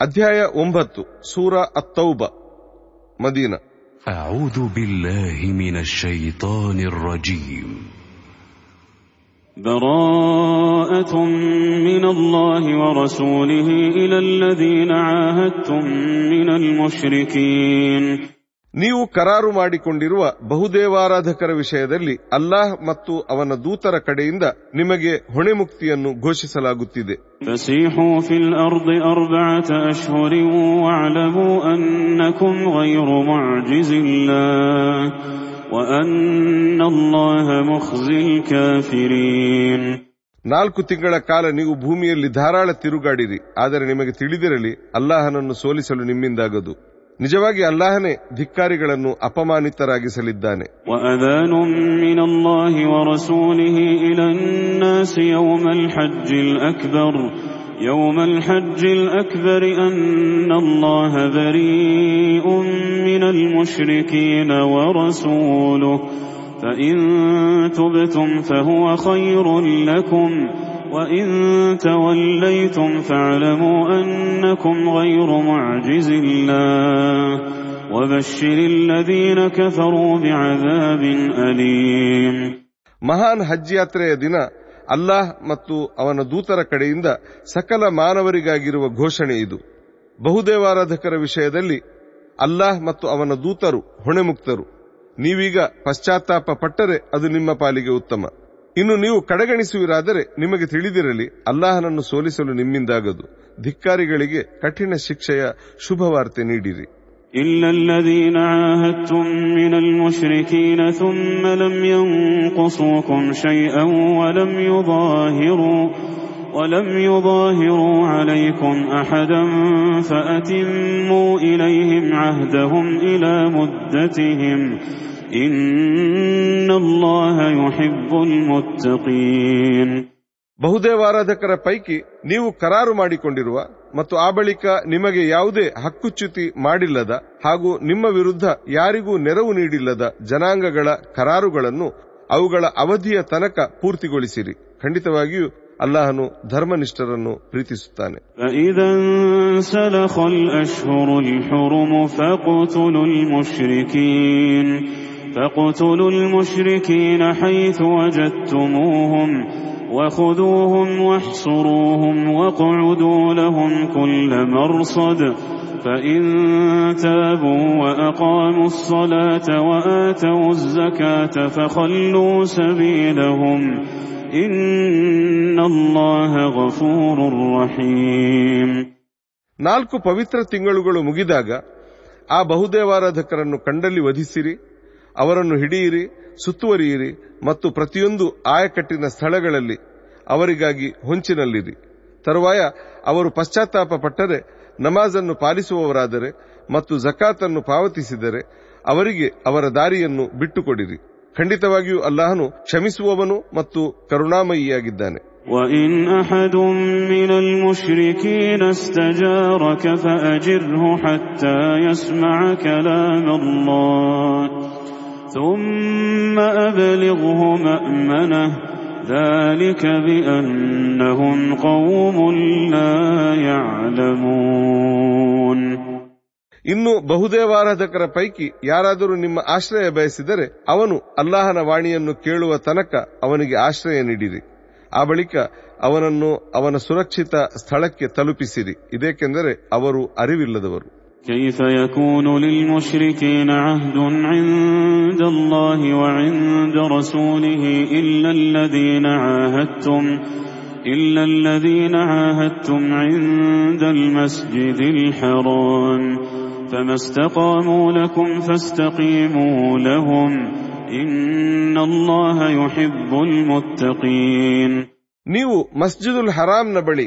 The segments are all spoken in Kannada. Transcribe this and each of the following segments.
ಅಧ್ಯಾಯ ಒಂಬತ್ತು ಸೂರ ಅತ್ತೌಬ ಮದೀನ أعوذ بالله من الشيطان الرجيم براءة من الله ورسوله إلى الذين عاهدتم من المشركين ನೀವು ಕರಾರು ಮಾಡಿಕೊಂಡಿರುವ ಬಹುದೇವಾರಾಧಕರ ವಿಷಯದಲ್ಲಿ ಅಲ್ಲಾಹ್ ಮತ್ತು ಅವನ ದೂತರ ಕಡೆಯಿಂದ ನಿಮಗೆ ಹೊಣೆ ಮುಕ್ತಿಯನ್ನು ಘೋಷಿಸಲಾಗುತ್ತಿದೆ ನಾಲ್ಕು ತಿಂಗಳ ಕಾಲ ನೀವು ಭೂಮಿಯಲ್ಲಿ ಧಾರಾಳ ತಿರುಗಾಡಿರಿ ಆದರೆ ನಿಮಗೆ ತಿಳಿದಿರಲಿ ಅಲ್ಲಾಹನನ್ನು ಸೋಲಿಸಲು ನಿಮ್ಮಿಂದಾಗದು. ನಿಜವಾಗಿ ಅಲ್ಲಾಹನೇ ಧಿಕ್ಕಾರಿಗಳನ್ನು ಅಪಮಾನಿತರಾಗಿಸಲಿದ್ದಾನೆ وأذان من الله ورسوله إلى الناس يوم الحج الأكبر يوم الحج الأكبر أن الله بريء من المشركين ورسوله فإن تبتم فهو خير لكم وإن توليتم فاعلموا أنكم غير معجز الله وبشر الذين كفروا بعذاب أليم ಮಹಾನ್ ಹಜ್ ಯಾತ್ರೆಯ ದಿನ ಅಲ್ಲಾಹ್ ಮತ್ತು ಅವನ ದೂತರ ಕಡೆಯಿಂದ ಸಕಲ ಮಾನವರಿಗಾಗಿರುವ ಘೋಷಣೆ ಇದು ಬಹುದೇವಾರಾಧಕರ ವಿಷಯದಲ್ಲಿ ಅಲ್ಲಾಹ್ ಮತ್ತು ಅವನ ದೂತರು ಹೊಣೆಮುಕ್ತರು ನೀವೀಗ ಪಶ್ಚಾತ್ತಾಪ ಪಟ್ಟರೆ ಅದು ನಿಮ್ಮ ಪಾಲಿಗೆ ಉತ್ತಮ ಇನ್ನು ನೀವು ಕಡೆಗಣಿಸುವಿರಾದರೆ ನಿಮಗೆ ತಿಳಿದಿರಲಿ ಅಲ್ಲಾಹನನ್ನು ಸೋಲಿಸಲು ನಿಮ್ಮಿಂದಾಗದು ಧಿಕ್ಕಾರಿಗಳಿಗೆ ಕಠಿಣ ಶಿಕ್ಷೆಯ ಶುಭವಾರ್ತೆ ನೀಡಿರಿ إلا الذين عاهدتم من المشركين ثم لم ينقصوكم شيئا ولم يظاهروا ولم يظاهروا عليكم أحدا فأتموا إليهم عهدهم إلى مدتهم ಬಹುದೇವಾರಾಧಕರ ಪೈಕಿ ನೀವು ಕರಾರು ಮಾಡಿಕೊಂಡಿರುವ ಮತ್ತು ಆ ಬಳಿಕ ನಿಮಗೆ ಯಾವುದೇ ಹಕ್ಕುಚ್ಯುತಿ ಮಾಡಿಲ್ಲದ ಹಾಗೂ ನಿಮ್ಮ ವಿರುದ್ಧ ಯಾರಿಗೂ ನೆರವು ನೀಡಿಲ್ಲದ ಜನಾಂಗಗಳ ಕರಾರುಗಳನ್ನು ಅವುಗಳ ಅವಧಿಯ ತನಕ ಪೂರ್ತಿಗೊಳಿಸಿರಿ. ಖಂಡಿತವಾಗಿಯೂ ಅಲ್ಲಾಹನು ಧರ್ಮನಿಷ್ಠರನ್ನು ಪ್ರೀತಿಸುತ್ತಾನೆ. فإذا انسلخ الأشهر الحرم فاقتلوا المشركين فاقتلوا المشركين حيث وجدتموهم وخذوهم واحصروهم واقعدوا لهم كل مرصد فإن تابوا وأقاموا الصلاة وآتوا الزكاة فخلوا سبيلهم إن الله غفور رحيم ನಾಲ್ಕು ಪವಿತ್ರ ತಿಂಗಳುಗಳು ಮುಗಿದಾಗ ಆ ಬಹುದೇವಾರಾಧಕರನ್ನು ಕಂಡಲ್ಲಿ ವಧಿಸಿರಿ ಅವರನ್ನು ಹಿಡಿಯಿರಿ ಸುತ್ತುವರಿಯಿರಿ ಮತ್ತು ಪ್ರತಿಯೊಂದು ಆಯಕಟ್ಟಿನ ಸ್ಥಳಗಳಲ್ಲಿ ಅವರಿಗಾಗಿ ಹೊಂಚಿನಲ್ಲಿರಿ ತರುವಾಯ ಅವರು ಪಶ್ಚಾತ್ತಾಪ ಪಟ್ಟರೆ ನಮಾಜನ್ನು ಪಾಲಿಸುವವರಾದರೆ ಮತ್ತು ಜಕಾತನ್ನು ಪಾವತಿಸಿದರೆ ಅವರಿಗೆ ಅವರ ದಾರಿಯನ್ನು ಬಿಟ್ಟುಕೊಡಿರಿ ಖಂಡಿತವಾಗಿಯೂ ಅಲ್ಲಾಹನು ಕ್ಷಮಿಸುವವನು ಮತ್ತು ಕರುಣಾಮಯಿಯಾಗಿದ್ದಾನೆ وإن أحد من المشركين استجارك فأجره حتى يسمع كلام الله ثم أبلغه مأمنه ذلك بأنهم قوم لا يعلمون ಇನ್ನು ಬಹುದೇವಾರಾಧಕರ ಪೈಕಿ ಯಾರಾದರೂ ನಿಮ್ಮ ಆಶ್ರಯ ಬಯಸಿದರೆ ಅವನು ಅಲ್ಲಾಹನ ವಾಣಿಯನ್ನು ಕೇಳುವ ತನಕ ಅವನಿಗೆ ಆಶ್ರಯ ನೀಡಿರಿ ಆ ಬಳಿಕ ಅವನನ್ನು ಅವನ ಸುರಕ್ಷಿತ ಸ್ಥಳಕ್ಕೆ ತಲುಪಿಸಿರಿ ಇದೇಕೆಂದರೆ ಅವರು ಅರಿವಿಲ್ಲದವರು كيف يكون للمشركين عهد عند الله وعند رسوله إلا الذين عاهدتم إلا الذين عاهدتم عند المسجد الحرام فما استقاموا لكم فاستقيموا لهم إن الله يحب المتقين ನೀವು ಮಸ್ಜಿದುಲ್ ಹರಾಮ್ನ ಬಳಿ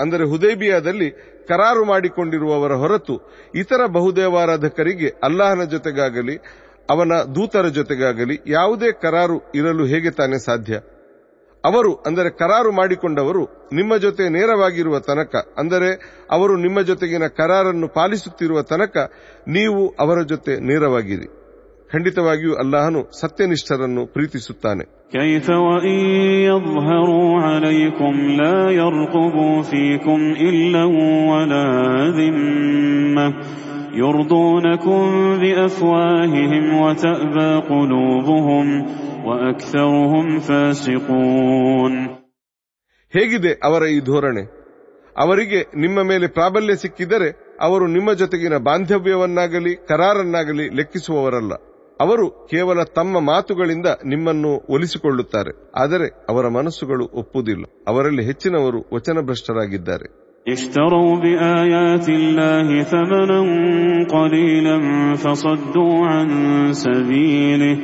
ಅಂದರೆ ಹುದೇಬಿಯಾದಲ್ಲಿ ಕರಾರು ಮಾಡಿಕೊಂಡಿರುವವರ ಹೊರತು ಇತರ ಬಹುದೇವಾರಾಧಕರಿಗೆ ಅಲ್ಲಾಹನ ಜೊತೆಗಾಗಲಿ, ಅವನ ದೂತರ ಜೊತೆಗಾಗಲಿ ಯಾವುದೇ ಕರಾರು ಇರಲು ಹೇಗೆ ತಾನೇ ಸಾಧ್ಯ? ಅವರು, ಅಂದರೆ ಕರಾರು ಮಾಡಿಕೊಂಡವರು ನಿಮ್ಮ ಜೊತೆ ನೇರವಾಗಿರುವ ತನಕ, ಅಂದರೆ ಅವರು ನಿಮ್ಮ ಜೊತೆಗಿನ ಕರಾರನ್ನು ಪಾಲಿಸುತ್ತಿರುವ ತನಕ ನೀವು ಅವರ ಜೊತೆ ನೇರವಾಗಿರಿ. ಖಂಡಿತವಾಗಿಯೂ ಅಲ್ಲಾಹನು ಸತ್ಯನಿಷ್ಠರನ್ನು ಪ್ರೀತಿಸುತ್ತಾನೆ. ಹೇಗಿದೆ ಅವರ ಈ ಧೋರಣೆ? ಅವರಿಗೆ ನಿಮ್ಮ ಮೇಲೆ ಪ್ರಾಬಲ್ಯ ಸಿಕ್ಕಿದರೆ ಅವರು ನಿಮ್ಮ ಜೊತೆಗಿನ ಬಾಂಧವ್ಯವನ್ನಾಗಲಿ ಕರಾರನ್ನಾಗಲಿ ಲೆಕ್ಕಿಸುವವರಲ್ಲ. ಅವರು ಕೇವಲ ತಮ್ಮ ಮಾತುಗಳಿಂದ ನಿಮ್ಮನ್ನು ಒಲಿಸಿಕೊಳ್ಳುತ್ತಾರೆ ಆದರೆ ಅವರ ಮನಸ್ಸುಗಳು ಒಪ್ಪುವುದಿಲ್ಲ ಅವರಲ್ಲಿ ಹೆಚ್ಚಿನವರು ವಚನಭ್ರಷ್ಟರಾಗಿದ್ದಾರೆ اشتروا بآيات الله ثمنا قليلا فصدوا عن سبيله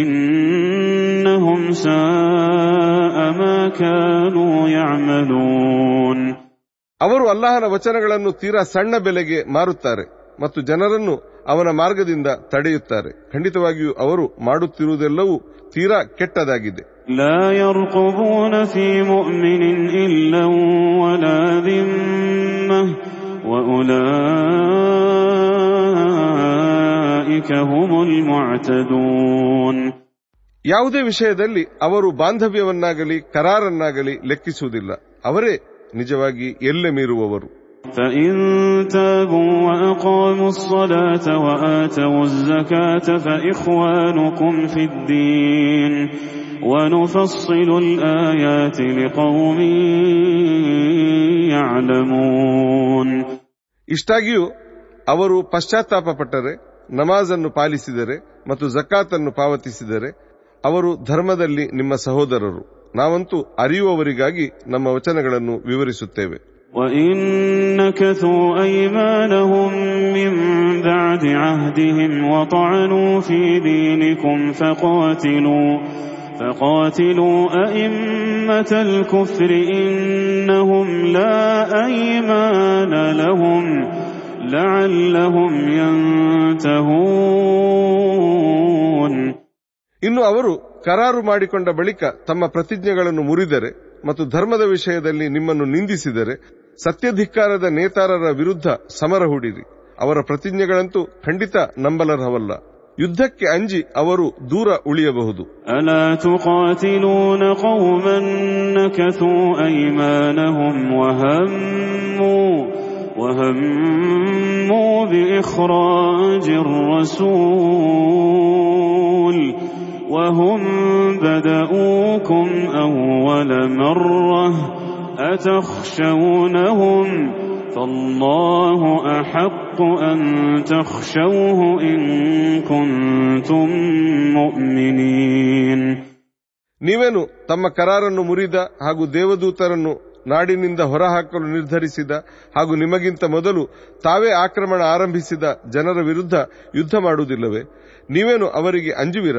إنهم ساء ما كانوا يعملون ಅವರು ಅಲ್ಲಾಹನ ವಚನಗಳನ್ನು ತೀರಾ ಸಣ್ಣ ಬೆಲೆಗೆ ಮಾರುತ್ತಾರೆ ಮತ್ತು ಜನರನ್ನು ಅವನ ಮಾರ್ಗದಿಂದ ತಡೆಯುತ್ತಾರೆ. ಖಂಡಿತವಾಗಿಯೂ ಅವರು ಮಾಡುತ್ತಿರುವುದೆಲ್ಲವೂ ತೀರಾ ಕೆಟ್ಟದಾಗಿದೆ. ಯಾವುದೇ ವಿಷಯದಲ್ಲಿ ಅವರು ಬಾಂಧವ್ಯವನ್ನಾಗಲಿ ಕರಾರನ್ನಾಗಲಿ ಲೆಕ್ಕಿಸುವುದಿಲ್ಲ. ಅವರೇ ನಿಜವಾಗಿ ಎಲ್ಲೆ ಮೀರುವವರು. فإن تابوا وأقاموا الصلاة وآتوا الزكاة فإخوانكم في الدين ونفصل الآيات لقوم يعلمون ಇಷ್ಟಾಗಿಯೂ ಅವರು ಪಶ್ಚಾತ್ತಾಪ ಪಟ್ಟರೆ ನಮಾಜನ್ನು ಪಾಲಿಸಿದರೆ ಮತ್ತು ಜಕಾತನ್ನು ಪಾವತಿಸಿದರೆ ಅವರು ಧರ್ಮದಲ್ಲಿ ನಿಮ್ಮ ಸಹೋದರರು ನಾವಂತೂ ಅರಿಯುವವರಿಗಾಗಿ ನಮ್ಮ ವಚನಗಳನ್ನು ವಿವರಿಸುತ್ತೇವೆ وإن نكثوا أيمانهم من بعد عهدهم وطعنوا في دينكم فقاتلوا فقاتلوا أئمة الكفر إنهم لا أيمان لهم لعلهم ينتهون ಇನ್ನು ಅವರು ಕರಾರು ಮಾಡಿಕೊಂಡ ಬಳಿಕ ತಮ್ಮ ಪ್ರತಿಜ್ಞೆಗಳನ್ನು ಮುರಿದರೆ ಮತ್ತು ಧರ್ಮದ ವಿಷಯದಲ್ಲಿ ನಿಮ್ಮನ್ನು ನಿಂದಿಸಿದರೆ ಸತ್ಯಧಿಕ್ಕಾರದ ನೇತಾರರ ವಿರುದ್ಧ ಸಮರ ಹೂಡಿರಿ ಅವರ ಪ್ರತಿಜ್ಞೆಗಳಂತೂ ಖಂಡಿತ ನಂಬಲರ್ಹವಲ್ಲ ಯುದ್ಧಕ್ಕೆ ಅಂಜಿ ಅವರು ದೂರ ಉಳಿಯಬಹುದು ألا تقاتلون قوما نكثوا أيمانهم وهموا وهموا بإخراج الرسول وهم بدؤوكم أول مرة أتخشونهم فالله أحق أن تخشوه إن كنتم مؤمنين ನೀವೇನು ತಮ್ಮ ಕರಾರನ್ನು ಮುರಿದ ಹಾಗೂ ದೇವದೂತರನ್ನು ನಾಡಿನಿಂದ ಹೊರಹಾಕಲು ನಿರ್ಧರಿಸಿದ ಹಾಗೂ ನಿಮಗಿಂತ ಮೊದಲು ತಾವೇ ಆಕ್ರಮಣ ಆರಂಭಿಸಿದ ಜನರ ವಿರುದ್ಧ ಯುದ್ಧ ಮಾಡುವುದಿಲ್ಲವೇ ನೀವೇನು ಅವರಿಗೆ ಅಂಜುವಿರ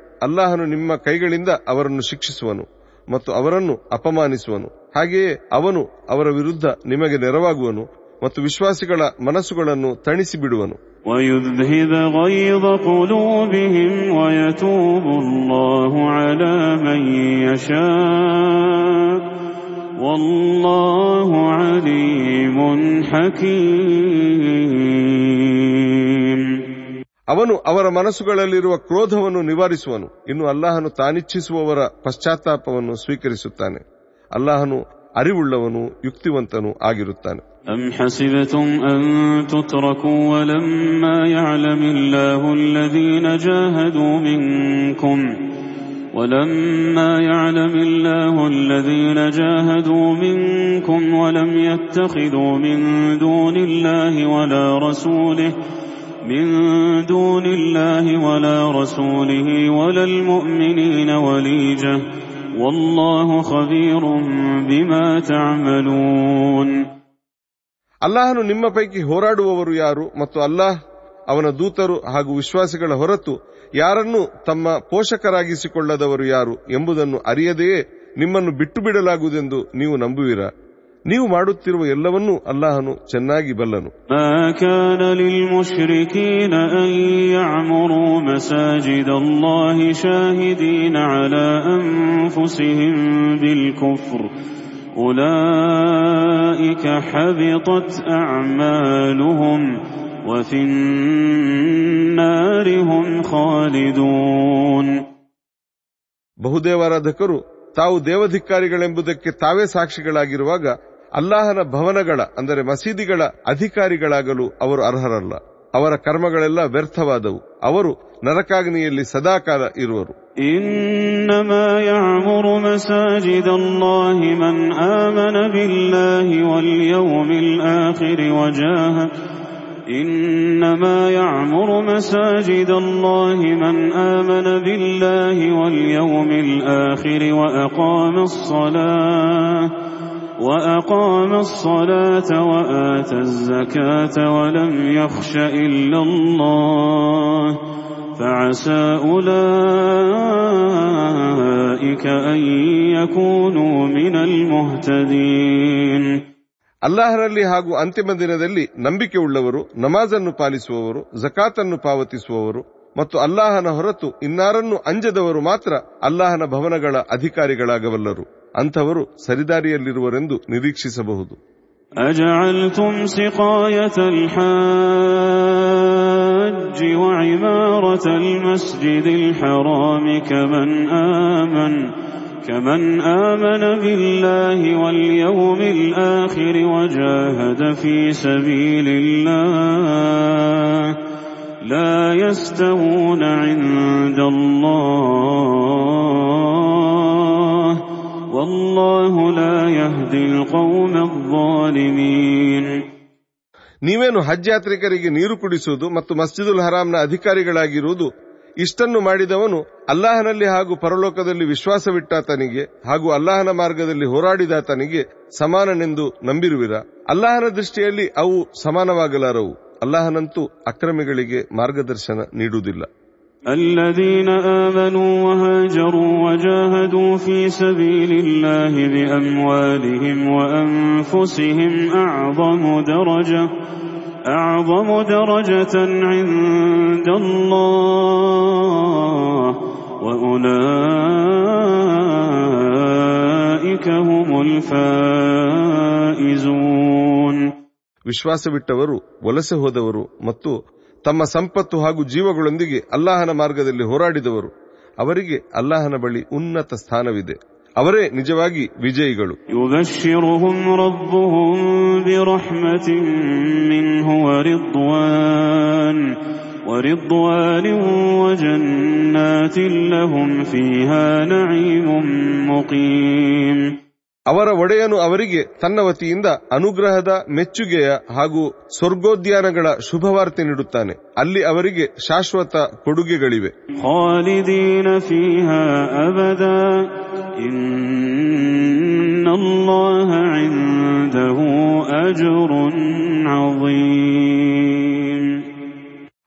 ಅಲ್ಲಾಹನು ನಿಮ್ಮ ಕೈಗಳಿಂದ ಅವರನ್ನು ಶಿಕ್ಷಿಸುವನು ಮತ್ತು ಅವರನ್ನು ಅಪಮಾನಿಸುವನು. ಹಾಗೆಯೇ ಅವನು ಅವರ ವಿರುದ್ಧ ನಿಮಗೆ ನೆರವಾಗುವನು ಮತ್ತು ವಿಶ್ವಾಸಿಗಳ ಮನಸ್ಸುಗಳನ್ನು ತಣಿಸಿ ಬಿಡುವನು ಹಕೀ ಅವನು ಅವರ ಮನಸ್ಸುಗಳಲ್ಲಿರುವ ಕ್ರೋಧವನ್ನು ನಿವಾರಿಸುವನು ಇನ್ನು ಅಲ್ಲಾಹನು ತಾನಿಚ್ಛಿಸುವವರ ಪಶ್ಚಾತ್ತಾಪವನ್ನು ಸ್ವೀಕರಿಸುತ್ತಾನೆ ಅಲ್ಲಾಹನು ಅರಿವುಳ್ಳವನು ಯುಕ್ತಿವಂತನೂ ಆಗಿರುತ್ತಾನೆ أم حسبتم أن تتركوا ولما يعلم الله الذين جاهدوا منكم ولما يعلم الله الذين جاهدوا منكم ولم يتخذوا من دون الله ولا رسوله من دون الله ولا رسوله ولا المؤمنين وليجة والله خبير بما تعملون ಅಲ್ಲಾಹನು ನಿಮ್ಮ ಪೈಕಿ ಹೋರಾಡುವವರು ಯಾರು ಮತ್ತು ಅಲ್ಲಾಹ್ ಅವನ ದೂತರು ಹಾಗೂ ವಿಶ್ವಾಸಿಗಳ ಹೊರತು ಯಾರನ್ನೂ ತಮ್ಮ ಪೋಷಕರಾಗಿಸಿಕೊಳ್ಳದವರು ಯಾರು ಎಂಬುದನ್ನು ಅರಿಯದೆಯೇ ನಿಮ್ಮನ್ನು ಬಿಟ್ಟು ಬಿಡಲಾಗುವುದೆಂದು ನೀವು ನಂಬುವಿರಾ ನೀವು ಮಾಡುತ್ತಿರುವ ಎಲ್ಲವನ್ನೂ ಅಲ್ಲಾಹನು ಚೆನ್ನಾಗಿ ಬಲ್ಲನು ما كان للمشركين أن يعمروا مساجد الله شاهدين على أنفسهم بالكفر أولئك حبطت أعمالهم وفي النار هم خالدون ಬಹುದೇವಾರಾಧಕರು ತಾವು ದೇವಧಿಕಾರಿಗಳೆಂಬುದಕ್ಕೆ ತಾವೇ ಸಾಕ್ಷಿಗಳಾಗಿರುವಾಗ ಅಲ್ಲಾಹನ ಭವನಗಳ ಅಂದರೆ ಮಸೀದಿಗಳ ಅಧಿಕಾರಿಗಳಾಗಲು ಅವರು ಅರ್ಹರಲ್ಲ ಅವರ ಕರ್ಮಗಳೆಲ್ಲ ವ್ಯರ್ಥವಾದವು ಅವರು ನರಕಾಗ್ನಿಯಲ್ಲಿ ಸದಾಕಾಲ ಇರುವರು إنما يعمر مساجد الله من آمن بالله واليوم الآخر وجاهد إنما يعمر مساجد الله من آمن بالله واليوم الآخر وأقام الصلاة وأقام الصلاة وآتى الزكاة ولم يخش إلا الله فعسى أولئك أن يكونوا من المهتدين ಅಲ್ಲಾಹನಲ್ಲಿ ಹಾಗೂ ಅಂತಿಮ ದಿನದಲ್ಲಿ ನಂಬಿಕೆ ಉಳ್ಳವರು ನಮಾಜನ್ನು ಪಾಲಿಸುವವರು ಜಕಾತನ್ನು ಪಾವತಿಸುವವರು ಮತ್ತು ಅಲ್ಲಾಹನ ಹೊರತು ಇನ್ನಾರನ್ನು ಅಂಜದವರು ಮಾತ್ರ ಅಲ್ಲಾಹನ ಭವನಗಳ ಅಧಿಕಾರಿಗಳಾಗಬಲ್ಲರು ಅಂಥವರು ಸರಿದಾರಿಯಲ್ಲಿರುವರೆಂದು ನಿರೀಕ್ಷಿಸಬಹುದು أجعلتم سقاية الحاج وعمارة المسجد الحرام كمن آمن كمن آمن بالله واليوم الآخر وجاهد في سبيل الله لا يستوون عند الله ನೀವೇನು ಹಜ್ ಯಾತ್ರಿಕರಿಗೆ ನೀರು ಕುಡಿಸುವುದು ಮತ್ತು ಮಸ್ಜಿದುಲ್ ಹರಾಮ್ನ ಅಧಿಕಾರಿಗಳಾಗಿರುವುದು ಇಷ್ಟನ್ನು ಮಾಡಿದವನು ಅಲ್ಲಾಹನಲ್ಲಿ ಹಾಗೂ ಪರಲೋಕದಲ್ಲಿ ವಿಶ್ವಾಸವಿಟ್ಟಾತನಿಗೆ ಹಾಗೂ ಅಲ್ಲಾಹನ ಮಾರ್ಗದಲ್ಲಿ ಹೋರಾಡಿದಾತನಿಗೆ ಸಮಾನನೆಂದು ನಂಬಿರುವಿರ? ಅಲ್ಲಾಹನ ದೃಷ್ಟಿಯಲ್ಲಿ ಅವು ಸಮಾನವಾಗಲಾರವು. ಅಲ್ಲಾಹನಂತೂ ಅಕ್ರಮಿಗಳಿಗೆ ಮಾರ್ಗದರ್ಶನ ನೀಡುವುದಿಲ್ಲ. الذين آمنوا وهاجروا وجاهدوا في سبيل الله بأموالهم وأنفسهم أعظم درجة أعظم درجة عند الله وأولئك هم الفائزون ವಿಶ್ವಾಸವಿಟ್ಟವರು ವಲಸೆ ಹೋದವರು ಮತ್ತು ತಮ್ಮ ಸಂಪತ್ತು ಹಾಗೂ ಜೀವಗಳೊಂದಿಗೆ ಅಲ್ಲಾಹನ ಮಾರ್ಗದಲ್ಲಿ ಹೋರಾಡಿದವರು. ಅವರಿಗೆ ಅಲ್ಲಾಹನ ಬಳಿ ಉನ್ನತ ಸ್ಥಾನವಿದೆ. ಅವರೇ ನಿಜವಾಗಿ ವಿಜಯಿಗಳು. ಅವರ ಒಡೆಯನು ಅವರಿಗೆ ತನ್ನ ವತಿಯಿಂದ ಅನುಗ್ರಹದ ಮೆಚ್ಚುಗೆಯ ಹಾಗೂ ಸ್ವರ್ಗೋದ್ಯಾನಗಳ ಶುಭವಾರ್ತೆ ನೀಡುತ್ತಾನೆ. ಅಲ್ಲಿ ಅವರಿಗೆ ಶಾಶ್ವತ ಕೊಡುಗೆಗಳಿವೆ. ಅಜರುನ್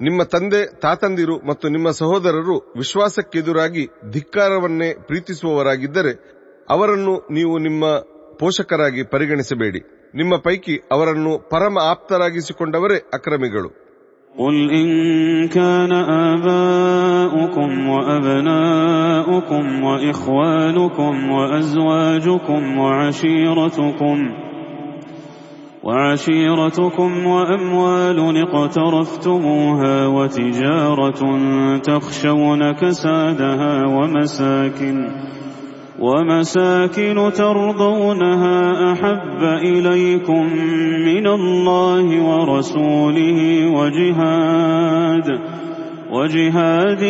ನಿಮ್ಮ ತಂದೆ ತಾತಂದಿರು ಮತ್ತು ನಿಮ್ಮ ಸಹೋದರರು ವಿಶ್ವಾಸಕ್ಕೆದುರಾಗಿ ಧಿಕ್ಕಾರವನ್ನೇ ಪ್ರೀತಿಸುವವರಾಗಿದ್ದರೆ ಅವರನ್ನು ನೀವು ನಿಮ್ಮ ಪೋಷಕರಾಗಿ ಪರಿಗಣಿಸಬೇಡಿ ನಿಮ್ಮ ಪೈಕಿ ಅವರನ್ನು ಪರಮ ಆಪ್ತರಾಗಿಸಿಕೊಂಡವರೇ ಅಕ್ರಮಿಗಳು قل إن كان آباؤكم وأبناؤكم وإخوانكم وأزواجكم وعشيرتكم وعشيرتكم وأموال اقترفتموها وتجارة تخشون كسادها ومساكن ومساكن ترضونها أحب إليكم من الله ورسوله وجهاد وجهاد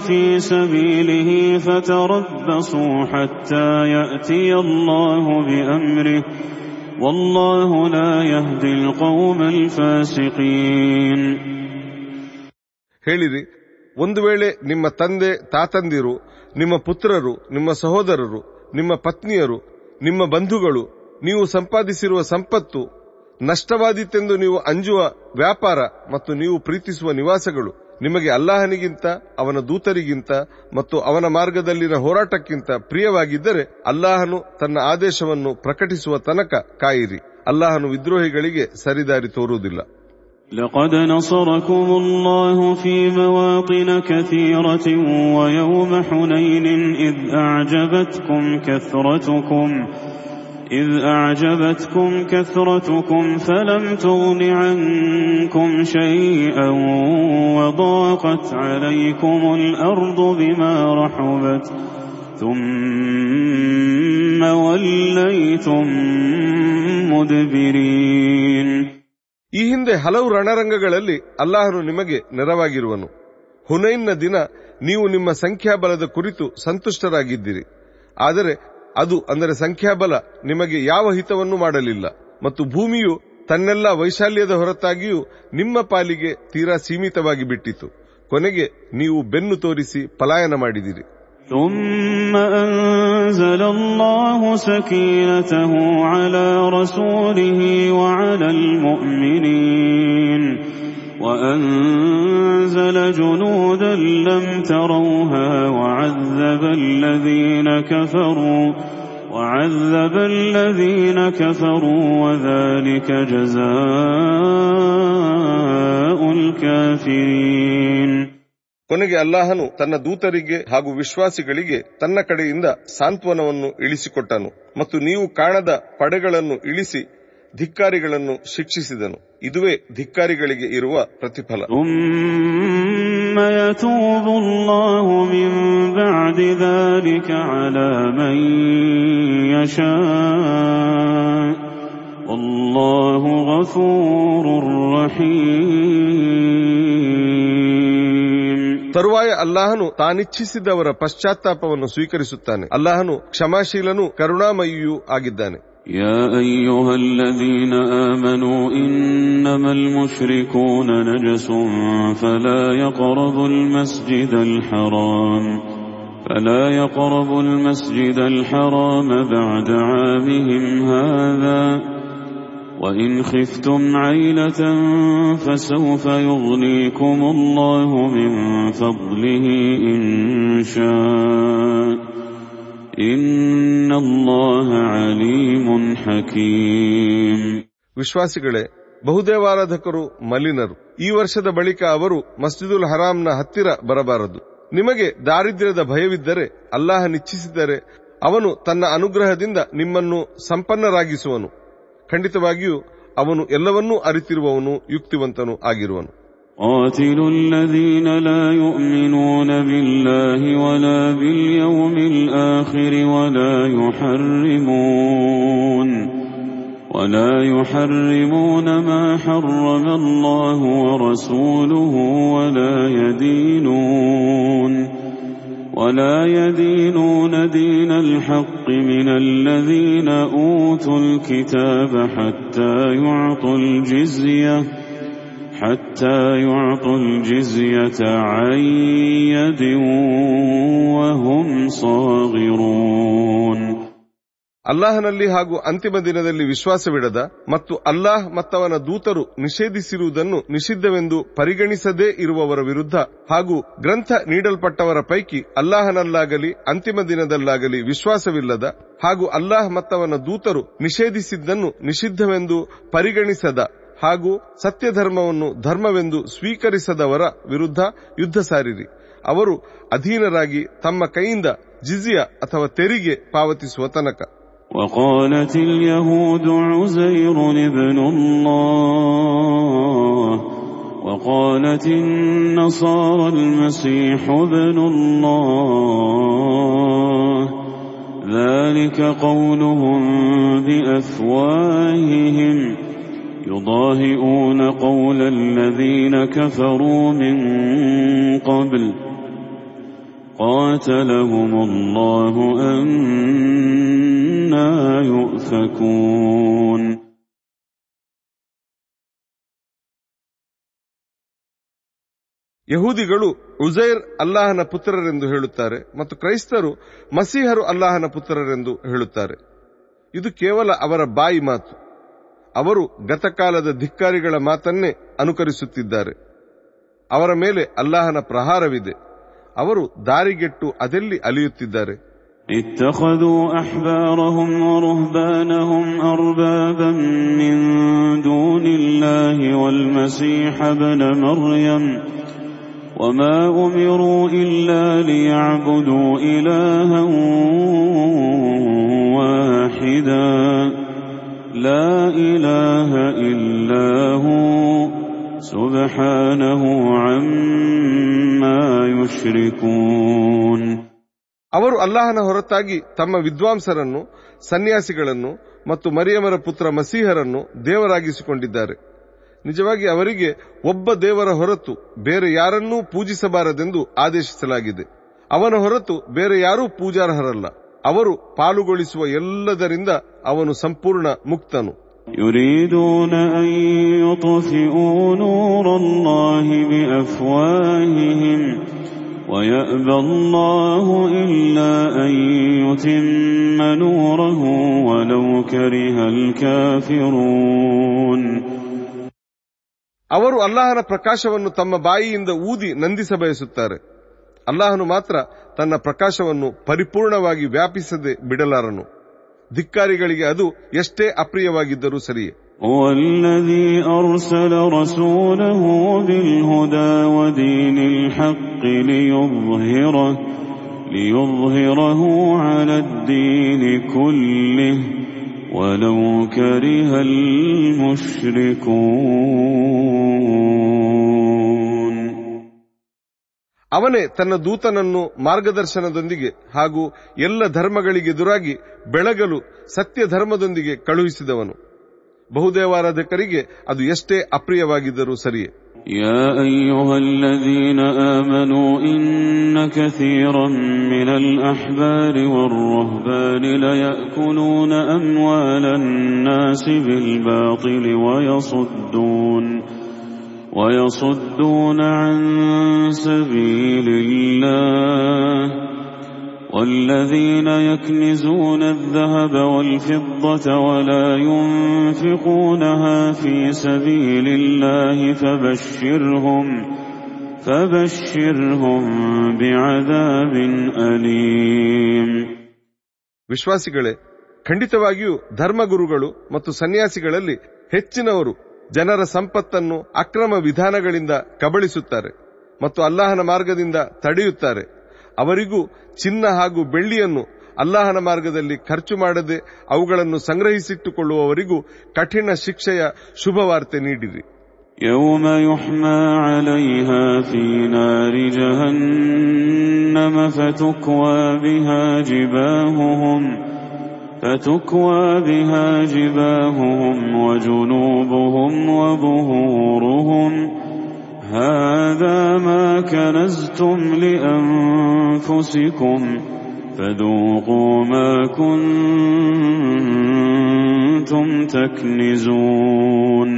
في سبيله فتربصوا حتى يأتي الله بأمره والله لا يهدي القوم الفاسقين ಹೇಳಿರಿ ಒಂದು ವೇಳೆ ನಿಮ್ಮ ತಂದೆ ತಾತಂದಿರು ನಿಮ್ಮ ಪುತ್ರರು ನಿಮ್ಮ ಸಹೋದರರು ನಿಮ್ಮ ಪತ್ನಿಯರು ನಿಮ್ಮ ಬಂಧುಗಳು ನೀವು ಸಂಪಾದಿಸಿರುವ ಸಂಪತ್ತು ನಷ್ಟವಾದೀತೆಂದು ನೀವು ಅಂಜುವ ವ್ಯಾಪಾರ ಮತ್ತು ನೀವು ಪ್ರೀತಿಸುವ ನಿವಾಸಗಳು ನಿಮಗೆ ಅಲ್ಲಾಹನಿಗಿಂತ ಅವನ ದೂತರಿಗಿಂತ ಮತ್ತು ಅವನ ಮಾರ್ಗದಲ್ಲಿನ ಹೋರಾಟಕ್ಕಿಂತ ಪ್ರಿಯವಾಗಿದ್ದರೆ ಅಲ್ಲಾಹನು ತನ್ನ ಆದೇಶವನ್ನು ಪ್ರಕಟಿಸುವ ತನಕ ಕಾಯಿರಿ ಅಲ್ಲಾಹನು ವಿದ್ರೋಹಿಗಳಿಗೆ ಸರಿದಾರಿ ತೋರುವುದಿಲ್ಲ لقد نصركم الله في مواطن كثيرة ويوم حنين إذ أعجبتكم كثرتكم إذ أعجبتكم كثرتكم فلم تغن عنكم شيئا وضاقت عليكم الأرض بما رحبت ثم وليتم مدبرين ಈ ಹಿಂದೆ ಹಲವು ರಣರಂಗಗಳಲ್ಲಿ ಅಲ್ಲಾಹನು ನಿಮಗೆ ನೆರವಾಗಿರುವನು ಹುನೈನ್ನ ದಿನ ನೀವು ನಿಮ್ಮ ಸಂಖ್ಯಾಬಲದ ಕುರಿತು ಸಂತುಷ್ಟರಾಗಿದ್ದಿರಿ ಆದರೆ ಅದು ಅಂದರೆ ಸಂಖ್ಯಾಬಲ ನಿಮಗೆ ಯಾವ ಹಿತವನ್ನು ಮಾಡಲಿಲ್ಲ ಮತ್ತು ಭೂಮಿಯು ತನ್ನೆಲ್ಲ ವೈಶಾಲ್ಯದ ಹೊರತಾಗಿಯೂ ನಿಮ್ಮ ಪಾಲಿಗೆ ತೀರಾ ಸೀಮಿತವಾಗಿ ಬಿಟ್ಟಿತು ಕೊನೆಗೆ ನೀವು ಬೆನ್ನು ತೋರಿಸಿ ಪಲಾಯನ ಮಾಡಿದಿರಿ ثم أنزل الله سكينته على رسوله وعلى المؤمنين وأنزل جنودا لم تروها وعذب الذين كفروا وعذب الذين كفروا وذلك جزاء الكافرين ಕೊನೆಗೆ ಅಲ್ಲಾಹನು ತನ್ನ ದೂತರಿಗೆ ಹಾಗೂ ವಿಶ್ವಾಸಿಗಳಿಗೆ ತನ್ನ ಕಡೆಯಿಂದ ಸಾಂತ್ವನವನ್ನು ಇಳಿಸಿಕೊಟ್ಟನು ಮತ್ತು ನೀವು ಕಾಣದ ಪಡೆಗಳನ್ನು ಇಳಿಸಿ ಧಿಕ್ಕಾರಿಗಳನ್ನು ಶಿಕ್ಷಿಸಿದನು. ಇದುವೇ ಧಿಕ್ಕಾರಿಗಳಿಗೆ ಇರುವ ಪ್ರತಿಫಲ. ತರುವಾಯ ಅಲ್ಲಾಹನು ತಾನಿಚ್ಛಿಸಿದವರ ಪಶ್ಚಾತ್ತಾಪವನ್ನು ಸ್ವೀಕರಿಸುತ್ತಾನೆ. ಅಲ್ಲಾಹನು ಕ್ಷಮಾಶೀಲನೂ ಕರುಣಾಮಯಿಯೂ ಆಗಿದ್ದಾನೆ. يا أيها الذين آمنوا إنما المشركون نجس فلا يقربوا المسجد الحرام فلا يقربوا المسجد الحرام بعد عامهم هذا وإن خفتم عيلة فسوف يغنيكم الله من فضله إن شاء ವಿಶ್ವಾಸಿಗಳೇ, ಬಹುದೇವಾರಾಧಕರು ಮಲಿನರು. ಈ ವರ್ಷದ ಬಳಿಕ ಅವರು ಮಸ್ಜಿದುಲ್ ಹರಾಂನ ಹತ್ತಿರ ಬರಬಾರದು. ನಿಮಗೆ ದಾರಿದ್ರ್ಯದ ಭಯವಿದ್ದರೆ ಅಲ್ಲಾಹ ನಿಚ್ಚಿಸಿದರೆ ಅವನು ತನ್ನ ಅನುಗ್ರಹದಿಂದ ನಿಮ್ಮನ್ನು ಸಂಪನ್ನರಾಗಿಸುವನು. ಖಂಡಿತವಾಗಿಯೂ ಅವನು ಎಲ್ಲವನ್ನೂ ಅರಿತಿರುವವನು, ಯುಕ್ತಿವಂತನು ಆಗಿರುವನು. قاتلوا الذين لا يؤمنون بالله ولا باليوم الآخر ولا يحرمون ولا يحرمون ما حرم الله ورسوله ولا يدينون ولا يدينون دين الحق من الذين أوتوا الكتاب حتى يعطوا الجزية حتى يعطوا الجزية عن يد وهم صاغرون ಅಲ್ಲಾಹನಲ್ಲಿ ಹಾಗೂ ಅಂತಿಮ ದಿನದಲ್ಲಿ ವಿಶ್ವಾಸವಿಡದ ಮತ್ತು ಅಲ್ಲಾಹ್ ಮತ್ತವನ ದೂತರು ನಿಷೇಧಿಸಿರುವುದನ್ನು ನಿಷಿದ್ಧವೆಂದು ಪರಿಗಣಿಸದೇ ಇರುವವರ ವಿರುದ್ಧ ಹಾಗೂ ಗ್ರಂಥ ನೀಡಲ್ಪಟ್ಟವರ ಪೈಕಿ ಅಲ್ಲಾಹನಲ್ಲಾಗಲಿ ಅಂತಿಮ ದಿನದಲ್ಲಾಗಲಿ ವಿಶ್ವಾಸವಿಲ್ಲದ ಹಾಗೂ ಅಲ್ಲಾಹ್ ಮತ್ತವನ ದೂತರು ನಿಷೇಧಿಸಿದ್ದನ್ನು ನಿಷಿದ್ಧವೆಂದು ಪರಿಗಣಿಸದ ಹಾಗೂ ಸತ್ಯಧರ್ಮವನ್ನು ಧರ್ಮವೆಂದು ಸ್ವೀಕರಿಸದವರ ವಿರುದ್ಧ ಯುದ್ಧ ಸಾರಿರಿ ಅವರು ಅಧೀನರಾಗಿ ತಮ್ಮ ಕೈಯಿಂದ ಜಿಜಿಯ ಅಥವಾ ತೆರಿಗೆ ಪಾವತಿಸುವ ತನಕ وقالت اليهود عزير ابن الله وقالت النصارى المسيح ابن الله ذلك قولهم بافواههم يضاهئون قول الذين كفروا من قبل قاتلهم الله أنا يؤفكون ಯಹೂದಿಗಳು ಉಜೈರ್ ಅಲ್ಲಾಹನ ಪುತ್ರರೆಂದು ಹೇಳುತ್ತಾರೆ ಮತ್ತು ಕ್ರೈಸ್ತರು ಮಸೀಹರು ಅಲ್ಲಾಹನ ಪುತ್ರರೆಂದು ಹೇಳುತ್ತಾರೆ ಇದು ಕೇವಲ ಅವರ ಬಾಯಿ ಮಾತು ಅವರು ಗತಕಾಲದ ಧಿಕ್ಕಾರಿಗಳ ಮಾತನ್ನೇ ಅನುಕರಿಸುತ್ತಿದ್ದಾರೆ ಅವರ ಮೇಲೆ ಅಲ್ಲಾಹನ ಪ್ರಹಾರವಿದೆ ಅವರು ದಾರಿಗೆಟ್ಟು ಅದೆಲ್ಲಿ ಅಲಿಯುತ್ತಿದ್ದಾರೆ اتخذوا أحبارهم ورهبانهم أربابا من دون الله والمسيح ابن مريم وما أمروا إلا ليعبدوا إلها واحدا لا إله إلا هو سبحانه عما يشركون ಅವರು ಅಲ್ಲಾಹನ ಹೊರತಾಗಿ ತಮ್ಮ ವಿದ್ವಾಂಸರನ್ನು ಸನ್ಯಾಸಿಗಳನ್ನು ಮತ್ತು ಮರಿಯಮರ ಪುತ್ರ ಮಸೀಹರನ್ನು ದೇವರಾಗಿಸಿಕೊಂಡಿದ್ದಾರೆ ನಿಜವಾಗಿ ಅವರಿಗೆ ಒಬ್ಬ ದೇವರ ಹೊರತು ಬೇರೆ ಯಾರನ್ನೂ ಪೂಜಿಸಬಾರದೆಂದು ಆದೇಶಿಸಲಾಗಿದೆ ಅವನ ಹೊರತು ಬೇರೆ ಯಾರೂ ಪೂಜಾರ್ಹರಲ್ಲ ಅವರು ಪಾಲುಗೊಳಿಸುವ ಎಲ್ಲದರಿಂದ ಅವನು ಸಂಪೂರ್ಣ ಮುಕ್ತನು يريدون أن يطفئوا نور الله بأفواههم ويأبى الله إلا أن يتم نوره ولو كره الكافرون ಅವರು ಅಲ್ಲಾಹನ ಪ್ರಕಾಶವನ್ನು ತಮ್ಮ ಬಾಯಿಯಿಂದ ಊದಿ ನಂದಿಸ ಬಯಸುತ್ತಾರೆ ಅಲ್ಲಾಹನು ಮಾತ್ರ ತನ್ನ ಪ್ರಕಾಶವನ್ನು ಪರಿಪೂರ್ಣವಾಗಿ ವ್ಯಾಪಿಸದೆ ಬಿಡಲಾರನು ಧಿಕ್ಕಾರಿಗಳಿಗೆ ಅದು ಎಷ್ಟೇ ಅಪ್ರಿಯವಾಗಿದ್ದರೂ ಸರಿಯೇ هو الذي أرسل ಅವನೇ ತನ್ನ ದೂತನನ್ನು ಮಾರ್ಗದರ್ಶನದೊಂದಿಗೆ ಹಾಗೂ ಎಲ್ಲ ಧರ್ಮಗಳಿಗೆದುರಾಗಿ ಬೆಳಗಲು ಸತ್ಯ ಧರ್ಮದೊಂದಿಗೆ ಕಳುಹಿಸಿದವನು ಬಹುದೇವಾರಾಧಕರಿಗೆ ಅದು ಎಷ್ಟೇ ಅಪ್ರಿಯವಾಗಿದ್ದರೂ ಸರಿಯೇ يا أيها الذين آمنوا إن كثيرا من الأحبار والرهبان ليأكلون أموال الناس بالباطل ويصدون ويصدون عن سبيل الله والذين يكنزون الذهب والفضة ولا ينفقونها في سبيل الله فبشرهم فبشرهم بعذاب أليم ವಿಶ್ವಾಸಿಗಳೇ ಖಂಡಿತವಾಗಿಯೂ ಧರ್ಮಗುರುಗಳು ಮತ್ತು ಸನ್ಯಾಸಿಗಳಲ್ಲಿ ಹೆಚ್ಚಿನವರು ಜನರ ಸಂಪತ್ತನ್ನು ಅಕ್ರಮ ವಿಧಾನಗಳಿಂದ ಕಬಳಿಸುತ್ತಾರೆ ಮತ್ತು ಅಲ್ಲಾಹನ ಮಾರ್ಗದಿಂದ ತಡೆಯುತ್ತಾರೆ ಅವರಿಗೂ ಚಿನ್ನ ಹಾಗೂ ಬೆಳ್ಳಿಯನ್ನು ಅಲ್ಲಾಹನ ಮಾರ್ಗದಲ್ಲಿ ಖರ್ಚು ಮಾಡದೆ ಅವುಗಳನ್ನು ಸಂಗ್ರಹಿಸಿಟ್ಟುಕೊಳ್ಳುವವರಿಗೂ ಕಠಿಣ ಶಿಕ್ಷೆಯ ಶುಭವಾರ್ತೆ ನೀಡಿರಿ يوم يحمى عليها في نار جهنم فتكوى بها جباههم فتكوى بها جباههم وجنوبهم وظهورهم هذا ما كنزتم لأنفسكم فذوقوا ما كنتم تكنزون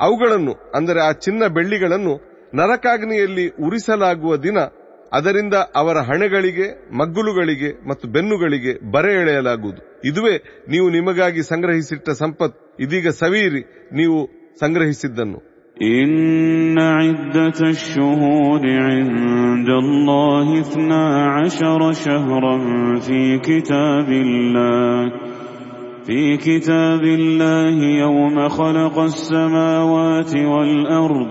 ಅವುಗಳನ್ನು ಅಂದರೆ ಆ ಚಿನ್ನ ಬೆಳ್ಳಿಗಳನ್ನು ನರಕಾಗ್ನಿಯಲ್ಲಿ ಉರಿಸಲಾಗುವ ದಿನ ಅದರಿಂದ ಅವರ ಹಣೆಗಳಿಗೆ ಮಗ್ಗುಲುಗಳಿಗೆ ಮತ್ತು ಬೆನ್ನುಗಳಿಗೆ ಬರೆ ಎಳೆಯಲಾಗುವುದು ಇದುವೇ ನೀವು ನಿಮಗಾಗಿ ಸಂಗ್ರಹಿಸಿಟ್ಟ ಸಂಪತ್ ಇದೀಗ ಸವಿಯಿರಿ ನೀವು ಸಂಗ್ರಹಿಸಿದ್ದನ್ನು إن عدة الشهور عند الله اثنا عشر شهرا في كتاب الله في كتاب الله يوم خلق السماوات والأرض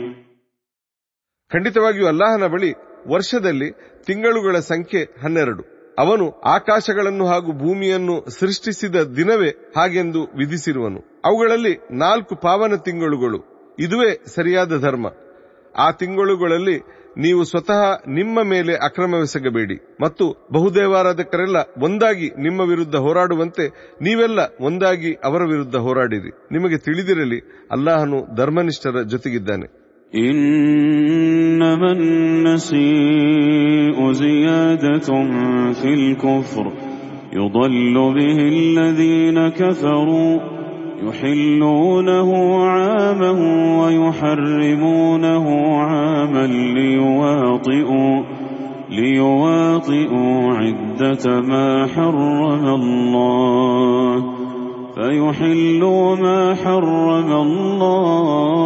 ಖಂಡಿತವಾಗಿಯೂ ಅಲ್ಲಾಹನ ಬಳಿ ವರ್ಷದಲ್ಲಿ ತಿಂಗಳುಗಳ ಸಂಖ್ಯೆ ಹನ್ನೆರಡು. ಅವನು ಆಕಾಶಗಳನ್ನು ಹಾಗೂ ಭೂಮಿಯನ್ನು ಸೃಷ್ಟಿಸಿದ ದಿನವೇ ಹಾಗೆಂದು ವಿಧಿಸಿರುವನು. ಅವುಗಳಲ್ಲಿ ನಾಲ್ಕು ಪಾವನ ತಿಂಗಳುಗಳು. ಇದುವೇ ಸರಿಯಾದ ಧರ್ಮ. ಆ ತಿಂಗಳುಗಳಲ್ಲಿ ನೀವು ಸ್ವತಃ ನಿಮ್ಮ ಮೇಲೆ ಅಕ್ರಮವೆಸಗಬೇಡಿ. ಮತ್ತು ಬಹುದೇವಾರಾಧಕರೆಲ್ಲ ಒಂದಾಗಿ ನಿಮ್ಮ ವಿರುದ್ಧ ಹೋರಾಡುವಂತೆ ನೀವೆಲ್ಲ ಒಂದಾಗಿ ಅವರ ವಿರುದ್ಧ ಹೋರಾಡಿರಿ. ನಿಮಗೆ ತಿಳಿದಿರಲಿ, ಅಲ್ಲಾಹನು ಧರ್ಮನಿಷ್ಠರ ಜೊತೆಗಿದ್ದಾನೆ. إنما النسيء زيادة في الكفر. يضل به الذين كفروا يحلونه عاما ويحرمونه عاما ليواطئوا ليواطئوا عدة ما حرم الله. فيحلوا ما حرم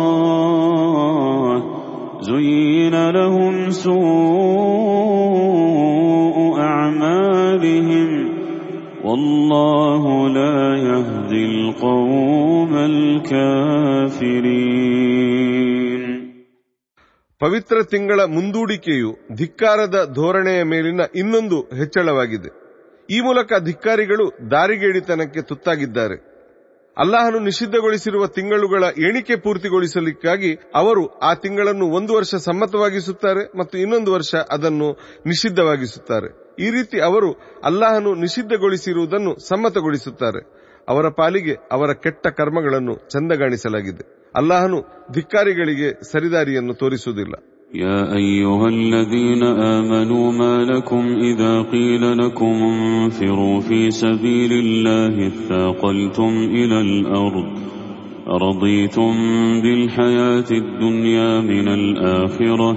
الله زين لهم سوء أعمالهم والله لا يهدي القوم الكافرين ಪವಿತ್ರ ತಿಂಗಳ ಮುಂದೂಡಿಕೆಯು ಧಿಕ್ಕಾರದ ಧೋರಣೆಯ ಮೇಲಿನ ಇನ್ನೊಂದು ಹೆಚ್ಚಳವಾಗಿದೆ ಈ ಮೂಲಕ ಧಿಕ್ಕಾರಿಗಳು ದಾರಿಗೇಡಿತನಕ್ಕೆ ತುತ್ತಾಗಿದ್ದಾರೆ. ಅಲ್ಲಾಹನು ನಿಷಿದ್ಧಗೊಳಿಸಿರುವ ತಿಂಗಳುಗಳ ಎಣಿಕೆ ಪೂರ್ತಿಗೊಳಿಸಲಿಕ್ಕಾಗಿ ಅವರು ಆ ತಿಂಗಳನ್ನು ಒಂದು ವರ್ಷ ಸಮ್ಮತವಾಗಿಸುತ್ತಾರೆ ಮತ್ತು ಇನ್ನೊಂದು ವರ್ಷ ಅದನ್ನು ನಿಷಿದ್ಧವಾಗಿಸುತ್ತಾರೆ. ಈ ರೀತಿ ಅವರು ಅಲ್ಲಾಹನು ನಿಷಿದ್ಧಗೊಳಿಸಿರುವುದನ್ನು ಸಮ್ಮತಗೊಳಿಸುತ್ತಾರೆ. ಅವರ ಪಾಲಿಗೆ ಅವರ ಕೆಟ್ಟ ಕರ್ಮಗಳನ್ನು ಚಂದಗಾಣಿಸಲಾಗಿದೆ. ಅಲ್ಲಾಹನು ಧಿಕ್ಕಾರಿಗಳಿಗೆ ಸರಿದಾರಿಯನ್ನು ತೋರಿಸುವುದಿಲ್ಲ. يا أيها الذين آمنوا ما لكم إذا قيل لكم انفروا في سبيل الله اثاقلتم إلى الأرض أرضيتم بالحياة الدنيا من الآخرة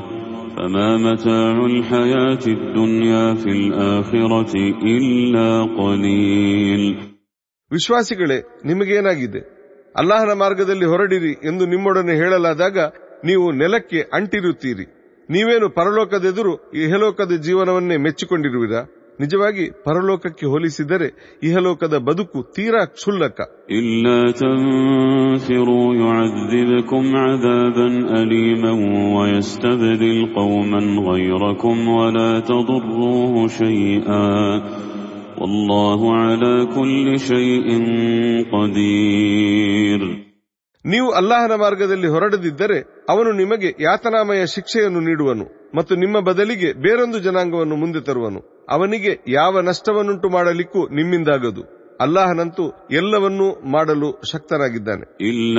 فما متاع الحياة الدنيا في الآخرة إلا قليل ವಿಶ್ವಾಸಿಗಳೇ ನಿಮಗೇನಾಗಿದೆ ಅಲ್ಲಾಹನ ಮಾರ್ಗದಲ್ಲಿ ಹೊರಡಿರಿ ಎಂದು ನಿಮ್ಮೊಡನೆ ಹೇಳಲಾದಾಗ ನೀವು ನೆಲಕ್ಕೆ ಅಂಟಿರುತ್ತೀರಿ ನೀವೇನು ಪರಲೋಕದೆದುರು ಇಹಲೋಕದ ಜೀವನವನ್ನೇ ಮೆಚ್ಚಿಕೊಂಡಿರುವಿರಾ ನಿಜವಾಗಿ ಪರಲೋಕಕ್ಕೆ ಹೋಲಿಸಿದರೆ ಇಹಲೋಕದ ಬದುಕು ತೀರಾ ಕ್ಷುಲ್ಲಕ إلا تنفروا يعذبكم عذابا أليما ويستبدل قوما غيركم ولا تضروه شيئا والله على كل شيء قدير ನೀವು ಅಲ್ಲಾಹನ ಮಾರ್ಗದಲ್ಲಿ ಹೊರಡದಿದ್ದರೆ ಅವನು ನಿಮಗೆ ಯಾತನಾಮಯ ಶಿಕ್ಷೆಯನ್ನು ನೀಡುವನು ಮತ್ತು ನಿಮ್ಮ ಬದಲಿಗೆ ಬೇರೊಂದು ಜನಾಂಗವನ್ನು ಮುಂದೆ ತರುವನು. ಅವನಿಗೆ ಯಾವ ನಷ್ಟವನ್ನುಂಟು ಮಾಡಲಿಕ್ಕೂ ನಿಮ್ಮಿಂದಾಗದು. ಅಲ್ಲಾಹನಂತೂ ಎಲ್ಲವನ್ನೂ ಮಾಡಲು ಶಕ್ತನಾಗಿದ್ದಾನೆ. ಇಲ್ಲ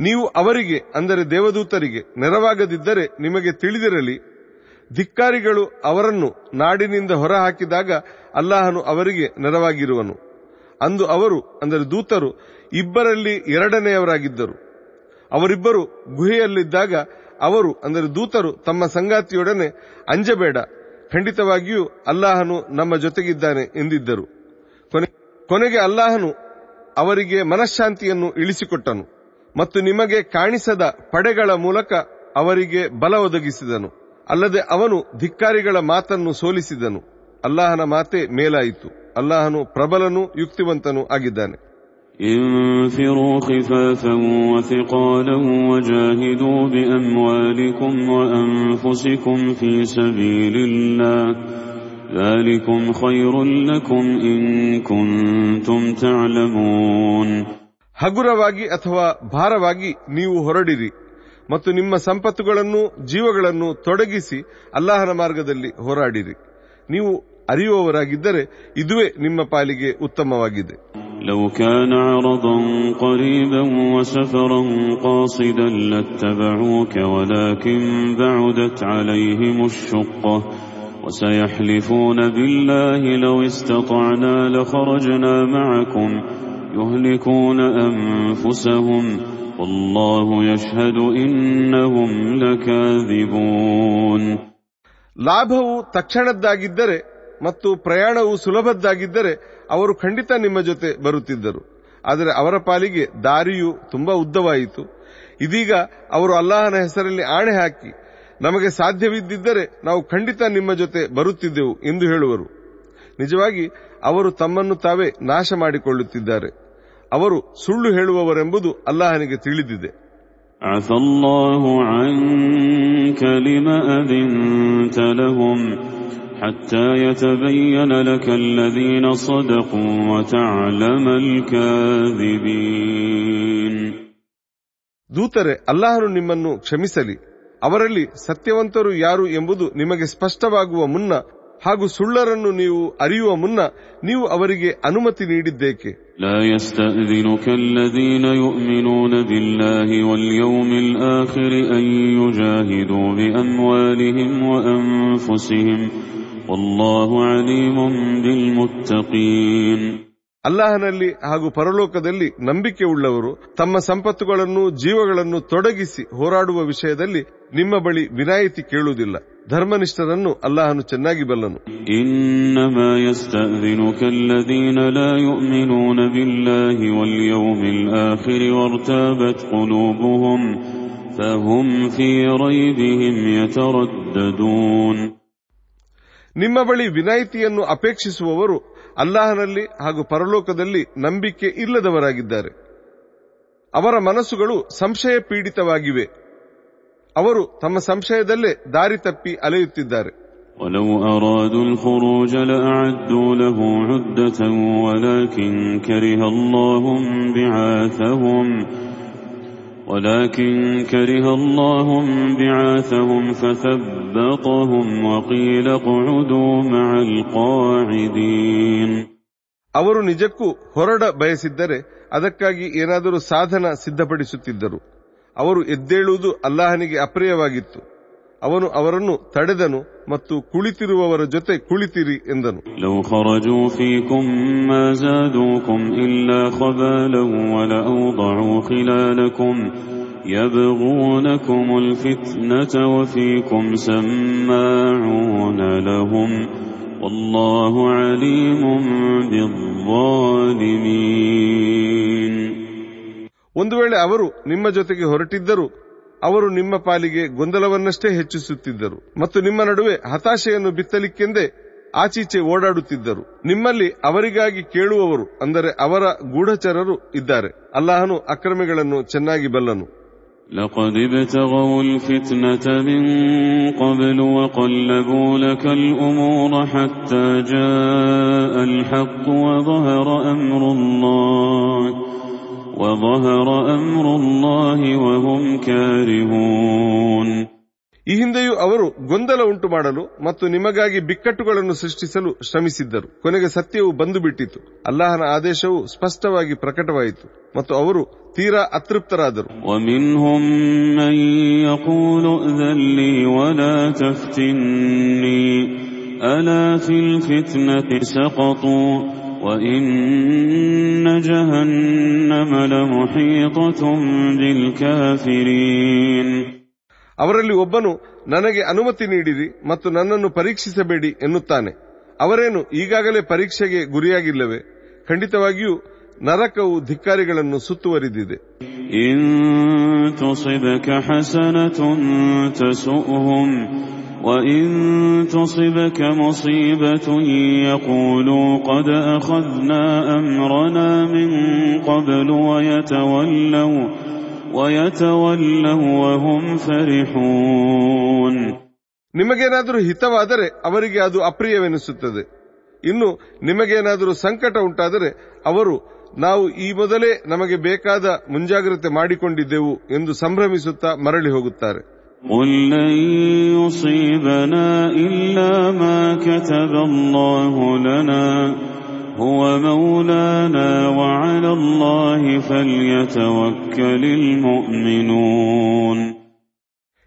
ನೀವು ಅವರಿಗೆ, ಅಂದರೆ ದೇವದೂತರಿಗೆ ನೆರವಾಗದಿದ್ದರೆ ನಿಮಗೆ ತಿಳಿದಿರಲಿ, ಧಿಕ್ಕಾರಿಗಳು ಅವರನ್ನು ನಾಡಿನಿಂದ ಹೊರಹಾಕಿದಾಗ ಅಲ್ಲಾಹನು ಅವರಿಗೆ ನೆರವಾಗಿರುವನು. ಅಂದು ಅವರು, ಅಂದರೆ ದೂತರು, ಇಬ್ಬರಲ್ಲಿ ಎರಡನೆಯವರಾಗಿದ್ದರು. ಅವರಿಬ್ಬರು ಗುಹೆಯಲ್ಲಿದ್ದಾಗ ಅವರು, ಅಂದರೆ ದೂತರು, ತಮ್ಮ ಸಂಗಾತಿಯೊಡನೆ, ಅಂಜಬೇಡ, ಖಂಡಿತವಾಗಿಯೂ ಅಲ್ಲಾಹನು ನಮ್ಮ ಜೊತೆಗಿದ್ದಾನೆ ಎಂದಿದ್ದರು. ಕೊನೆ- ಕೊನೆಗೆ ಅಲ್ಲಾಹನು ಅವರಿಗೆ ಮನಃಶಾಂತಿಯನ್ನು ಇಳಿಸಿಕೊಟ್ಟನು. ಮತ್ತು ನಿಮಗೆ ಕಾಣಿಸದ ಪಡೆಗಳ ಮೂಲಕ ಅವರಿಗೆ ಬಲ ಒದಗಿಸಿದನು ಅಲ್ಲದೆ ಅವನು ಧಿಕ್ಕಾರಿಗಳ ಮಾತನ್ನು ಸೋಲಿಸಿದನು ಅಲ್ಲಾಹನ ಮಾತೆ ಮೇಲಾಯಿತು ಅಲ್ಲಾಹನು ಪ್ರಬಲನೂ ಯುಕ್ತಿವಂತನೂ ಆಗಿದ್ದಾನೆ انفروا خفافا وثقالا وجاهدوا بأموالكم وأنفسكم في سبيل الله ذلكم خير لكم إن كنتم تعلمون ಹಗುರವಾಗಿ ಅಥವಾ ಭಾರವಾಗಿ ನೀವು ಹೊರಡಿರಿ ಮತ್ತು ನಿಮ್ಮ ಸಂಪತ್ತುಗಳನ್ನು ಜೀವಗಳನ್ನು ತೊಡಗಿಸಿ ಅಲ್ಲಾಹನ ಮಾರ್ಗದಲ್ಲಿ ಹೋರಾಡಿರಿ ನೀವು ಅರಿಯುವವರಾಗಿದ್ದರೆ ಇದುವೇ ನಿಮ್ಮ ಪಾಲಿಗೆ ಉತ್ತಮವಾಗಿದೆ لو كان عرضا قريبا وسفرا قاصدا لاتبعوك ولكن بعدت عليهم الشقة وسيحلفون بالله لو استطعنا لخرجنا معكم يهلكون أنفسهم والله يشهد إنهم لكاذبون ಲಾಭವು ತಕ್ಷಣದ್ದಾಗಿದ್ದರೆ ಮತ್ತು ಪ್ರಯಾಣವು ಸುಲಭದ್ದಾಗಿದ್ದರೆ ಅವರು ಖಂಡಿತ ನಿಮ್ಮ ಜೊತೆ ಬರುತ್ತಿದ್ದರು ಆದರೆ ಅವರ ಪಾಲಿಗೆ ದಾರಿಯು ತುಂಬಾ ಉದ್ದವಾಯಿತು ಇದೀಗ ಅವರು ಅಲ್ಲಾಹನ ಹೆಸರಲ್ಲಿ ಆಣೆ ಹಾಕಿ ನಮಗೆ ಸಾಧ್ಯವಿದ್ದಿದ್ದರೆ ನಾವು ಖಂಡಿತ ನಿಮ್ಮ ಜೊತೆ ಬರುತ್ತಿದ್ದೆವು ಎಂದು ಹೇಳುವರು ನಿಜವಾಗಿ ಅವರು ತಮ್ಮನ್ನು ತಾವೇ ನಾಶ ಮಾಡಿಕೊಳ್ಳುತ್ತಿದ್ದಾರೆ ಅವರು ಸುಳ್ಳು ಹೇಳುವವರೆಂಬುದು ಅಲ್ಲಾಹನಿಗೆ ತಿಳಿದಿದೆ. ದೂತರೆ ಅಲ್ಲಾಹರು ನಿಮ್ಮನ್ನು ಕ್ಷಮಿಸಲಿ. ಅವರಲ್ಲಿ ಸತ್ಯವಂತರು ಯಾರು ಎಂಬುದು ನಿಮಗೆ ಸ್ಪಷ್ಟವಾಗುವ ಮುನ್ನ ಹಾಗೂ ಸುಳ್ಳರನ್ನು ನೀವು ಅರಿಯುವ ಮುನ್ನ ನೀವು ಅವರಿಗೆ ಅನುಮತಿ ನೀಡಿದ್ದೇಕೆ لا يستأذنك الذين يؤمنون بالله واليوم الآخر أن يجاهدوا بأموالهم وأنفسهم والله عليم بالمتقين ಅಲ್ಲಾಹನಲ್ಲಿ ಹಾಗೂ ಪರಲೋಕದಲ್ಲಿ ನಂಬಿಕೆ ಉಳ್ಳವರು ತಮ್ಮ ಸಂಪತ್ತುಗಳನ್ನು ಜೀವಗಳನ್ನು ತೊಡಗಿಸಿ ಹೋರಾಡುವ ವಿಷಯದಲ್ಲಿ ನಿಮ್ಮ ಬಳಿ ವಿನಾಯಿತಿ ಕೇಳುವುದಿಲ್ಲ. ಧರ್ಮನಿಷ್ಠರನ್ನು ಅಲ್ಲಾಹನು ಚೆನ್ನಾಗಿ ಬಲ್ಲನು. ನಿಮ್ಮ ಬಳಿ ವಿನಾಯಿತಿಯನ್ನು ಅಪೇಕ್ಷಿಸುವವರು ಅಲ್ಲಾಹನಲ್ಲಿ ಹಾಗೂ ಪರಲೋಕದಲ್ಲಿ ನಂಬಿಕೆ ಇಲ್ಲದವರಾಗಿದ್ದಾರೆ ಅವರ ಮನಸ್ಸುಗಳು ಸಂಶಯ ಪೀಡಿತವಾಗಿವೆ ಅವರು ತಮ್ಮ ಸಂಶಯದಲ್ಲೇ ದಾರಿ ತಪ್ಪಿ ಅಲೆಯುತ್ತಿದ್ದಾರೆ ولو أرادوا الخروج لأعدوا له عدة ولكن كره الله بعاثهم ولكن كره الله بعاثهم فثبطهم وقيل اقعدوا مع القاعدين ಅವರು ನಿಜಕ್ಕೂ ಹೊರಡ ಬಯಸಿದ್ದರೆ ಅದಕ್ಕಾಗಿ ಏನಾದರೂ ಸಾಧನ ಸಿದ್ಧಪಡಿಸುತ್ತಿದ್ದರು ಅವರು ಎದ್ದೇಳುವುದು ಅಲ್ಲಾಹನಿಗೆ ಅಪ್ರಿಯವಾಗಿತ್ತು ಅವನು ಅವರನ್ನು ತಡೆದನು ಮತ್ತು ಕುಳಿತಿರುವವರ ಜೊತೆ ಕುಳಿತಿರಿ ಎಂದನು. ಒಂದು ವೇಳೆ ಅವರು ನಿಮ್ಮ ಜೊತೆಗೆ ಹೊರಟಿದ್ದರು ಅವರು ನಿಮ್ಮ ಪಾಲಿಗೆ ಗೊಂದಲವನ್ನಷ್ಟೇ ಹೆಚ್ಚಿಸುತ್ತಿದ್ದರು ಮತ್ತು ನಿಮ್ಮ ನಡುವೆ ಹತಾಶೆಯನ್ನು ಬಿತ್ತಲಿಕ್ಕೆಂದೇ ಆಚೀಚೆ ಓಡಾಡುತ್ತಿದ್ದರು ನಿಮ್ಮಲ್ಲಿ ಅವರಿಗಾಗಿ ಕೇಳುವವರು ಅಂದರೆ ಅವರ ಗೂಢಚರರು ಇದ್ದಾರೆ ಅಲ್ಲಾಹನು ಅಕ್ರಮಿಗಳನ್ನು ಚೆನ್ನಾಗಿ ಬಲ್ಲನು لقد ابتغوا الفتنة من قبل وقلبوا لك الأمور حتى جاء الحق وظهر أمر الله وظهر أمر الله وهم كارهون ಈ ಹಿಂದೆಯೂ ಅವರು ಗೊಂದಲ ಉಂಟು ಮಾಡಲು ಮತ್ತು ನಿಮಗಾಗಿ ಬಿಕ್ಕಟ್ಟುಗಳನ್ನು ಸೃಷ್ಟಿಸಲು ಶ್ರಮಿಸಿದ್ದರು ಕೊನೆಗೆ ಸತ್ಯವು ಬಂದು ಬಿಟ್ಟಿತು ಅಲ್ಲಾಹನ ಆದೇಶವು ಸ್ಪಷ್ಟವಾಗಿ ಪ್ರಕಟವಾಯಿತು ಮತ್ತು ಅವರು ತೀರಾ ಅತೃಪ್ತರಾದರು ومنهم من يقول ائذن لي ولا تفتني ألا في الفتنة سقطوا وإن جهنم لمحيطة بالكافرين ಅವರಲ್ಲಿ ಒಬ್ಬನು ನನಗೆ ಅನುಮತಿ ನೀಡಿರಿ ಮತ್ತು ನನ್ನನ್ನು ಪರೀಕ್ಷಿಸಬೇಡಿ ಎನ್ನುತ್ತಾನೆ ಅವರೇನು ಈಗಾಗಲೇ ಪರೀಕ್ಷೆಗೆ ಗುರಿಯಾಗಿಲ್ಲವೇ ಖಂಡಿತವಾಗಿಯೂ ನರಕವು ಧಿಕ್ಕಾರಿಗಳನ್ನು ಸುತ್ತುವರಿದಿದೆ إن تصبك حسنة تسؤهم وإن تصبك مصيبة يقولوا قد أخذنا أمرنا من قبل ويتولوا ويتولوا وهم فرحون ನಿಮಗೇನಾದರೂ ಹಿತವಾದರೆ ಅವರಿಗೆ ಅದು ಅಪ್ರಿಯವೆನಿಸುತ್ತದೆ ಇನ್ನು ನಿಮಗೇನಾದರೂ ಸಂಕಟ ಉಂಟಾದರೆ ಅವರು ನಾವು ಈ ಮೊದಲೇ ನಮಗೆ ಬೇಕಾದ ಮುಂಜಾಗ್ರತೆ ಮಾಡಿಕೊಂಡಿದ್ದೆವು ಎಂದು ಸಂಭ್ರಮಿಸುತ್ತಾ ಮರಳಿ ಹೋಗುತ್ತಾರೆ.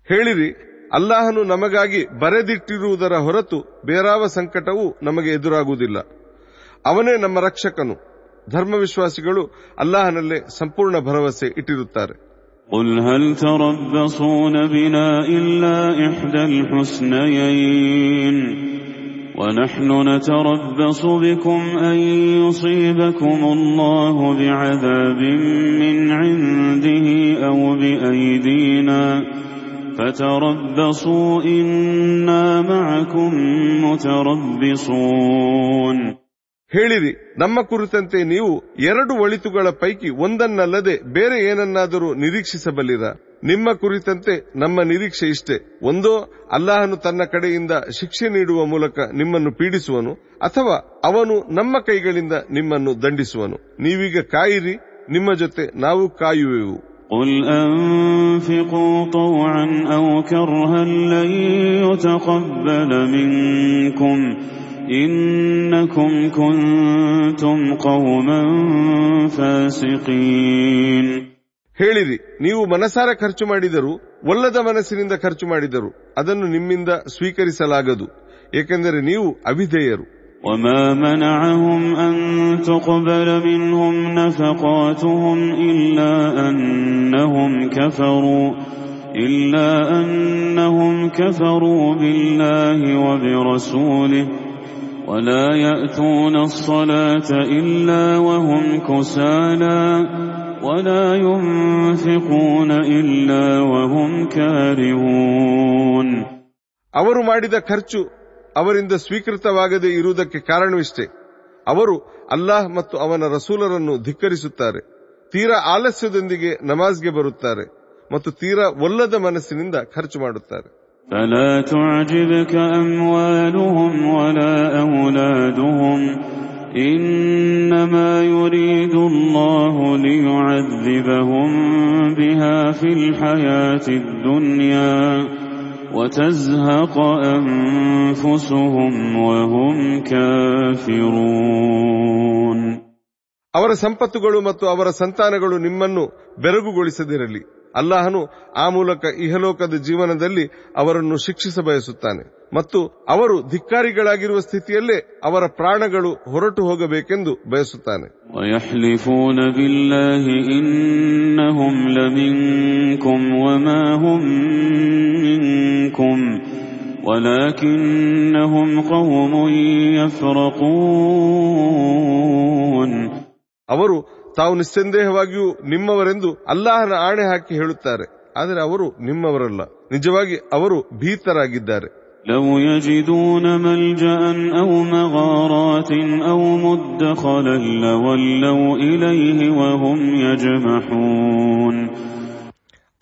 ಹೇಳಿರಿ ಅಲ್ಲಾಹನು ನಮಗಾಗಿ ಬರೆದಿಟ್ಟಿರುವುದರ ಹೊರತು ಬೇರಾವ ಸಂಕಟವೂ ನಮಗೆ ಎದುರಾಗುವುದಿಲ್ಲ ಅವನೇ ನಮ್ಮ ರಕ್ಷಕನು ಧರ್ಮವಿಶ್ವಾಸಿಗಳು ಅಲ್ಲಾಹನಲ್ಲೇ ಸಂಪೂರ್ಣ ಭರವಸೆ ಇಟ್ಟಿರುತ್ತಾರೆ قل هل تربصون بنا إلا إحدى الحسنيين ونحن نتربص بكم أن يصيبكم الله بعذاب من عنده أو بأيدينا فتربصوا إنا معكم متربصون ಹೇಳಿರಿ ನಮ್ಮ ಕುರಿತಂತೆ ನೀವು ಎರಡು ಒಳಿತುಗಳ ಪೈಕಿ ಒಂದನ್ನಲ್ಲದೆ ಬೇರೆ ಏನನ್ನಾದರೂ ನಿರೀಕ್ಷಿಸಬಲ್ಲಿರ ನಿಮ್ಮ ಕುರಿತಂತೆ ನಮ್ಮ ನಿರೀಕ್ಷೆ ಇಷ್ಟೇ ಒಂದೋ ಅಲ್ಲಾಹನು ತನ್ನ ಕಡೆಯಿಂದ ಶಿಕ್ಷೆ ನೀಡುವ ಮೂಲಕ ನಿಮ್ಮನ್ನು ಪೀಡಿಸುವನು ಅಥವಾ ಅವನು ನಮ್ಮ ಕೈಗಳಿಂದ ನಿಮ್ಮನ್ನು ದಂಡಿಸುವನು ನೀವೀಗ ಕಾಯಿರಿ ನಿಮ್ಮ ಜೊತೆ ನಾವು ಕಾಯುವೆವು قل أنفقوا طوعا أو كرها لن يتقبل منكم إنكم كنتم قوما فاسقين ಹೇಳಿರಿ ನೀವು ಮನಸಾರ ಖರ್ಚು ಮಾಡಿದರು ಒಲ್ಲದ ಮನಸ್ಸಿನಿಂದ ಖರ್ಚು ಮಾಡಿದರು ಅದನ್ನು ನಿಮ್ಮಿಂದ ಸ್ವೀಕರಿಸಲಾಗದು ಏಕೆಂದರೆ ನೀವು ಅವಿಧೇಯರು وما منعهم أن تقبل منهم نفقاتهم إلا أنهم كفروا إلا أنهم كفروا بالله وبرسوله ولا يأتون الصلاة إلا وهم كسالى ولا ينفقون إلا وهم كارهون ಅವರು ಮಾಡಿದ ಖರ್ಚು ಅವರಿಂದ ಸ್ವೀಕೃತವಾಗದೇ ಇರುವುದಕ್ಕೆ ಕಾರಣವಿಷ್ಟೇ ಅವರು ಅಲ್ಲಾಹ್ ಮತ್ತು ಅವನ ರಸೂಲರನ್ನು ಧಿಕ್ಕರಿಸುತ್ತಾರೆ ತೀರಾ ಆಲಸ್ಯದೊಂದಿಗೆ ನಮಾಜ್ಗೆ ಬರುತ್ತಾರೆ ಮತ್ತು ತೀರಾ ಒಲ್ಲದ ಮನಸ್ಸಿನಿಂದ ಖರ್ಚು ಮಾಡುತ್ತಾರೆ فلا تعجبك أموالهم ولا أولادهم إنما يريد الله ليعذبهم بها في الحياة الدنيا وتزهق أنفسهم وهم كافرون ಅವರ ಸಂಪತ್ತುಗಳು ಮತ್ತು ಅವರ ಸಂತಾನಗಳು ನಿಮ್ಮನ್ನು ಬೆರಗುಗೊಳಿಸದಿರಲಿ ಅಲ್ಲಾಹನು ಆ ಮೂಲಕ ಇಹಲೋಕದ ಜೀವನದಲ್ಲಿ ಅವರನ್ನು ಶಿಕ್ಷಿಸ ಬಯಸುತ್ತಾನೆ ಮತ್ತು ಅವರು ಧಿಕ್ಕಾರಿಗಳಾಗಿರುವ ಸ್ಥಿತಿಯಲ್ಲೇ ಅವರ ಪ್ರಾಣಗಳು ಹೊರಟು ಹೋಗಬೇಕೆಂದು ಬಯಸುತ್ತಾನೆ. ಅವರು ತಾವು ನಿಸ್ಸಂದೇಹವಾಗಿಯೂ ನಿಮ್ಮವರೆಂದು ಅಲ್ಲಾಹನ ಆಣೆ ಹಾಕಿ ಹೇಳುತ್ತಾರೆ ಆದರೆ ಅವರು ನಿಮ್ಮವರಲ್ಲ ನಿಜವಾಗಿ ಅವರು ಭೀತರಾಗಿದ್ದಾರೆ لو يجدون ملجأ أو مغارات أو مدخلا لولوا إليه وهم يجمحون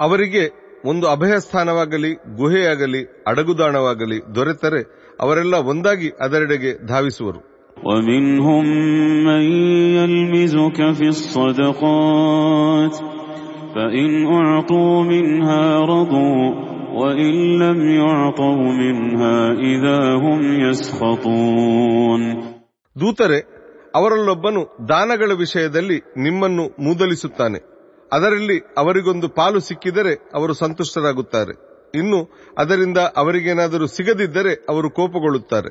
ಅವರಿಗೆ ಒಂದು ಅಭಯ ಸ್ಥಾನವಾಗಲಿ ಗುಹೆಯಾಗಲಿ ಅಡಗುದಾಣವಾಗಲಿ ದೊರೆತರೆ ಅವರೆಲ್ಲ ಒಂದಾಗಿ ಅದರೆಡೆಗೆ ಧಾವಿಸುವರು ومنهم من يلمزك في الصدقات فإن أعطوا منها رضوا وإن لم يعطوا منها إذا هم يسخطون ದೂತರೆ ಅವರಲ್ಲೊಬ್ಬನು ದಾನಗಳ ವಿಷಯದಲ್ಲಿ ನಿಮ್ಮನ್ನು ಮೂದಲಿಸುತ್ತಾನೆ ಅದರಲ್ಲಿ ಅವರಿಗೊಂದು ಪಾಲು ಸಿಕ್ಕಿದರೆ ಅವರು ಸಂತುಷ್ಟರಾಗುತ್ತಾರೆ ಇನ್ನು ಅದರಿಂದ ಅವರಿಗೇನಾದರೂ ಸಿಗದಿದ್ದರೆ ಅವರು ಕೋಪಗೊಳ್ಳುತ್ತಾರೆ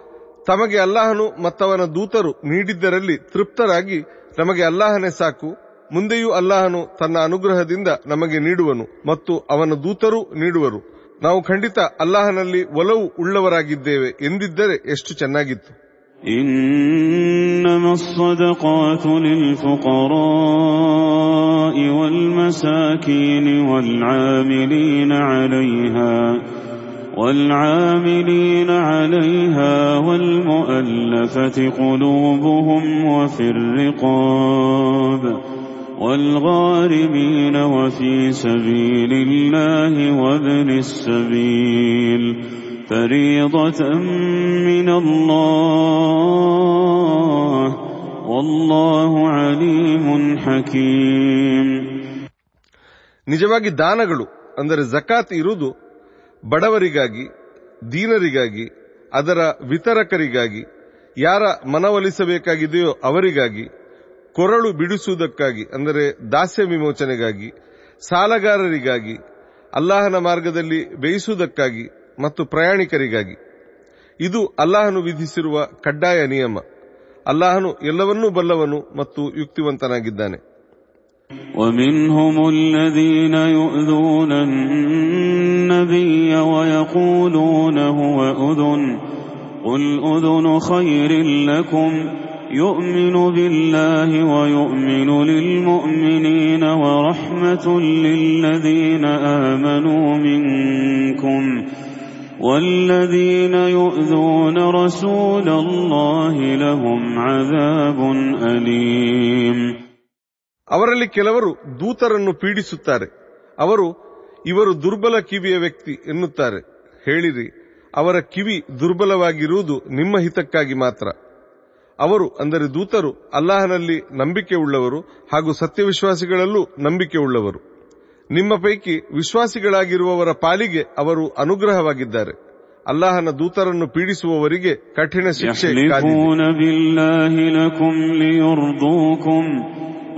ತಮಗೆ ಅಲ್ಲಾಹನು ಮತ್ತವನ ದೂತರು ನೀಡಿದ್ದರಲ್ಲಿ ತೃಪ್ತರಾಗಿ ನಮಗೆ ಅಲ್ಲಾಹನೇ ಸಾಕು ಮುಂದೆಯೂ ಅಲ್ಲಾಹನು ತನ್ನ ಅನುಗ್ರಹದಿಂದ ನಮಗೆ ನೀಡುವನು ಮತ್ತು ಅವನ ದೂತರು ನೀಡುವರು ನಾವು ಖಂಡಿತ ಅಲ್ಲಾಹನಲ್ಲಿ ಒಲವು ಉಳ್ಳವರಾಗಿದ್ದೇವೆ ಎಂದಿದ್ದರೆ ಎಷ್ಟು ಚೆನ್ನಾಗಿತ್ತು إنما الصدقات للفقراء والمساكين والعاملين عليها والعاملين عليها والمؤلفة قلوبهم وفي الرقاب والغارمين وفي سبيل الله وابن السبيل فريضة من الله والله عليم حكيم ನಿಜವಾಗಿ ದಾನಗಳು ಅಂದರೆ ಜಕಾತ್ ಇರುವುದು ಬಡವರಿಗಾಗಿ ದೀನರಿಗಾಗಿ ಅದರ ವಿತರಕರಿಗಾಗಿ ಯಾರ ಮನವೊಲಿಸಬೇಕಾಗಿದೆಯೋ ಅವರಿಗಾಗಿ ಕೊರಳು ಬಿಡಿಸುವುದಕ್ಕಾಗಿ ಅಂದರೆ ದಾಸ್ಯ ವಿಮೋಚನೆಗಾಗಿ ಸಾಲಗಾರರಿಗಾಗಿ ಅಲ್ಲಾಹನ ಮಾರ್ಗದಲ್ಲಿ ಬೇಯಿಸುವುದಕ್ಕಾಗಿ ಮತ್ತು ಪ್ರಯಾಣಿಕರಿಗಾಗಿ ಇದು ಅಲ್ಲಾಹನು ವಿಧಿಸಿರುವ ಕಡ್ಡಾಯ ನಿಯಮ ಅಲ್ಲಾಹನು ಎಲ್ಲವನ್ನೂ ಬಲ್ಲವನು ಮತ್ತು ಯುಕ್ತಿವಂತನಾಗಿದ್ದಾನೆ ومنهم الذين يؤذون النبي ويقولون هو أذن قل أذن خير لكم يؤمن بالله ويؤمن للمؤمنين ورحمة للذين آمنوا منكم والذين يؤذون رسول الله لهم عذاب أليم ಅವರಲ್ಲಿ ಕೆಲವರು ದೂತರನ್ನು ಪೀಡಿಸುತ್ತಾರೆ ಅವರು ಇವರು ದುರ್ಬಲ ಕಿವಿಯ ವ್ಯಕ್ತಿ ಎನ್ನುತ್ತಾರೆ. ಹೇಳಿರಿ ಅವರ ಕಿವಿ ದುರ್ಬಲವಾಗಿರುವುದು ನಿಮ್ಮ ಹಿತಕ್ಕಾಗಿ ಮಾತ್ರ. ಅವರು ಅಂದರೆ ದೂತರು ಅಲ್ಲಾಹನಲ್ಲಿ ನಂಬಿಕೆ ಉಳ್ಳವರು ಹಾಗೂ ಸತ್ಯವಿಶ್ವಾಸಿಗಳಲ್ಲೂ ನಂಬಿಕೆ ಉಳ್ಳವರು ನಿಮ್ಮ ಪೈಕಿ ವಿಶ್ವಾಸಿಗಳಾಗಿರುವವರ ಪಾಲಿಗೆ ಅವರು ಅನುಗ್ರಹವಾಗಿದ್ದಾರೆ. ಅಲ್ಲಾಹನ ದೂತರನ್ನು ಪೀಡಿಸುವವರಿಗೆ ಕಠಿಣ ಶಿಕ್ಷೆ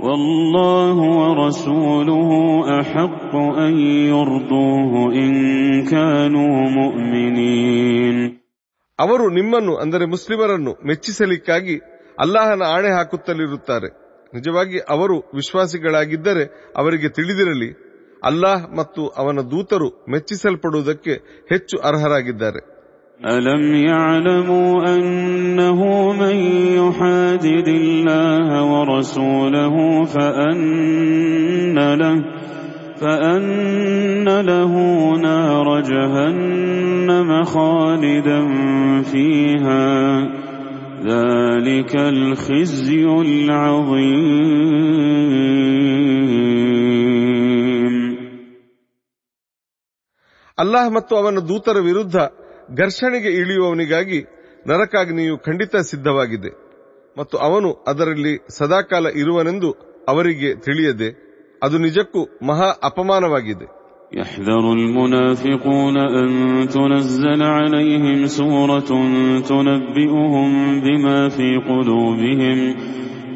ಕಾದಿದೆ. يحلفون بالله لكم ليرضوكم والله ورسوله أحق أن يرضوه إن كانوا مؤمنين ಅವರು ನಿಮ್ಮನ್ನು ಅಂದರೆ ಮುಸ್ಲಿಮರನ್ನು ಮೆಚ್ಚಿಸಲಿಕ್ಕಾಗಿ ಅಲ್ಲಾಹನ ಆಣೆ ಹಾಕುತ್ತಲಿರುತ್ತಾರೆ ನಿಜವಾಗಿ ಅವರು ವಿಶ್ವಾಸಿಗಳಾಗಿದ್ದರೆ ಅವರಿಗೆ ತಿಳಿದಿರಲಿ ಅಲ್ಲಾಹ್ ಮತ್ತು ಅವನ ದೂತರು ಮೆಚ್ಚಿಸಲ್ಪಡುವುದಕ್ಕೆ ಹೆಚ್ಚು ಅರ್ಹರಾಗಿದ್ದಾರೆ ألم يعلموا أنه من يحادد الله ورسوله فأن له فأن له نار جهنم خالدا فيها ذلك الخزي العظيم ಅಲ್ಲಾಹ್ ಮತ್ತು ಅವನ ದೂತರ ವಿರುದ್ಧ ಘರ್ಷಣೆಗೆ ಇಳಿಯುವವನಿಗಾಗಿ ನರಕಾಗ್ನಿಯು ಖಂಡಿತ ಸಿದ್ಧವಾಗಿದೆ ಮತ್ತು ಅವನು ಅದರಲ್ಲಿ ಸದಾಕಾಲ ಇರುವನೆಂದು ಅವರಿಗೆ ತಿಳಿಯದೆ ಅದು ನಿಜಕ್ಕೂ ಮಹಾ ಅಪಮಾನವಾಗಿದೆ يحذر المنافقون أن تنزل عليهم سورة تنبئهم بما في قلوبهم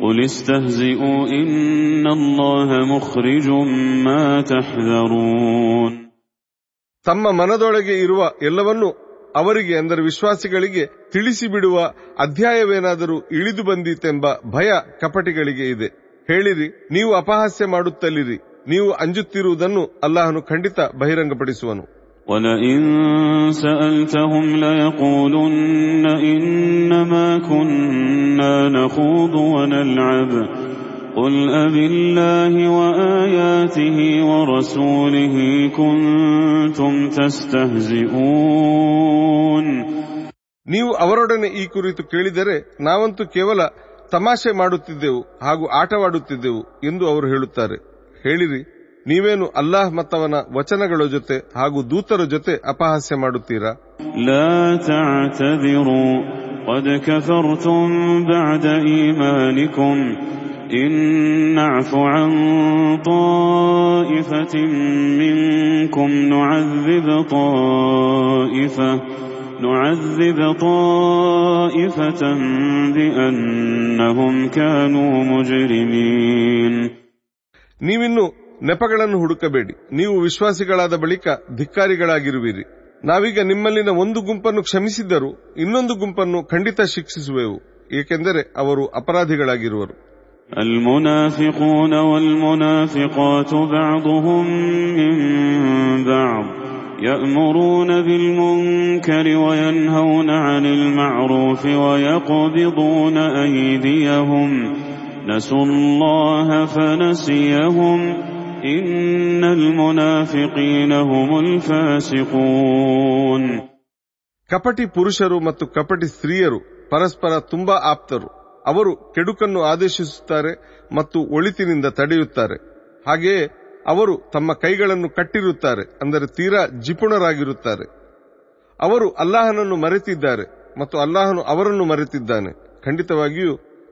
قل استهزئوا إن الله مخرج ما تحذرون ತಮ್ಮ ಮನದೊಳಗೆ ಇರುವ ಎಲ್ಲವನ್ನೂ ಅವರಿಗೆ ಅಂದರೆ ವಿಶ್ವಾಸಿಗಳಿಗೆ ತಿಳಿಸಿಬಿಡುವ ಅಧ್ಯಾಯವೇನಾದರೂ ಇಳಿದು ಬಂದಿತೆಂಬ ಭಯ ಕಪಟಿಗಳಿಗೆ ಇದೆ ಹೇಳಿರಿ ನೀವು ಅಪಹಾಸ್ಯ ಮಾಡುತ್ತಲಿರಿ ನೀವು ಅಂಜುತ್ತಿರುವುದನ್ನು ಅಲ್ಲಾಹನು ಖಂಡಿತ ಬಹಿರಂಗಪಡಿಸುವನು ولئن سألتهم ليقولن إنما كنا نخوض ونلعب قل أبالله وآياته ورسوله كنتم تستهزئون ನೀವು ಅವರೊಡನೆ ಈ ಕುರಿತು ಕೇಳಿದರೆ ನಾವಂತೂ ಕೇವಲ ತಮಾಷೆ ಮಾಡುತ್ತಿದ್ದೆವು ಹಾಗೂ ಆಟವಾಡುತ್ತಿದ್ದೆವು ಎಂದು ಅವರು ಹೇಳುತ್ತಾರೆ ಹೇಳಿರಿ ನೀವೇನು ಅಲ್ಲಾಹ್ ಮತ್ತವನ ವಚನಗಳ ಜೊತೆ ಹಾಗೂ ದೂತರ ಜೊತೆ ಅಪಹಾಸ್ಯ ಮಾಡುತ್ತೀರಾ لا تعتذروا قد كفرتم بعد إيمانكم إن نعف عن طائفة منكم نعذب طائفة نعذب طائفة بأنهم كانوا مجرمين ನೀವಿನ್ನು ನೆಪಗಳನ್ನು ಹುಡುಕಬೇಡಿ ನೀವು ವಿಶ್ವಾಸಿಗಳಾದ ಬಳಿಕ ಧಿಕ್ಕಾರಿಗಳಾಗಿರುವಿರಿ ನಾವೀಗ ನಿಮ್ಮಲ್ಲಿನ ಒಂದು ಗುಂಪನ್ನು ಕ್ಷಮಿಸಿದ್ದರೂ ಇನ್ನೊಂದು ಗುಂಪನ್ನು ಖಂಡಿತ ಶಿಕ್ಷಿಸುವೆವು ಏಕೆಂದರೆ ಅವರು ಅಪರಾಧಿಗಳಾಗಿರುವರು المنافقون والمنافقات بعضهم من بعض يأمرون بالمنكر وينهون عن المعروف ويقبضون أيديهم نسوا الله فنسيهم إن المنافقين هم الفاسقون ಕಪಟಿ ಪುರುಷರು ಮತ್ತು ಕಪಟಿ ಸ್ತ್ರೀಯರು ಪರಸ್ಪರ ತುಂಬಾ ಆಪ್ತರು ಅವರು ಕೆಡುಕನ್ನು ಆದೇಶಿಸುತ್ತಾರೆ ಮತ್ತು ಒಳಿತಿನಿಂದ ತಡೆಯುತ್ತಾರೆ. ಹಾಗೆಯೇ ಅವರು ತಮ್ಮ ಕೈಗಳನ್ನು ಕಟ್ಟಿರುತ್ತಾರೆ, ಅಂದರೆ ತೀರಾ ಜಿಪುಣರಾಗಿರುತ್ತಾರೆ. ಅವರು ಅಲ್ಲಾಹನನ್ನು ಮರೆತಿದ್ದಾರೆ ಮತ್ತು ಅಲ್ಲಾಹನು ಅವರನ್ನು ಮರೆತಿದ್ದಾನೆ. ಖಂಡಿತವಾಗಿಯೂ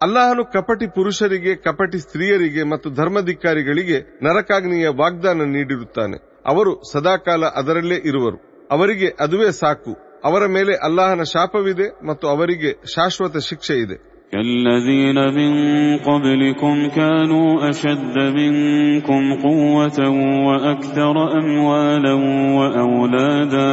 ಅಲ್ಲಾಹನು ಕಪಟಿ ಪುರುಷರಿಗೆ ಕಪಟಿ ಸ್ತ್ರೀಯರಿಗೆ ಮತ್ತು ಧರ್ಮಧಿಕಾರಿಗಳಿಗೆ ನರಕಾಗ್ನಿಯ ವಾಗ್ದಾನ ನೀಡಿರುತ್ತಾನೆ ಅವರು ಸದಾಕಾಲ ಅದರಲ್ಲೇ ಇರುವರು ಅವರಿಗೆ ಅದುವೇ ಸಾಕು ಅವರ ಮೇಲೆ ಅಲ್ಲಾಹನ ಶಾಪವಿದೆ ಮತ್ತು ಅವರಿಗೆ ಶಾಶ್ವತ ಶಿಕ್ಷೆ ಇದೆ كالذين من قبلكم كانوا أشد منكم قوة وأكثر أموالا وأولادا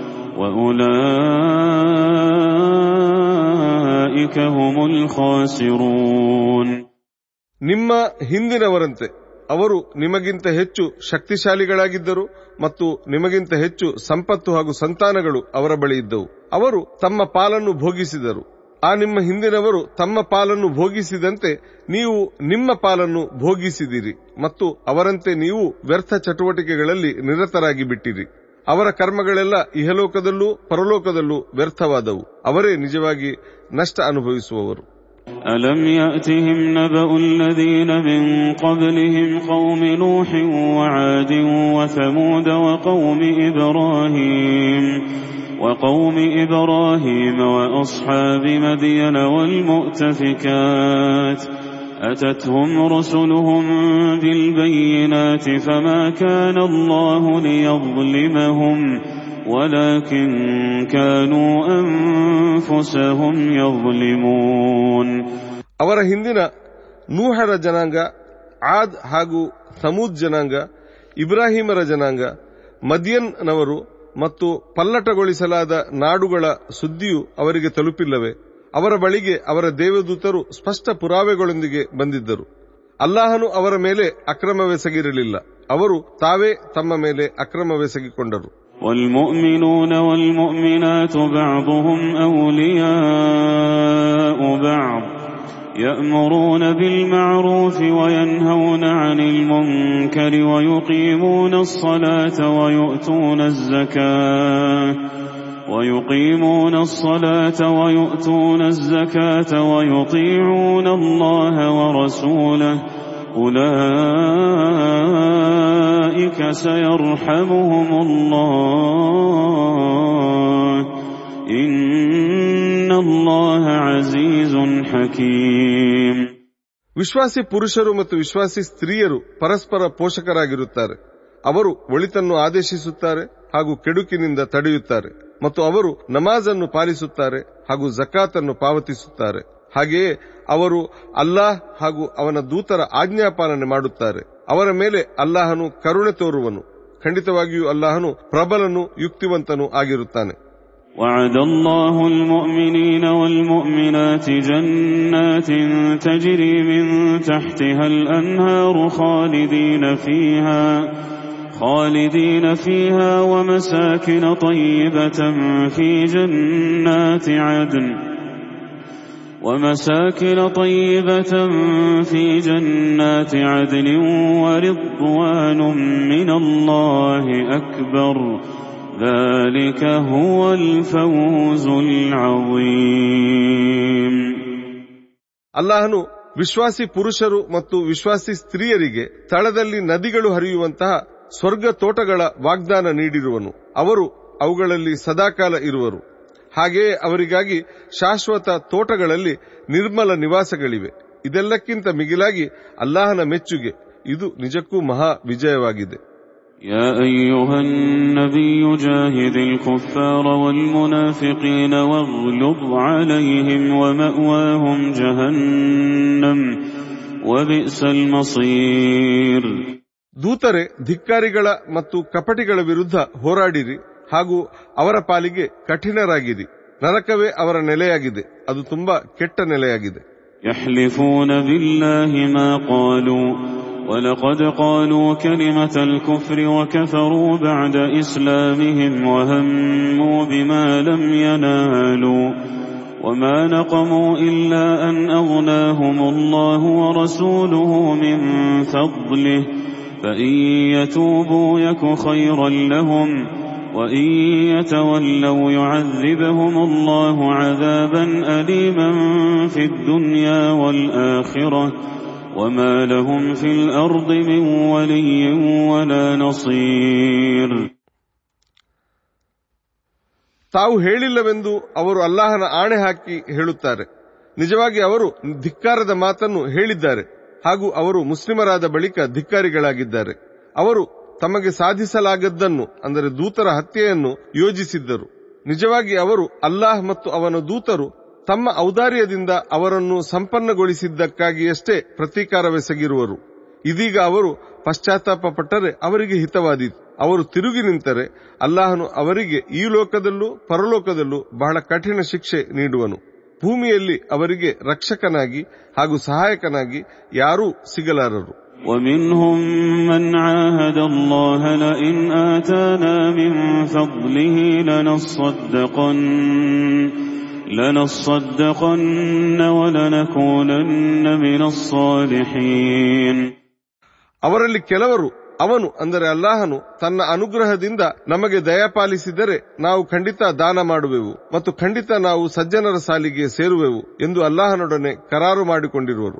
ನಿಮ್ಮ ಹಿಂದಿನವರಂತೆ ಅವರು ನಿಮಗಿಂತ ಹೆಚ್ಚು ಶಕ್ತಿಶಾಲಿಗಳಾಗಿದ್ದರು ಮತ್ತು ನಿಮಗಿಂತ ಹೆಚ್ಚು ಸಂಪತ್ತು ಹಾಗೂ ಸಂತಾನಗಳು ಅವರ ಬಳಿ ಇದ್ದವು. ಅವರು ತಮ್ಮ ಪಾಲನ್ನು ಭೋಗಿಸಿದರು. ಆ ನಿಮ್ಮ ಹಿಂದಿನವರು ತಮ್ಮ ಪಾಲನ್ನು ಭೋಗಿಸಿದಂತೆ ನೀವು ನಿಮ್ಮ ಪಾಲನ್ನು ಭೋಗಿಸಿದಿರಿ ಮತ್ತು ಅವರಂತೆ ನೀವು ವ್ಯರ್ಥ ಚಟುವಟಿಕೆಗಳಲ್ಲಿ ನಿರತರಾಗಿ ಬಿಟ್ಟಿರಿ ಅವರ ಕರ್ಮಗಳೆಲ್ಲ ಇಹಲೋಕದಲ್ಲೂ ಪರಲೋಕದಲ್ಲೂ ವ್ಯರ್ಥವಾದವು ಅವರೇ ನಿಜವಾಗಿ ನಷ್ಟ ಅನುಭವಿಸುವವರು ألم يأتهم نبأ الذين من قبلهم قوم نوح وعاد وثمود وقوم إبراهيم وقوم إبراهيم وأصحاب مدين والمؤتفكات أتتهم رسلهم بالبينات فما كان الله ليظلمهم ولكن كانوا أنفسهم يظلمون ಅವರ ಹಿಂದಿನ ನೂಹರ ಜನಾಂಗ ಆದ್ ಹಾಗೂ ಸಮೂದ್ ಜನಾಂಗ ಇಬ್ರಾಹಿಮರ ಜನಾಂಗ ಮದಿಯನ್ನವರು ಮತ್ತು ಪಲ್ಲಟಗೊಳಿಸಲಾದ ನಾಡುಗಳ ಸುದ್ದಿಯು ಅವರಿಗೆ ತಲುಪಿಲ್ಲವೇ ಅವರ ಬಳಿಗೆ ಅವರ ದೇವದೂತರು ಸ್ಪಷ್ಟ ಪುರಾವೆಗಳೊಂದಿಗೆ ಬಂದಿದ್ದರು ಅಲ್ಲಾಹನು ಅವರ ಮೇಲೆ ಅಕ್ರಮವೆಸಗಿರಲಿಲ್ಲ ಅವರು ತಾವೇ ತಮ್ಮ ಮೇಲೆ ಅಕ್ರಮವೆಸಗಿಕೊಂಡರು والمؤمنون والمؤمنات بعضهم أولياء بعض يأمرون بالمعروف وينهون عن المنكر ويقيمون الصلاة ويؤتون الزكاة ويقيمون الصلاة ويؤتون الزكاة ويطيعون الله ورسوله أولئك سيرحمهم الله إن الله عزيز حكيم ವಿಶ್ವಾಸಿ ಪುರುಷರು ಮತ್ತು ವಿಶ್ವಾಸಿ ಸ್ತ್ರೀಯರು ಪರಸ್ಪರ ಪೋಷಕರಾಗಿರುತ್ತಾರೆ ಅವರು ಒಳಿತನ್ನು ಆದೇಶಿಸುತ್ತಾರೆ ಹಾಗೂ ಕೆಡುಕಿನಿಂದ ತಡೆಯುತ್ತಾರೆ ಮತ್ತು ಅವರು ನಮಾಜನ್ನು ಪಾಲಿಸುತ್ತಾರೆ ಹಾಗೂ ಜಕಾತನ್ನು ಪಾವತಿಸುತ್ತಾರೆ ಹಾಗೆಯೇ ಅವರು ಅಲ್ಲಾಹ್ ಹಾಗೂ ಅವನ ದೂತರ ಆಜ್ಞಾಪಾಲನೆ ಮಾಡುತ್ತಾರೆ ಅವರ ಮೇಲೆ ಅಲ್ಲಾಹನು ಕರುಣೆ ತೋರುವನು ಖಂಡಿತವಾಗಿಯೂ ಅಲ್ಲಾಹನು ಪ್ರಬಲನು ಯುಕ್ತಿವಂತನೂ ಆಗಿರುತ್ತಾನೆ وعد الله المؤمنين والمؤمنات جنات تجري من تحتها الأنهار خالدين فيها خالدين فيها ومساكن طيبة في جنات عدن ومساكن طيبة في جنات عدن ورضوان من الله أكبر ذلك هو الفوز العظيم ಅಲ್ಲಾಹನು ವಿಶ್ವಾಸಿ ಪುರುಷರು ಮತ್ತು ವಿಶ್ವಾಸಿ ಸ್ತ್ರೀಯರಿಗೆ ತಳದಲ್ಲಿ ನದಿಗಳು ಹರಿಯುವಂತಹ ಸ್ವರ್ಗ ತೋಟಗಳ ವಾಗ್ದಾನ ನೀಡಿರುವನು ಅವರು ಅವುಗಳಲ್ಲಿ ಸದಾಕಾಲ ಇರುವರು ಹಾಗೆಯೇ ಅವರಿಗಾಗಿ ಶಾಶ್ವತ ತೋಟಗಳಲ್ಲಿ ನಿರ್ಮಲ ನಿವಾಸಗಳಿವೆ ಇದೆಲ್ಲಕ್ಕಿಂತ ಮಿಗಿಲಾಗಿ ಅಲ್ಲಾಹನ ಮೆಚ್ಚುಗೆ ಇದು ನಿಜಕ್ಕೂ ಮಹಾ ವಿಜಯವಾಗಿದೆ يا أيها النبي جاهد الكفار والمنافقين واغلظ عليهم ومأواهم جهنم وبئس المصير ದೂತರೆ ಧಿಕ್ಕಾರಿಗಳ ಮತ್ತು ಕಪಟಿಗಳ ವಿರುದ್ಧ ಹೋರಾಡಿರಿ ಹಾಗೂ ಅವರ ಪಾಲಿಗೆ ಕಠಿಣರಾಗಿರಿ ನರಕವೇ ಅವರ ನೆಲೆಯಾಗಿದೆ ಅದು ತುಂಬಾ ಕೆಟ್ಟ ನೆಲೆಯಾಗಿದೆ يحلفون بالله ما قالوا ولقد قالوا كلمة الكفر وكفروا بعد إسلامهم وهموا بما لم ينالوا وما نقموا إلا أن أغناهم الله ورسوله من فضله فإن يتوبوا يك خيرا لهم وإن يتولوا يعذبهم الله عذابا أليما في الدنيا والآخرة وما لهم في الأرض من ولي ولا نصير ತಾವು ಹೇಳಿಲ್ಲವೆಂದು ಅವರು ಅಲ್ಲಾಹನ ಆಣೆ ಹಾಕಿ ಹೇಳುತ್ತಾರೆ ನಿಜವಾಗಿ ಅವರು ಧಿಕ್ಕಾರದ ಮಾತನ್ನು ಹೇಳಿದ್ದಾರೆ ಹಾಗೂ ಅವರು ಮುಸ್ಲಿಮರಾದ ಬಳಿಕ ಧಿಕ್ಕಾರಿಗಳಾಗಿದ್ದಾರೆ. ಅವರು ತಮಗೆ ಸಾಧಿಸಲಾಗದ್ದನ್ನು, ಅಂದರೆ ದೂತರ ಹತ್ಯೆಯನ್ನು ಯೋಜಿಸಿದ್ದರು. ನಿಜವಾಗಿ ಅವರು ಅಲ್ಲಾಹ್ ಮತ್ತು ಅವನ ದೂತರು ತಮ್ಮ ಔದಾರ್ಯದಿಂದ ಅವರನ್ನು ಸಂಪನ್ನಗೊಳಿಸಿದ್ದಕ್ಕಾಗಿಯಷ್ಟೇ ಪ್ರತೀಕಾರವೆಸಗಿರುವರು. ಇದೀಗ ಅವರು ಪಶ್ಚಾತ್ತಾಪ ಪಟ್ಟರೆ ಅವರಿಗೆ ಹಿತವಾದೀತು. ಅವರು ತಿರುಗಿ ನಿಂತರೆ ಅಲ್ಲಾಹನು ಅವರಿಗೆ ಈ ಲೋಕದಲ್ಲೂ ಪರಲೋಕದಲ್ಲೂ ಬಹಳ ಕಠಿಣ ಶಿಕ್ಷೆ ನೀಡುವನು. ಭೂಮಿಯಲ್ಲಿ ಅವರಿಗೆ ರಕ್ಷಕನಾಗಿ ಹಾಗೂ ಸಹಾಯಕನಾಗಿ ಯಾರೂ ಸಿಗಲಾರರು ومنهم من عاهد الله لئن آتانا من فضله لنصدقن لنصدقن ولنكونن من الصالحين ಅವರಲ್ಲಿ ಕೆಲವರು ಅವನು ಅಂದರೆ ಅಲ್ಲಾಹನು ತನ್ನ ಅನುಗ್ರಹದಿಂದ ನಮಗೆ ದಯಪಾಲಿಸಿದರೆ ನಾವು ಖಂಡಿತ ದಾನ ಮಾಡುವೆವು ಮತ್ತು ಖಂಡಿತ ನಾವು ಸಜ್ಜನರ ಸಾಲಿಗೆ ಸೇರುವೆವು ಎಂದು ಅಲ್ಲಾಹನೊಡನೆ ಕರಾರು ಮಾಡಿಕೊಂಡಿರುವರು.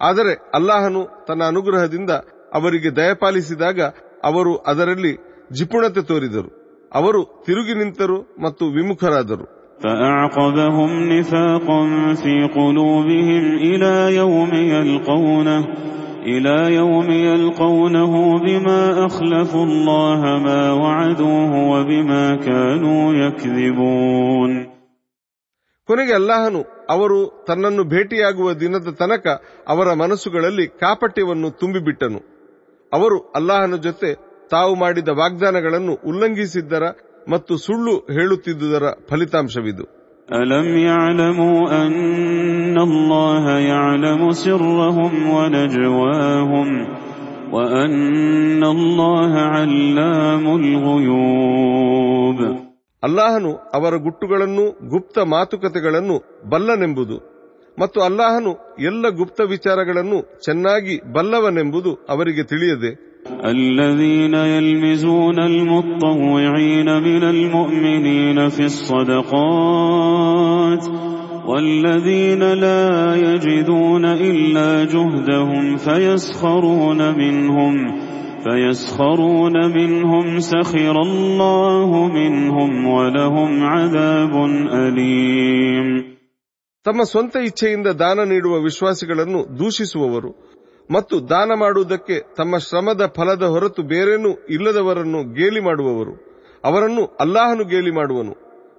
ಆದರೆ ಅಲ್ಲಾಹನು ತನ್ನ ಅನುಗ್ರಹದಿಂದ ಅವರಿಗೆ ದಯಪಾಲಿಸಿದಾಗ ಅವರು ಅದರಲ್ಲಿ ಜಿಪುಣತೆ ತೋರಿದರು. ಅವರು ತಿರುಗಿ ನಿಂತರು ಮತ್ತು ವಿಮುಖರಾದರು فأعقبهم نفاقا في قلوبهم إلى يوم يلقونه إلى يوم يلقونه بما أخلفوا الله ما وعدوه وبما كانوا يكذبون ಕೊನೆಗೆ ಅಲ್ಲಾಹನು ಅವರು ತನ್ನನ್ನು ಭೇಟಿಯಾಗುವ ದಿನದ ತನಕ ಅವರ ಮನಸ್ಸುಗಳಲ್ಲಿ ಕಾಪಟ್ಯವನ್ನು ತುಂಬಿಬಿಟ್ಟನು ಅವರು ಅಲ್ಲಾಹನ ಜೊತೆ ತಾವು ಮಾಡಿದ ವಾಗ್ದಾನಗಳನ್ನು ಉಲ್ಲಂಘಿಸಿದ್ದರ ಮತ್ತು ಸುಳ್ಳು ಹೇಳುತ್ತಿದ್ದುದರ ಫಲಿತಾಂಶವಿದು ألم يعلموا أن الله يعلم سرهم ونجواهم وأن الله علام الغيوب ಅಲ್ಲಾಹನು ಅವರ ಗುಟ್ಟುಗಳನ್ನು ಗುಪ್ತ ಮಾತುಕತೆಗಳನ್ನು ಬಲ್ಲನೆಂಬುದು ಮತ್ತು ಅಲ್ಲಾಹನು ಎಲ್ಲ ಗುಪ್ತ ವಿಚಾರಗಳನ್ನು ಚೆನ್ನಾಗಿ ಬಲ್ಲವನೆಂಬುದು ಅವರಿಗೆ ತಿಳಿಯದೆ الذين يلمزون المطوعين من المؤمنين في الصدقات والذين لا يجدون إلا جهدهم فيسخرون منهم فيسخرون منهم سخر الله منهم ولهم عذاب أليم ತಮ್ಮ ಸ್ವಂತ ಇಚ್ಛೆಯಿಂದ ದಾನ ನೀಡುವ ವಿಶ್ವಾಸಿಗಳನ್ನು ದೂಷಿಸುವವರು ಮತ್ತು ದಾನ ಮಾಡುವುದಕ್ಕೆ ತಮ್ಮ ಶ್ರಮದ ಫಲದ ಹೊರತು ಬೇರೇನೂ ಇಲ್ಲದವರನ್ನು ಗೇಲಿ ಮಾಡುವವರು ಅವರನ್ನು ಅಲ್ಲಾಹನು ಗೇಲಿ ಮಾಡುವನು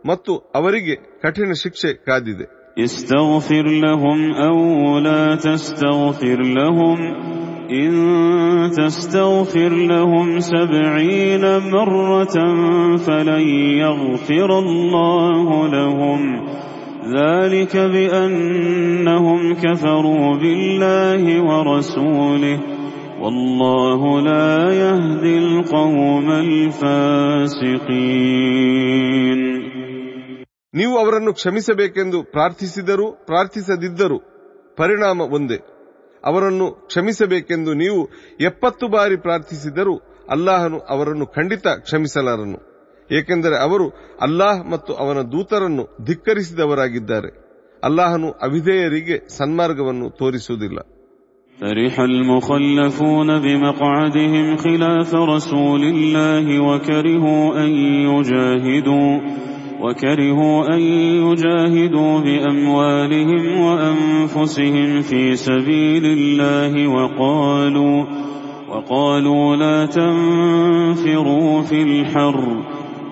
ಮತ್ತು ಅವರಿಗೆ ಕಠಿಣ ಶಿಕ್ಷೆ ಕಾದಿದೆ استغفر لهم أو لا تستغفر لهم إن تستغفر لهم سبعين مرة فلن يغفر الله لهم ذلك بأنهم كفروا بالله ورسوله والله لا يهدي القوم الفاسقين ನೀವು ಅವರನ್ನು ಕ್ಷಮಿಸಬೇಕೆಂದು ಪ್ರಾರ್ಥಿಸಿದರೂ ಪ್ರಾರ್ಥಿಸದಿದ್ದರೂ ಪರಿಣಾಮ ಒಂದೇ ಅವರನ್ನು ಕ್ಷಮಿಸಬೇಕೆಂದು ನೀವು ಎಪ್ಪತ್ತು ಬಾರಿ ಪ್ರಾರ್ಥಿಸಿದರೂ ಅಲ್ಲಾಹನು ಅವರನ್ನು ಖಂಡಿತ ಕ್ಷಮಿಸಲಾರನು ಏಕೆಂದರೆ ಅವರು ಅಲ್ಲಾಹ್ ಮತ್ತು ಅವನ ದೂತರನ್ನು ಧಿಕ್ಕರಿಸಿದವರಾಗಿದ್ದಾರೆ ಅಲ್ಲಾಹನು ಅವಿಧೇಯರಿಗೆ ಸನ್ಮಾರ್ಗವನ್ನು ತೋರಿಸುವುದಿಲ್ಲ فرح المخلفون بمقعدهم خلاف رسول الله وكرهوا أن يجاهدوا وكرهوا أن يجاهدوا بأموالهم وأنفسهم في سبيل الله وقالوا وقالوا لا تنفروا في الحر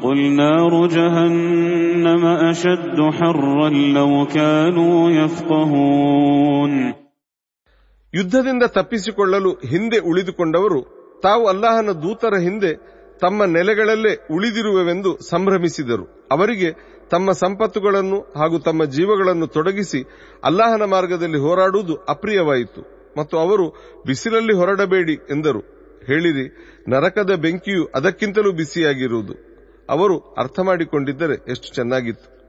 قل نار جهنم أشد حرا لو كانوا يفقهون ಯುದ್ಧದಿಂದ ತಪ್ಪಿಸಿಕೊಳ್ಳಲು ಹಿಂದೆ ಉಳಿದುಕೊಂಡವರು ತಾವು ಅಲ್ಲಾಹನ ದೂತರ ಹಿಂದೆ ತಮ್ಮ ನೆಲೆಗಳಲ್ಲೇ ಉಳಿದಿರುವೆವೆಂದು ಸಂಭ್ರಮಿಸಿದರು ಅವರಿಗೆ ತಮ್ಮ ಸಂಪತ್ತುಗಳನ್ನು ಹಾಗೂ ತಮ್ಮ ಜೀವಗಳನ್ನು ತೊಡಗಿಸಿ ಅಲ್ಲಾಹನ ಮಾರ್ಗದಲ್ಲಿ ಹೋರಾಡುವುದು ಅಪ್ರಿಯವಾಯಿತು ಮತ್ತು ಅವರು ಬಿಸಿಲಲ್ಲಿ ಹೊರಡಬೇಡಿ ಎಂದರು ಹೇಳಿರಿ ನರಕದ ಬೆಂಕಿಯು ಅದಕ್ಕಿಂತಲೂ ಬಿಸಿಯಾಗಿರುವುದು ಅವರು ಅರ್ಥ ಮಾಡಿಕೊಂಡಿದ್ದರೆ ಎಷ್ಟು ಚೆನ್ನಾಗಿತ್ತು.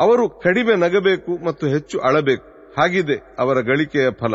ಅವರು ಕಡಿಮೆ ನಗಬೇಕು ಮತ್ತು ಹೆಚ್ಚು ಅಳಬೇಕು. ಹಾಗಿದೆ ಅವರ ಗಳಿಕೆಯ ಫಲ.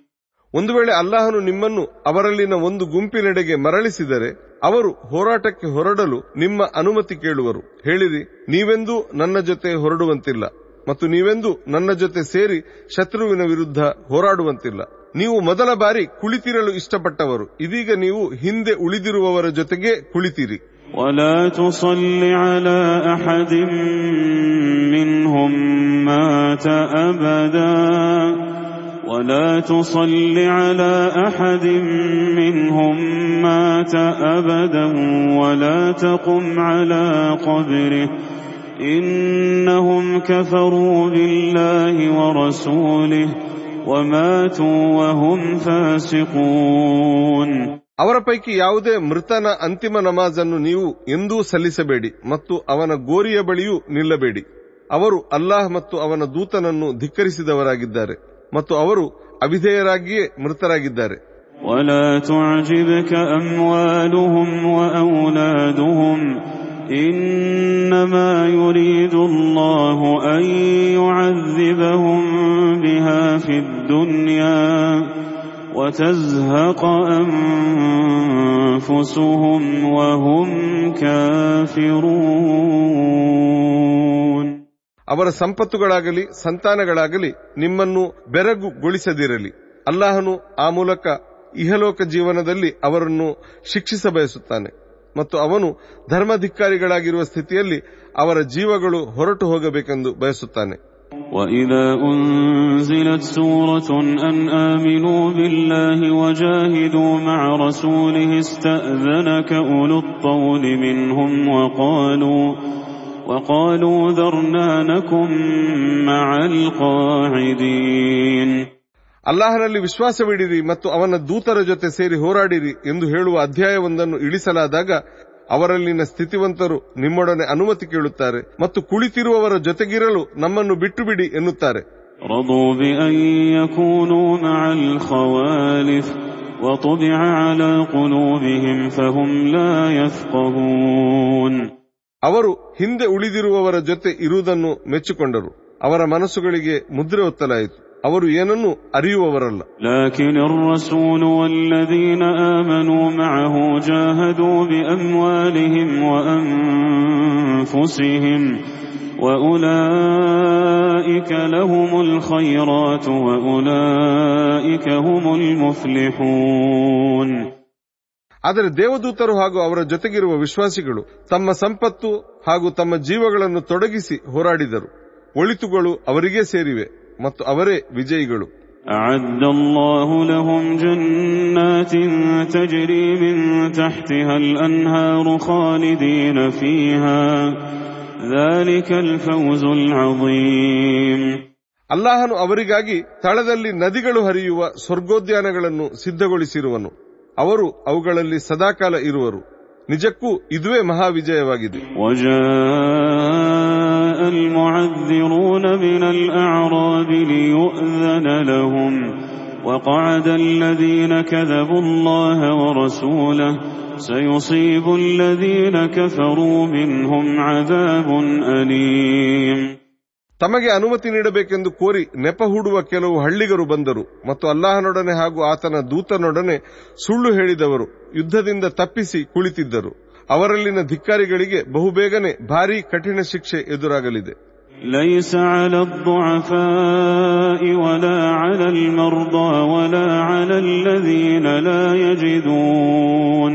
ಒಂದು ವೇಳೆ ಅಲ್ಲಾಹನು ನಿಮ್ಮನ್ನು ಅವರಲ್ಲಿನ ಒಂದು ಗುಂಪಿನೆಡೆಗೆ ಮರಳಿಸಿದರೆ ಅವರು ಹೋರಾಟಕ್ಕೆ ಹೊರಡಲು ನಿಮ್ಮ ಅನುಮತಿ ಕೇಳುವರು ಹೇಳಿರಿ ನೀವೆಂದೂ ನನ್ನ ಜೊತೆ ಹೊರಡುವಂತಿಲ್ಲ ಮತ್ತು ನೀವೆಂದೂ ನನ್ನ ಜೊತೆ ಸೇರಿ ಶತ್ರುವಿನ ವಿರುದ್ಧ ಹೋರಾಡುವಂತಿಲ್ಲ ನೀವು ಮೊದಲ ಬಾರಿ ಕುಳಿತಿರಲು ಇಷ್ಟಪಟ್ಟವರು ಇದೀಗ ನೀವು ಹಿಂದೆ ಉಳಿದಿರುವವರ ಜೊತೆಗೆ ಕುಳಿತಿರಿ ولا تصل على أحد منهم مات أبدا ولا تصل على أحد منهم مات أبدا ولا تقم على قبره إنهم كفروا بالله ورسوله وماتوا وهم فاسقون ಅವರ ಪೈಕಿ ಯಾವುದೇ ಮೃತನ ಅಂತಿಮ ನಮಾಜನ್ನು ನೀವು ಎಂದೂ ಸಲ್ಲಿಸಬೇಡಿ ಮತ್ತು ಅವನ ಗೋರಿಯ ಬಳಿಯೂ ನಿಲ್ಲಬೇಡಿ ಅವರು ಅಲ್ಲಾಹ್ ಮತ್ತು ಅವನ ದೂತನನ್ನು ಧಿಕ್ಕರಿಸಿದವರಾಗಿದ್ದಾರೆ ಮತ್ತು ಅವರು ಅವಿಧೇಯರಾಗಿಯೇ ಮೃತರಾಗಿದ್ದಾರೆ ولا تعجبك أموالهم وأولادهم إنما يريد الله أن يعذبهم بها في الدنيا وتزهق أنفسهم وهم كافرون ಅವರ ಸಂಪತ್ತುಗಳಾಗಲಿ ಸಂತಾನಗಳಾಗಲಿ ನಿಮ್ಮನ್ನು ಬೆರಗುಗೊಳಿಸದಿರಲಿ ಅಲ್ಲಾಹನು ಆ ಮೂಲಕ ಇಹಲೋಕ ಜೀವನದಲ್ಲಿ ಅವರನ್ನು ಶಿಕ್ಷಿಸ ಬಯಸುತ್ತಾನೆ ಮತ್ತು ಅವನು ಧರ್ಮಧಿಕ್ಕಾರಿಗಳಾಗಿರುವ ಸ್ಥಿತಿಯಲ್ಲಿ ಅವರ ಜೀವಗಳು ಹೊರಟು ಹೋಗಬೇಕೆಂದು ಬಯಸುತ್ತಾನೆ وإذا أنزلت سورة أن آمنوا بالله وجاهدوا مع رسوله استأذنك أولو الطول منهم وقالوا وقالوا ذرنا نكن مع القاعدين ಅಲ್ಲಾಹನಲ್ಲಿ ವಿಶ್ವಾಸವಿಡಿರಿ ಮತ್ತು ಅವನ ದೂತರ ಜೊತೆ ಸೇರಿ ಹೋರಾಡಿರಿ ಎಂದು ಹೇಳುವ ಅಧ್ಯಾಯವೊಂದನ್ನು ಇಳಿಸಲಾದಾಗ ಅವರಲ್ಲಿನ ಸ್ಥಿತಿವಂತರು ನಿಮ್ಮೊಡನೆ ಅನುಮತಿ ಕೇಳುತ್ತಾರೆ ಮತ್ತು ಕುಳಿತಿರುವವರ ಜೊತೆಗಿರಲು ನಮ್ಮನ್ನು ಬಿಟ್ಟು ಬಿಡಿ ಎನ್ನುತ್ತಾರೆ رضوا بأن يكونوا مع الخوالف وطبع على قلوبهم فهم لا يفقهون ಅವರು ಹಿಂದೆ ಉಳಿದಿರುವವರ ಜೊತೆ ಇರುವುದನ್ನು ಮೆಚ್ಚಿಕೊಂಡರು ಅವರ ಮನಸ್ಸುಗಳಿಗೆ ಮುದ್ರೆ ಒತ್ತಲಾಯಿತು ಅವರು ಏನನ್ನೂ ಅರಿಯುವವರಲ್ಲ لكن الرسول والذين آمنوا معه جاهدوا بأموالهم وأنفسهم وأولئك لهم الخيرات وأولئك هم المفلحون ಆದರೆ ದೇವದೂತರು ಹಾಗೂ ಅವರ ಜೊತೆಗಿರುವ ವಿಶ್ವಾಸಿಗಳು ತಮ್ಮ ಸಂಪತ್ತು ಹಾಗೂ ತಮ್ಮ ಜೀವಗಳನ್ನು ತೊಡಗಿಸಿ ಹೋರಾಡಿದರು ಒಳಿತುಗಳು ಅವರಿಗೇ ಸೇರಿವೆ ಮತ್ತು ಅವರೇ ವಿಜಯಿಗಳು أعد الله لهم جنات تجري من تحتها الأنهار خالدين فيها ذلك الفوز العظيم ಅಲ್ಲಾಹನು ಅವರಿಗಾಗಿ ತಳದಲ್ಲಿ ನದಿಗಳು ಹರಿಯುವ ಸ್ವರ್ಗೋದ್ಯಾನಗಳನ್ನು ಸಿದ್ಧಗೊಳಿಸಿರುವನು ಅವರು ಅವುಗಳಲ್ಲಿ ಸದಾಕಾಲ ಇರುವರು ನಿಜಕ್ಕೂ ಇದುವೇ ಮಹಾವಿಜಯವಾಗಿದೆ وجاء المعذرون من الأعراب ليؤذن لهم وقعد الذين كذبوا الله ورسوله سيصيب الذين كفروا منهم عذاب أليم ತಮಗೆ ಅನುಮತಿ ನೀಡಬೇಕೆಂದು ಕೋರಿ ನೆಪ ಹೂಡುವ ಕೆಲವು ಹಳ್ಳಿಗರು ಬಂದರು ಮತ್ತು ಅಲ್ಲಾಹನೊಡನೆ ಹಾಗೂ ಆತನ ದೂತನೊಡನೆ ಸುಳ್ಳು ಹೇಳಿದವರು ಯುದ್ಧದಿಂದ ತಪ್ಪಿಸಿ ಕುಳಿತಿದ್ದರು ಅವರಲ್ಲಿನ ಧಿಕ್ಕಾರಿಗಳಿಗೆ ಬಹುಬೇಗನೆ ಭಾರೀ ಕಠಿಣ ಶಿಕ್ಷೆ ಎದುರಾಗಲಿದೆ ليس على الضعفاء ولا على المرضى ولا على الذين لا يجدون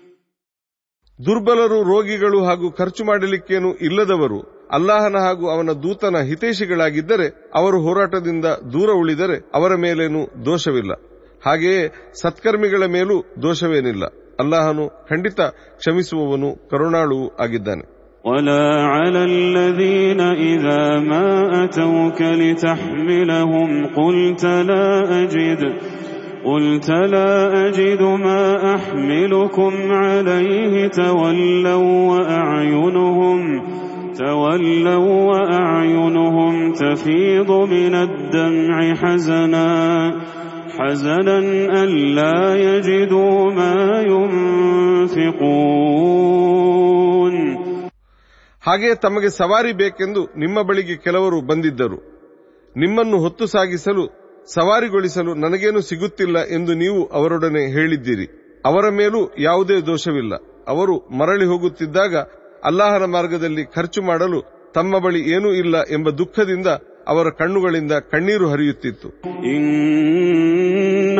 ದುರ್ಬಲರು ರೋಗಿಗಳು ಹಾಗೂ ಖರ್ಚು ಮಾಡಲಿಕ್ಕೇನು ಇಲ್ಲದವರು ಅಲ್ಲಾಹನ ಹಾಗೂ ಅವನ ದೂತನ ಹಿತೈಷಿಗಳಾಗಿದ್ದರೆ ಅವರು ಹೋರಾಟದಿಂದ ದೂರ ಉಳಿದರೆ ಅವರ ಮೇಲೇನೂ ದೋಷವಿಲ್ಲ ಹಾಗೆಯೇ ಸತ್ಕರ್ಮಿಗಳ ಮೇಲೂ ದೋಷವೇನಿಲ್ಲ ಅಲ್ಲಾಹನು ಖಂಡಿತ ಕ್ಷಮಿಸುವವನು ಕರುಣಾಳುವೂ ಆಗಿದ್ದಾನೆ ولا على الذين إذا ما أتوك لتحملهم قلت لا أجد قلت لا أجد ما أحملكم عليه تولوا وأعينهم تولوا وأعينهم تفيض من الدمع حزنا حزنا ألا يجدوا ما ينفقون ಹಾಗೆಯೇ ತಮಗೆ ಸವಾರಿ ಬೇಕೆಂದು ನಿಮ್ಮ ಬಳಿಗೆ ಕೆಲವರು ಬಂದಿದ್ದರು ನಿಮ್ಮನ್ನು ಹೊತ್ತು ಸಾಗಿಸಲು ಸವಾರಿಗೊಳಿಸಲು ನನಗೇನು ಸಿಗುತ್ತಿಲ್ಲ ಎಂದು ನೀವು ಅವರೊಡನೆ ಹೇಳಿದ್ದೀರಿ. ಅವರ ಮೇಲೂ ಯಾವುದೇ ದೋಷವಿಲ್ಲ. ಅವರು ಮರಳಿ ಹೋಗುತ್ತಿದ್ದಾಗ ಅಲ್ಲಾಹನ ಮಾರ್ಗದಲ್ಲಿ ಖರ್ಚು ಮಾಡಲು ತಮ್ಮ ಬಳಿ ಏನೂ ಇಲ್ಲ ಎಂಬ ದುಃಖದಿಂದ ಅವರ ಕಣ್ಣುಗಳಿಂದ ಕಣ್ಣೀರು ಹರಿಯುತ್ತಿತ್ತು. ಇನ್ನ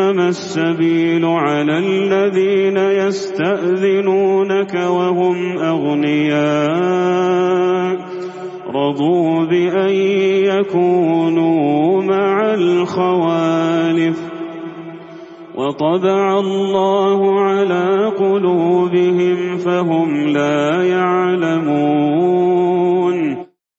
رضوا بأن يكونوا مع الخوالف وطبع الله على قلوبهم فهم لا يعلمون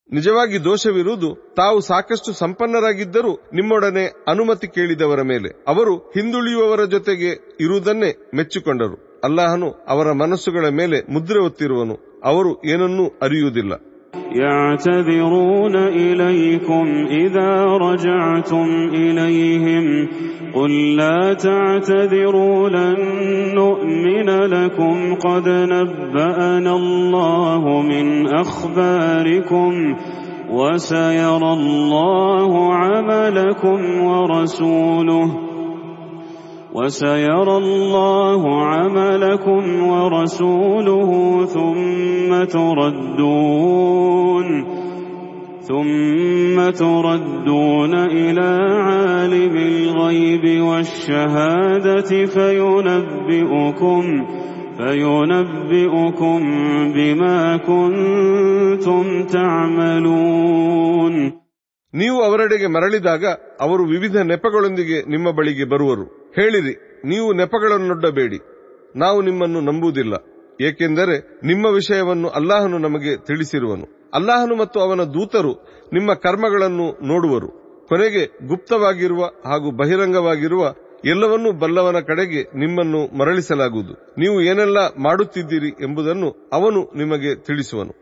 ನಿಜವಾಗಿ ದೋಷವಿರುವುದು ತಾವು ಸಾಕಷ್ಟು ಸಂಪನ್ನರಾಗಿದ್ದರೂ ನಿಮ್ಮೊಡನೆ ಅನುಮತಿ ಕೇಳಿದವರ ಮೇಲೆ ಅವರು ಹಿಂದುಳಿಯುವವರ ಜೊತೆಗೆ ಇರುವುದನ್ನೇ ಮೆಚ್ಚಿಕೊಂಡರು ಅಲ್ಲಾಹನು ಅವರ ಮನಸ್ಸುಗಳ ಮೇಲೆ ಮುದ್ರೆ ಒತ್ತಿರುವನು ಅವರು ಏನನ್ನೂ ಅರಿಯುವುದಿಲ್ಲ يعتذرون إليكم إذا رجعتم إليهم. قل لا تعتذروا لن نؤمن لكم. قد نبأنا الله من أخباركم وسيرى الله عملكم ورسوله. وسيرى الله عملكم ورسوله ثم تردون ثم تردون إلى عالم الغيب والشهادة فينبئكم فينبئكم بما كنتم تعملون ನೀವು ಅವರೆಡೆಗೆ ಮರಳಿದಾಗ ಅವರು ವಿವಿಧ ನೆಪಗಳೊಂದಿಗೆ ನಿಮ್ಮ ಬಳಿಗೆ ಬರುವರು. ಹೇಳಿರಿ, ನೀವು ನೆಪಗಳನ್ನೊಡ್ಡಬೇಡಿ. ನಾವು ನಿಮ್ಮನ್ನು ನಂಬುವುದಿಲ್ಲ. ಏಕೆಂದರೆ ನಿಮ್ಮ ವಿಷಯವನ್ನು ಅಲ್ಲಾಹನು ನಮಗೆ ತಿಳಿಸಿರುವನು. ಅಲ್ಲಾಹನು ಮತ್ತು ಅವನ ದೂತರು ನಿಮ್ಮ ಕರ್ಮಗಳನ್ನು ನೋಡುವರು. ಕೊನೆಗೆ ಗುಪ್ತವಾಗಿರುವ ಹಾಗೂ ಬಹಿರಂಗವಾಗಿರುವ ಎಲ್ಲವನ್ನೂ ಬಲ್ಲವನ ಕಡೆಗೆ ನಿಮ್ಮನ್ನು ಮರಳಿಸಲಾಗುವುದು. ನೀವು ಏನೆಲ್ಲ ಮಾಡುತ್ತಿದ್ದೀರಿ ಎಂಬುದನ್ನು ಅವನು ನಿಮಗೆ ತಿಳಿಸುವನು.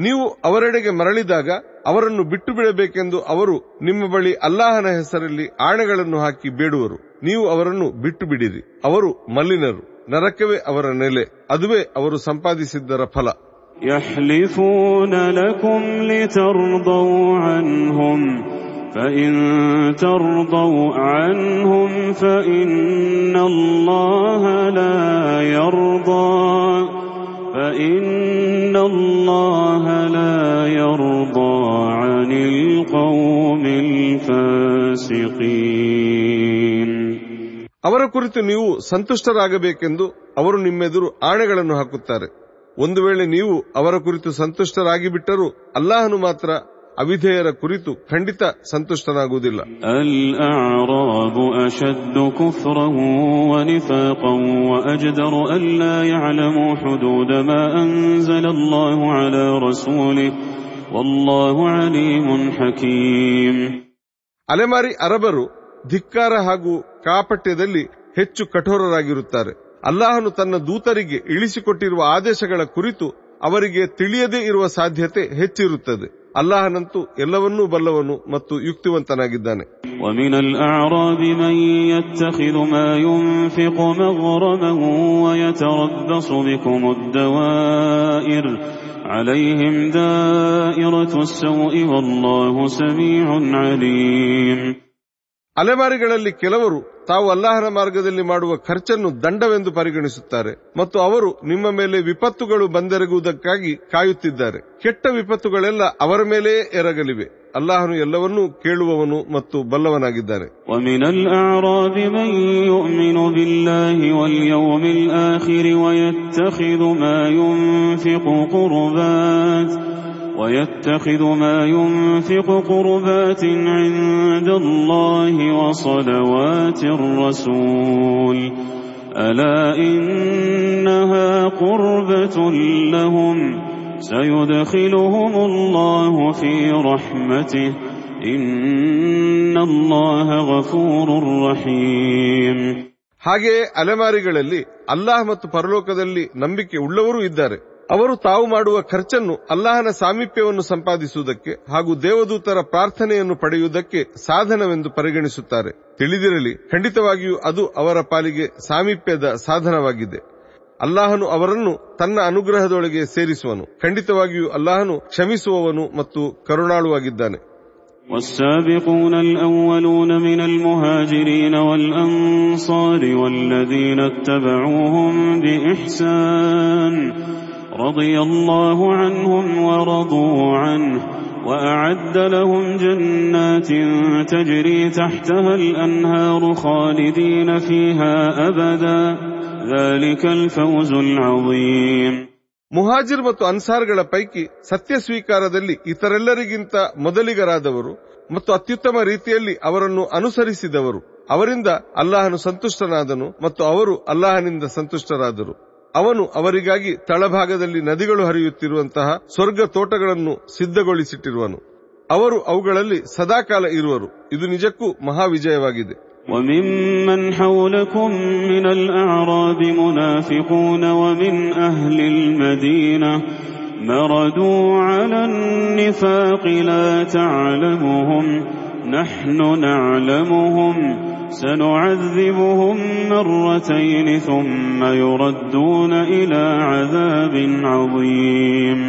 ನೀವು ಅವರೆಡೆಗೆ ಮರಳಿದಾಗ ಅವರನ್ನು ಬಿಟ್ಟು ಬಿಡಬೇಕೆಂದು ಅವರು ನಿಮ್ಮ ಬಳಿ ಅಲ್ಲಾಹನ ಹೆಸರಲ್ಲಿ ಆಣೆಗಳನ್ನು ಹಾಕಿ ಬೇಡುವರು ನೀವು ಅವರನ್ನು ಬಿಟ್ಟು ಬಿಡಿರಿ ಅವರು ಮಲ್ಲಿನರು ನರಕವೇ ಅವರ ನೆಲೆ ಅದುವೇ ಅವರು ಸಂಪಾದಿಸಿದ್ದರ ಫಲ يحلفون لكم لترضوا عنهم فإن ترضوا عنهم فإن الله لا يرضى فإن الله لا يرضى عن القوم الفاسقين ಅವರ ಕುರಿತು ನೀವು ಸಂತುಷ್ಟರಾಗಬೇಕೆಂದು ಅವರು ನಿಮ್ಮೆದುರು ಆಣೆಗಳನ್ನು ಹಾಕುತ್ತಾರೆ ಒಂದು ವೇಳೆ ನೀವು ಅವರ ಕುರಿತು ಸಂತುಷ್ಟರಾಗಿ ಬಿಟ್ಟರೂ ಅಲ್ಲಾಹನು ಮಾತ್ರ ಅವಿಧೇಯರ ಕುರಿತು ಖಂಡಿತ ಸಂತುಷ್ಟನಾಗುವುದಿಲ್ಲ. ಅಲೆಮಾರಿ ಅರಬರು ಧಿಕ್ಕಾರ ಹಾಗೂ ಕಾಪಟ್ಯದಲ್ಲಿ ಹೆಚ್ಚು ಕಠೋರರಾಗಿರುತ್ತಾರೆ. ಅಲ್ಲಾಹನು ತನ್ನ ದೂತರಿಗೆ ಇಳಿಸಿಕೊಟ್ಟಿರುವ ಆದೇಶಗಳ ಕುರಿತು ಅವರಿಗೆ ತಿಳಿಯದೇ ಇರುವ ಸಾಧ್ಯತೆ ಹೆಚ್ಚಿರುತ್ತದೆ. ಅಲ್ಲಾಹನಂತೂ ಎಲ್ಲವನ್ನೂ ಬಲ್ಲವನು ಮತ್ತು ಯುಕ್ತಿವಂತನಾಗಿದ್ದಾನೆ ومن الأعراب من يتخذ ما ينفق مغرما ويتربص بكم الدوائر عليهم دائرة السوء والله سميع عليم ಅಲೆಮಾರಿಗಳಲ್ಲಿ ಕೆಲವರು ತಾವು ಅಲ್ಲಾಹನ ಮಾರ್ಗದಲ್ಲಿ ಮಾಡುವ ಖರ್ಚನ್ನು ದಂಡವೆಂದು ಪರಿಗಣಿಸುತ್ತಾರೆ ಮತ್ತು ಅವರು ನಿಮ್ಮ ಮೇಲೆ ವಿಪತ್ತುಗಳು ಬಂದೆರಗುವುದಕ್ಕಾಗಿ ಕಾಯುತ್ತಿದ್ದಾರೆ. ಕೆಟ್ಟ ವಿಪತ್ತುಗಳೆಲ್ಲ ಅವರ ಮೇಲೆಯೇ ಎರಗಲಿವೆ. ಅಲ್ಲಾಹನು ಎಲ್ಲವನ್ನೂ ಕೇಳುವವನು ಮತ್ತು ಬಲ್ಲವನಾಗಿದ್ದಾನೆ ومن الأعراب من يؤمن بالله واليوم الآخر ويتخذ ما ينفق قربات ويتخذ ما ينفق قربات عند الله وصلوات الرسول ألا إنها قربة لهم سيدخلهم الله في رحمته إن الله غفور رحيم ಹಾಗೆಯೇ ಅಲೆಮಾರಿಗಳಲ್ಲಿ ಅಲ್ಲಾಹ್ ಮತ್ತು ಪರಲೋಕದಲ್ಲಿ ನಂಬಿಕೆ ಉಳ್ಳವರೂ ಇದ್ದಾರೆ ಅವರು ತಾವು ಮಾಡುವ ಖರ್ಚನ್ನು ಅಲ್ಲಾಹನ ಸಾಮೀಪ್ಯವನ್ನು ಸಂಪಾದಿಸುವುದಕ್ಕೆ ಹಾಗೂ ದೇವದೂತರ ಪ್ರಾರ್ಥನೆಯನ್ನು ಪಡೆಯುವುದಕ್ಕೆ ಸಾಧನವೆಂದು ಪರಿಗಣಿಸುತ್ತಾರೆ ತಿಳಿದಿರಲಿ ಖಂಡಿತವಾಗಿಯೂ ಅದು ಅವರ ಪಾಲಿಗೆ ಸಾಮೀಪ್ಯದ ಸಾಧನವಾಗಿದೆ ಅಲ್ಲಾಹನು ಅವರನ್ನು ತನ್ನ ಅನುಗ್ರಹದೊಳಗೆ ಸೇರಿಸುವನು ಖಂಡಿತವಾಗಿಯೂ ಅಲ್ಲಾಹನು ಕ್ಷಮಿಸುವವನು ಮತ್ತು ಕರುಣಾಳುವಾಗಿದ್ದಾನೆ والسابقون الأولون من المهاجرين والأنصار والذين اتبعوهم بإحسان رضي الله عنهم ورضوا عنه وأعد لهم جنات تجري تحتها الأنهار خالدين فيها أبدا ذلك الفوز العظيم ಮುಹಾಜಿರ್ ಮತ್ತು ಅನ್ಸಾರ್ಗಳ ಪೈಕಿ ಸತ್ಯ ಸ್ವೀಕಾರದಲ್ಲಿ ಇತರೆಲ್ಲರಿಗಿಂತ ಮೊದಲಿಗರಾದವರು ಮತ್ತು ಅತ್ಯುತ್ತಮ ರೀತಿಯಲ್ಲಿ ಅವರನ್ನು ಅನುಸರಿಸಿದವರು ಅವರಿಂದ ಅಲ್ಲಾಹನು ಸಂತುಷ್ಟನಾದನು ಮತ್ತು ಅವರು ಅಲ್ಲಾಹನಿಂದ ಸಂತುಷ್ಟರಾದರು ಅವನು ಅವರಿಗಾಗಿ ತಳಭಾಗದಲ್ಲಿ ನದಿಗಳು ಹರಿಯುತ್ತಿರುವಂತಹ ಸ್ವರ್ಗ ತೋಟಗಳನ್ನು ಸಿದ್ಧಗೊಳಿಸಿಟ್ಟಿರುವನು ಅವರು ಅವುಗಳಲ್ಲಿ ಸದಾಕಾಲ ಇರುವರು ಇದು ನಿಜಕ್ಕೂ ಮಹಾವಿಜಯವಾಗಿದೆ وممن حولكم من الأعراب منافقون ومن أهل المدينة مردوا على النفاق لا تعلمهم نحن نعلمهم سنعذبهم مرتين ثم يردون إلى عذاب عظيم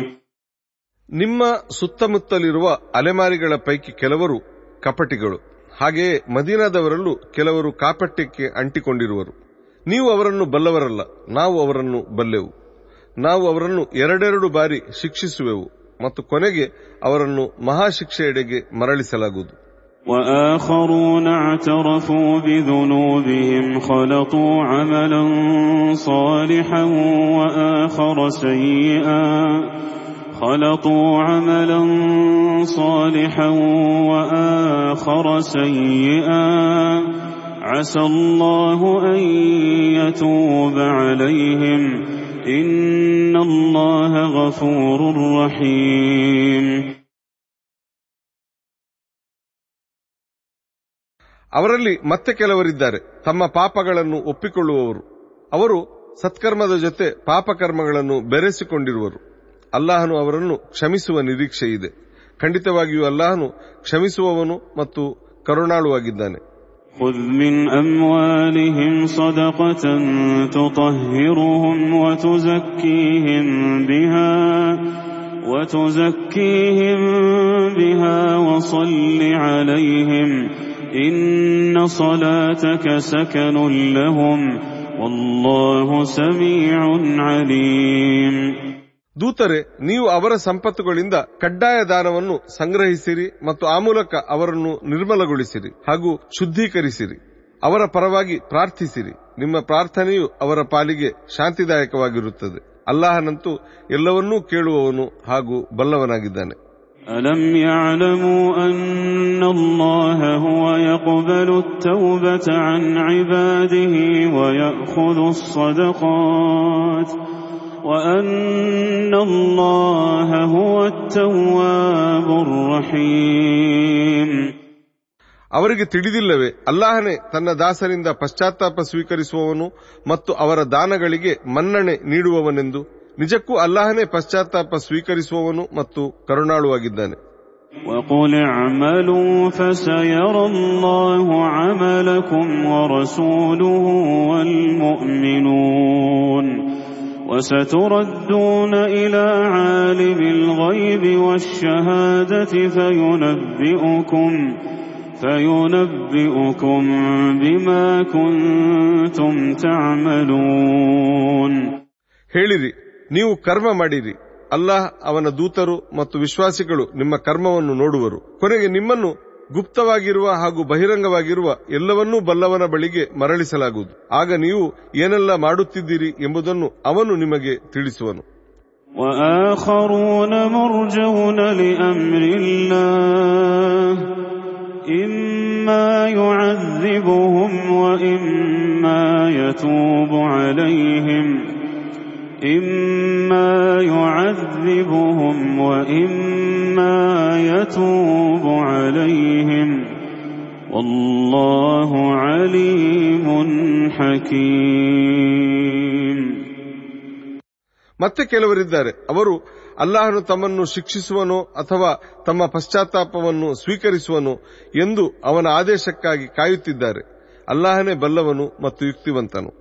ನಿಮ್ಮ ಸುತ್ತಮುತ್ತಲಿರುವ ಅಲೆಮಾರಿಗಳ ಪೈಕಿ ಕೆಲವರು ಕಪಟಿಗಳು ಹಾಗೆಯೇ ಮದೀನಾದವರಲ್ಲೂ ಕೆಲವರು ಕಾಪಟ್ಯಕ್ಕೆ ಅಂಟಿಕೊಂಡಿರುವರು ನೀವು ಅವರನ್ನು ಬಲ್ಲವರಲ್ಲ ನಾವು ಅವರನ್ನು ಬಲ್ಲೆವು ನಾವು ಅವರನ್ನು ಎರಡೆರಡು ಬಾರಿ ಶಿಕ್ಷಿಸುವೆವು ಮತ್ತು ಕೊನೆಗೆ ಅವರನ್ನು ಮಹಾಶಿಕ್ಷೆಯೆಡೆಗೆ ಮರಳಿಸಲಾಗುವುದು وآخرون اعترفوا بذنوبهم خلطوا عملا صالحا وآخر سيئا خلطوا عملا صالحا وآخر سيئا عسى الله أن يتوب عليهم إن الله غفور رحيم ಅವರಲ್ಲಿ ಮತ್ತೆ ಕೆಲವರಿದ್ದಾರೆ ತಮ್ಮ ಪಾಪಗಳನ್ನು ಒಪ್ಪಿಕೊಳ್ಳುವವರು ಅವರು ಸತ್ಕರ್ಮದ ಜೊತೆ ಪಾಪಕರ್ಮಗಳನ್ನು ಬೆರೆಸಿಕೊಂಡಿರುವರು ಅಲ್ಲಾಹನು ಅವರನ್ನು ಕ್ಷಮಿಸುವ ನಿರೀಕ್ಷೆ ಇದೆ ಖಂಡಿತವಾಗಿಯೂ ಅಲ್ಲಾಹನು ಕ್ಷಮಿಸುವವನು ಮತ್ತು ಕರುಣಾಳುವಾಗಿದ್ದಾನೆ خذ من أموالهم صدقة تطهرهم وتزكيهم بها وتزكيهم بها وصل عليهم إن صلاتك سكن لهم والله سميع عليم ದೂತರೆ ನೀವು ಅವರ ಸಂಪತ್ತುಗಳಿಂದ ಕಡ್ಡಾಯ ದಾನವನ್ನು ಸಂಗ್ರಹಿಸಿರಿ ಮತ್ತು ಆ ಮೂಲಕ ಅವರನ್ನು ನಿರ್ಮಲಗೊಳಿಸಿರಿ ಹಾಗೂ ಶುದ್ಧೀಕರಿಸಿರಿ ಅವರ ಪರವಾಗಿ ಪ್ರಾರ್ಥಿಸಿರಿ ನಿಮ್ಮ ಪ್ರಾರ್ಥನೆಯು ಅವರ ಪಾಲಿಗೆ ಶಾಂತಿದಾಯಕವಾಗಿರುತ್ತದೆ ಅಲ್ಲಾಹನಂತೂ ಎಲ್ಲವನ್ನೂ ಕೇಳುವವನು ಹಾಗೂ ಬಲ್ಲವನಾಗಿದ್ದಾನೆ ألم يعلموا أن الله هو يقبل التوبة عن عباده ويأخذ الصدقات وأن الله هو التواب الرحيم ಅವರಿಗೆ ತಿಳಿದಿಲ್ಲವೇ ಅಲ್ಲಾಹನೇ ತನ್ನ ದಾಸರಿಂದ ಪಶ್ಚಾತ್ತಾಪ ಸ್ವೀಕರಿಸುವವನು ಮತ್ತು ಅವರ ದಾನಗಳಿಗೆ ಮನ್ನಣೆ ನೀಡುವವನೆಂದು ನಿಜಕ್ಕೂ ಅಲ್ಲಾಹನೇ ಪಶ್ಚಾತ್ತಾಪ ಸ್ವೀಕರಿಸುವವನು ಮತ್ತು ಕರುಣಾಳುವಾಗಿದ್ದಾನೆ وقل اعملوا فسيرى الله عملكم ورسوله والمؤمنون وستردون إلى عالم الغيب والشهادة فينبئكم فينبئكم بما كنتم تعملون ಹೇಳಿರಿ ನೀವು ಕರ್ಮ ಮಾಡಿರಿ ಅಲ್ಲಾಹ್ ಅವನ ದೂತರು ಮತ್ತು ವಿಶ್ವಾಸಿಗಳು ನಿಮ್ಮ ಕರ್ಮವನ್ನು ನೋಡುವರು ಕೊನೆಗೆ ನಿಮ್ಮನ್ನು ಗುಪ್ತವಾಗಿರುವ ಹಾಗೂ ಬಹಿರಂಗವಾಗಿರುವ ಎಲ್ಲವನ್ನೂ ಬಲ್ಲವನ ಬಳಿಗೆ ಮರಳಿಸಲಾಗುವುದು. ಆಗ ನೀವು ಏನೆಲ್ಲ ಮಾಡುತ್ತಿದ್ದೀರಿ ಎಂಬುದನ್ನು ಅವನು ನಿಮಗೆ ತಿಳಿಸುವನು. ಇಮ್ಮ إما يعذبهم وإما يتوب عليهم إما يعذبهم وإما يتوب عليهم والله عليم حكيم ಮತ್ತೆ ಕೆಲವರಿದ್ದಾರೆ ಅವರು ಅಲ್ಲಾಹನು ತಮ್ಮನ್ನು ಶಿಕ್ಷಿಸುವನೋ ಅಥವಾ ತಮ್ಮ ಪಶ್ಚಾತ್ತಾಪವನ್ನು ಸ್ವೀಕರಿಸುವನೋ ಎಂದು ಅವನ ಆದೇಶಕ್ಕಾಗಿ ಕಾಯುತ್ತಿದ್ದಾರೆ ಅಲ್ಲಾಹನೇ ಬಲ್ಲವನು ಮತ್ತು ಯುಕ್ತಿವಂತನು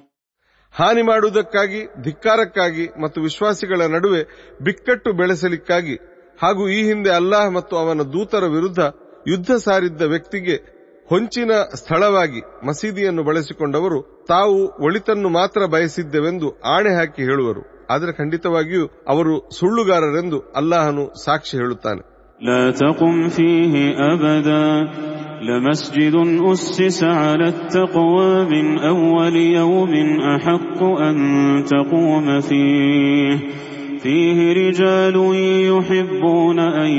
ಹಾನಿ ಮಾಡುವುದಕ್ಕಾಗಿ, ಧಿಕ್ಕಾರಕ್ಕಾಗಿ ಮತ್ತು ವಿಶ್ವಾಸಿಗಳ ನಡುವೆ ಬಿಕ್ಕಟ್ಟು ಬೆಳೆಸಲಿಕ್ಕಾಗಿ ಹಾಗೂ ಈ ಹಿಂದೆ ಅಲ್ಲಾಹ್ ಮತ್ತು ಅವನ ದೂತರ ವಿರುದ್ಧ ಯುದ್ಧ ಸಾರಿದ್ದ ವ್ಯಕ್ತಿಗೆ ಹೊಂಚಿನ ಸ್ಥಳವಾಗಿ ಮಸೀದಿಯನ್ನು ಬಳಸಿಕೊಂಡವರು ತಾವು ಒಳಿತನ್ನು ಮಾತ್ರ ಬಯಸಿದ್ದೆವೆಂದು ಆಣೆ ಹಾಕಿ ಹೇಳುವರು. ಆದರೆ ಖಂಡಿತವಾಗಿಯೂ ಅವರು ಸುಳ್ಳುಗಾರರೆಂದು ಅಲ್ಲಾಹನು ಸಾಕ್ಷಿ ಹೇಳುತ್ತಾನೆ. لا تقم فيه أبدا لمسجد أسس على التقوى من أول يوم أحق أن تقوم فيه فيه رجال يحبون أن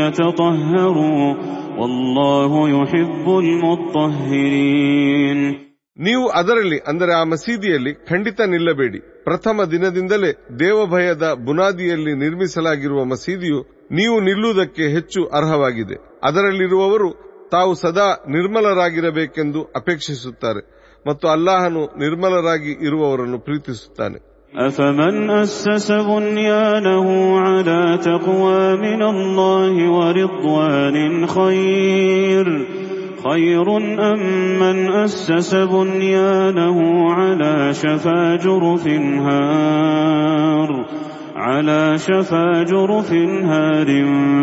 يتطهروا والله يحب المطهرين ನೀವು ಅದರಲ್ಲಿ ಅಂದರೆ ಆ ಮಸೀದಿಯಲ್ಲಿ ಖಂಡಿತ ನಿಲ್ಲಬೇಡಿ ಪ್ರಥಮ ದಿನದಿಂದಲೇ ದೇವಭಯದ ಬುನಾದಿಯಲ್ಲಿ ನಿರ್ಮಿಸಲಾಗಿರುವ ಮಸೀದಿಯು ನೀವು ನಿಲ್ಲುವುದಕ್ಕೆ ಹೆಚ್ಚು ಅರ್ಹವಾಗಿದೆ ಅದರಲ್ಲಿರುವವರು ತಾವು ಸದಾ ನಿರ್ಮಲರಾಗಿರಬೇಕೆಂದು ಅಪೇಕ್ಷಿಸುತ್ತಾರೆ ಮತ್ತು ಅಲ್ಲಾಹನು ನಿರ್ಮಲರಾಗಿ ಇರುವವರನ್ನು ಪ್ರೀತಿಸುತ್ತಾನೆ أفمن أسس بنيانه على تقوى من الله ورضوان خير خير أم من أسس بنيانه على شفا جرف هار على شفا جرف هار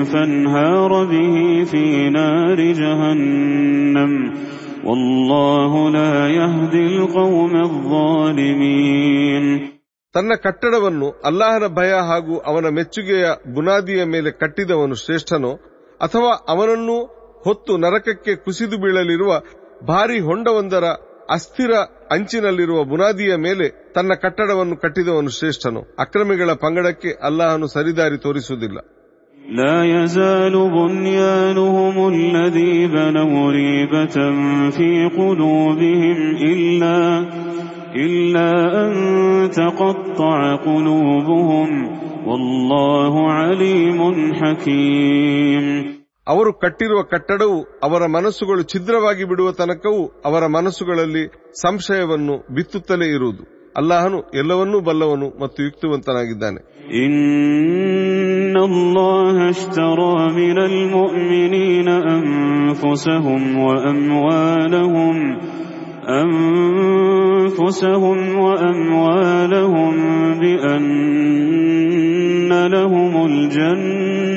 فانهار به في نار جهنم والله لا يهدي القوم الظالمين ತನ್ನ ಕಟ್ಟಡವನ್ನು ಅಲ್ಲಾಹನ ಭಯ ಹಾಗೂ ಅವನ ಮೆಚ್ಚುಗೆಯ ಬುನಾದಿಯ ಮೇಲೆ ಕಟ್ಟಿದವನು ಶ್ರೇಷ್ಠನೋ ಅಥವಾ ಅವನನ್ನು ಹೊತ್ತು ನರಕಕ್ಕೆ ಕುಸಿದು ಬೀಳಲಿರುವ ಭಾರಿ ಹೊಂಡವೊಂದರ ಅಸ್ಥಿರ ಅಂಚಿನಲ್ಲಿರುವ ಬುನಾದಿಯ ಮೇಲೆ ತನ್ನ ಕಟ್ಟಡವನ್ನು ಕಟ್ಟಿದವನು ಶ್ರೇಷ್ಠನು ಅಕ್ರಮಿಗಳ ಪಂಗಡಕ್ಕೆ ಅಲ್ಲಾಹನು ಸರಿದಾರಿ ತೋರಿಸುವುದಿಲ್ಲ لا يزال بنيانهم الذي بنوا ريبة في قلوبهم إلا إلا أن تقطع قلوبهم والله عليم حكيم ಅವರು ಕಟ್ಟಿರುವ ಕಟ್ಟಡವು ಅವರ ಮನಸ್ಸುಗಳು ಛಿದ್ರವಾಗಿ ಬಿಡುವ ತನಕವೂ ಅವರ ಮನಸ್ಸುಗಳಲ್ಲಿ ಸಂಶಯವನ್ನು ಬಿತ್ತುತ್ತಲೇ ಇರುವುದು ಅಲ್ಲಾಹನು ಎಲ್ಲವನ್ನೂ ಬಲ್ಲವನು ಮತ್ತು ಯುಕ್ತಿವಂತನಾಗಿದ್ದಾನೆ إن الله اشترى من المؤمنين أنفسهم وأموالهم أنفسهم وأموالهم بأن لهم الجنة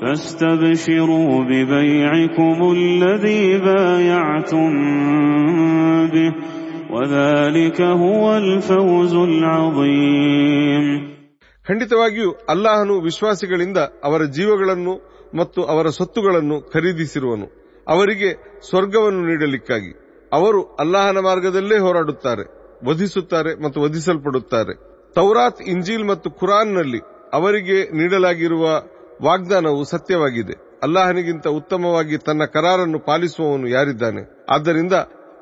فاستبشروا ببيعكم الذي بايعتم به وذلك هو الفوز العظيم ಖಂಡಿತವಾಗಿಯೂ ಅಲ್ಲಾಹನು ವಿಶ್ವಾಸಿಗಳಿಂದ ಅವರ ಜೀವಗಳನ್ನು ಮತ್ತು ಅವರ ಸೊತ್ತುಗಳನ್ನು ಖರೀದಿಸಿರುವನು ಅವರಿಗೆ ಸ್ವರ್ಗವನ್ನು ನೀಡಲಿಕ್ಕಾಗಿ ಅವರು ಅಲ್ಲಾಹನ ಮಾರ್ಗದಲ್ಲೇ ಹೋರಾಡುತ್ತಾರೆ ವಧಿಸುತ್ತಾರೆ ಮತ್ತು ವಧಿಸಲ್ಪಡುತ್ತಾರೆ ತೌರಾತ್ ಇಂಜೀಲ್ ಮತ್ತು ಕುರಾನ್ನಲ್ಲಿ ಅವರಿಗೆ ನೀಡಲಾಗಿರುವ ವಾಗ್ದಾನವು ಸತ್ಯವಾಗಿದೆ ಅಲ್ಲಾಹನಿಗಿಂತ ಉತ್ತಮವಾಗಿ ತನ್ನ ಕರಾರನ್ನು ಪಾಲಿಸುವವನು ಯಾರಿದ್ದಾನೆ ಆದ್ದರಿಂದ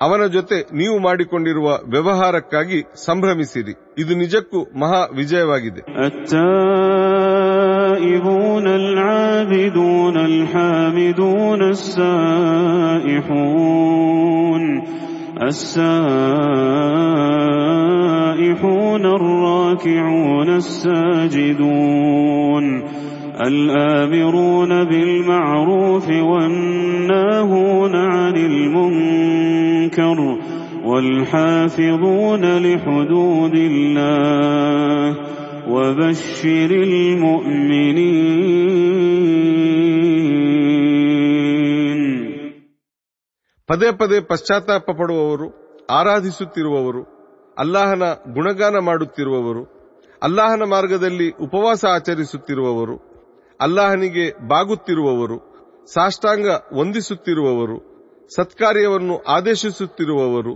ಅವನ ಜೊತೆ ನೀವು ಮಾಡಿಕೊಂಡಿರುವ ವ್ಯವಹಾರಕ್ಕಾಗಿ ಸಂಭ್ರಮಿಸಿರಿ ಇದು ನಿಜಕ್ಕೂ ಮಹಾ ವಿಜಯವಾಗಿದೆ التائبون العابدون الحامدون السائحون السائحون الراكعون الساجدون الآمرون بالمعروف والناهون عن المنكر والحافظون لحدود الله وبشر المؤمنين ಪದೇ ಪದೇ ಪಶ್ಚಾತ್ತಾಪ ಪಡುವವರು ಆರಾಧಿಸುತ್ತಿರುವವರು ಅಲ್ಲಾಹನ ಗುಣಗಾನ ಮಾಡುತ್ತಿರುವವರು ಅಲ್ಲಾಹನ ಮಾರ್ಗದಲ್ಲಿ ಉಪವಾಸ ಆಚರಿಸುತ್ತಿರುವವರು ಅಲ್ಲಾಹನಿಗೆ ಬಾಗುತ್ತಿರುವವರು ಸಾಷ್ಟಾಂಗ ವಂದಿಸುತ್ತಿರುವವರು ಸತ್ಕಾರ್ಯವನ್ನು ಆದೇಶಿಸುತ್ತಿರುವವರು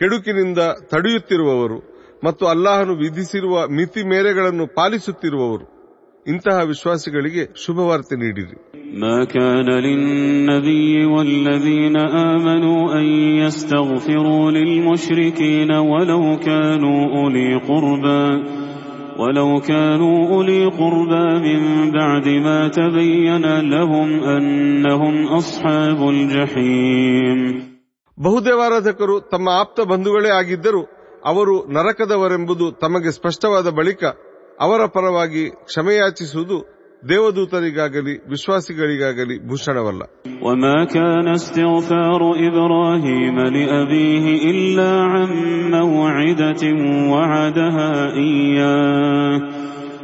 ಕೆಡುಕಿನಿಂದ ತಡೆಯುತ್ತಿರುವವರು ಮತ್ತು ಅಲ್ಲಾಹನು ವಿಧಿಸಿರುವ ಮಿತಿ ಮೇರೆಗಳನ್ನು ಪಾಲಿಸುತ್ತಿರುವವರು ಇಂತಹ ವಿಶ್ವಾಸಿಗಳಿಗೆ ಶುಭವಾರ್ತೆ ನೀಡಿರಿ ما كان للنبي والذين آمنوا أن يستغفروا للمشركين ولو كانوا أولي قربى ولو كانوا أولي قربى من بعد ما تبين لهم أنهم أصحاب الجحيم ಬಹುದೇವಾರಾಧಕರು ತಮ್ಮ ಆಪ್ತ ಬಂಧುಗಳೇ ಆಗಿದ್ದರೂ ಅವರು ನರಕದವರೆಂಬುದು ತಮಗೆ ಸ್ಪಷ್ಟವಾದ ಬಳಿಕ ಅವರ ಪರವಾಗಿ ಕ್ಷಮೆಯಾಚಿಸುವುದು ದೇವದೂತರಿಗಾಗಲಿ ವಿಶ್ವಾಸಿಗಳಿಗಾಗಲಿ ಭೂಷಣವಲ್ಲ وما كان استغفار إبراهيم لأبيه إلا عن موعدة وعدها إياه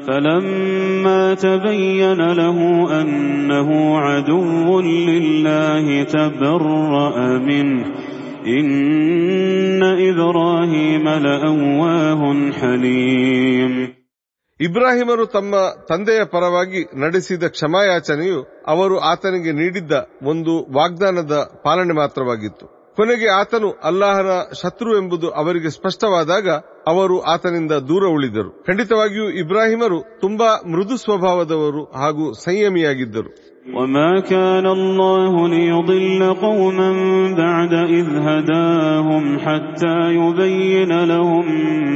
فلما تبين له أنه عدو لله تبرأ منه إن إبراهيم لأواه حليم ಇಬ್ರಾಹಿಮರು ತಮ್ಮ ತಂದೆಯ ಪರವಾಗಿ ನಡೆಸಿದ ಕ್ಷಮಾಯಾಚನೆಯು ಅವರು ಆತನಿಗೆ ನೀಡಿದ್ದ ಒಂದು ವಾಗ್ದಾನದ ಪಾಲನೆ ಮಾತ್ರವಾಗಿತ್ತು ಕೊನೆಗೆ ಆತನು ಅಲ್ಲಾಹನ ಶತ್ರು ಎಂಬುದು ಅವರಿಗೆ ಸ್ಪಷ್ಟವಾದಾಗ ಅವರು ಆತನಿಂದ ದೂರ ಉಳಿದರು ಖಂಡಿತವಾಗಿಯೂ ಇಬ್ರಾಹಿಮರು ತುಂಬಾ ಮೃದು ಸ್ವಭಾವದವರು ಹಾಗೂ ಸಂಯಮಿಯಾಗಿದ್ದರು وما كان الله ليضل قوما بعد إذ هداهم حتى يبين لهم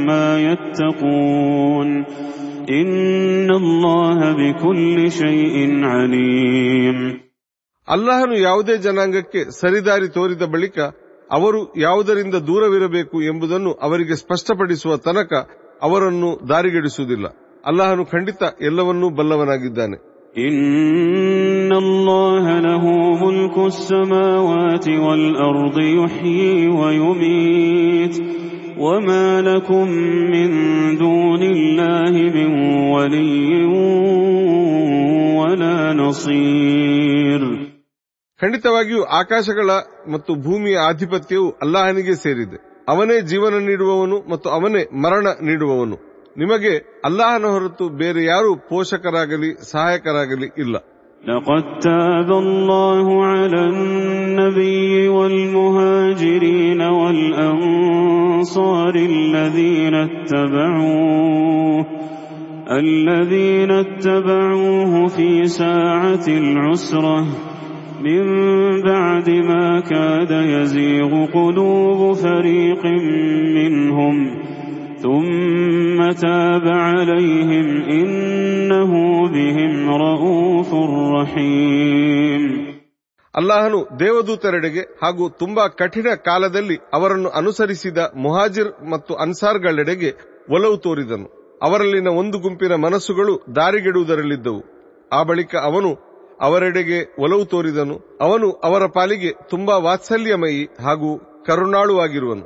ما يتقون إن الله بكل شيء عليم ಅಲ್ಲಾಹನು ಯಾವುದೇ ಜನಾಂಗಕ್ಕೆ ಸರಿದಾರಿ ತೋರಿದ ಬಳಿಕ ಅವರು ಯಾವುದರಿಂದ ದೂರವಿರಬೇಕು ಎಂಬುದನ್ನು ಅವರಿಗೆ ಸ್ಪಷ್ಟಪಡಿಸುವ ತನಕ ಅವರನ್ನು ದಾರಿಗೆಡಿಸುವುದಿಲ್ಲ ಅಲ್ಲಾಹನು ಖಂಡಿತ ಎಲ್ಲವನ್ನೂ ಬಲ್ಲವನಾಗಿದ್ದಾನೆ إن الله له ملك السماوات والأرض يحيي ويميت وما لكم من دون الله من ولي ولا نصير ಖಂಡಿತವಾಗಿಯೂ ಆಕಾಶಗಳ ಮತ್ತು ಭೂಮಿಯ ಆಧಿಪತ್ಯವು ಅಲ್ಲಾಹನಿಗೆ ಸೇರಿದೆ ಅವನೇ ಜೀವನ ನೀಡುವವನು ಮತ್ತು ಅವನೇ ಮರಣ ನೀಡುವವನು ನಿಮಗೆ ಅಲ್ಲಾಹನ ಹೊರತು ಬೇರೆ ಯಾರು ಪೋಷಕರಾಗಲಿ ಸಹಾಯಕರಾಗಲಿ ಇಲ್ಲ لقد تاب الله على النبي والمهاجرين والأنصار الذين اتبعوه الذين اتبعوه في ساعة العسرة. من بعد ما كاد يزيغ قلوب فريق منهم. ثم تاب عليهم إنه بهم رؤوف رحيم ಅಲ್ಲಾಹನು ದೇವದೂತರೆಡೆಗೆ ಹಾಗೂ ತುಂಬಾ ಕಠಿಣ ಕಾಲದಲ್ಲಿ ಅವರನ್ನು ಅನುಸರಿಸಿದ ಮುಹಾಜಿರ್ ಮತ್ತು ಅನ್ಸಾರ್ಗಳೆಡೆಗೆ ಒಲವು ತೋರಿದನು ಅವರಲ್ಲಿನ ಒಂದು ಗುಂಪಿನ ಮನಸ್ಸುಗಳು ದಾರಿಗೆಡುವುದರಲ್ಲಿದ್ದವು ಆ ಬಳಿಕ ಅವನು ಅವರೆಡೆಗೆ ಒಲವು ತೋರಿದನು ಅವನು ಅವರ ಪಾಲಿಗೆ ತುಂಬಾ ವಾತ್ಸಲ್ಯಮಯಿ ಹಾಗೂ ಕರುಣಾಳುವಾಗಿರುವನು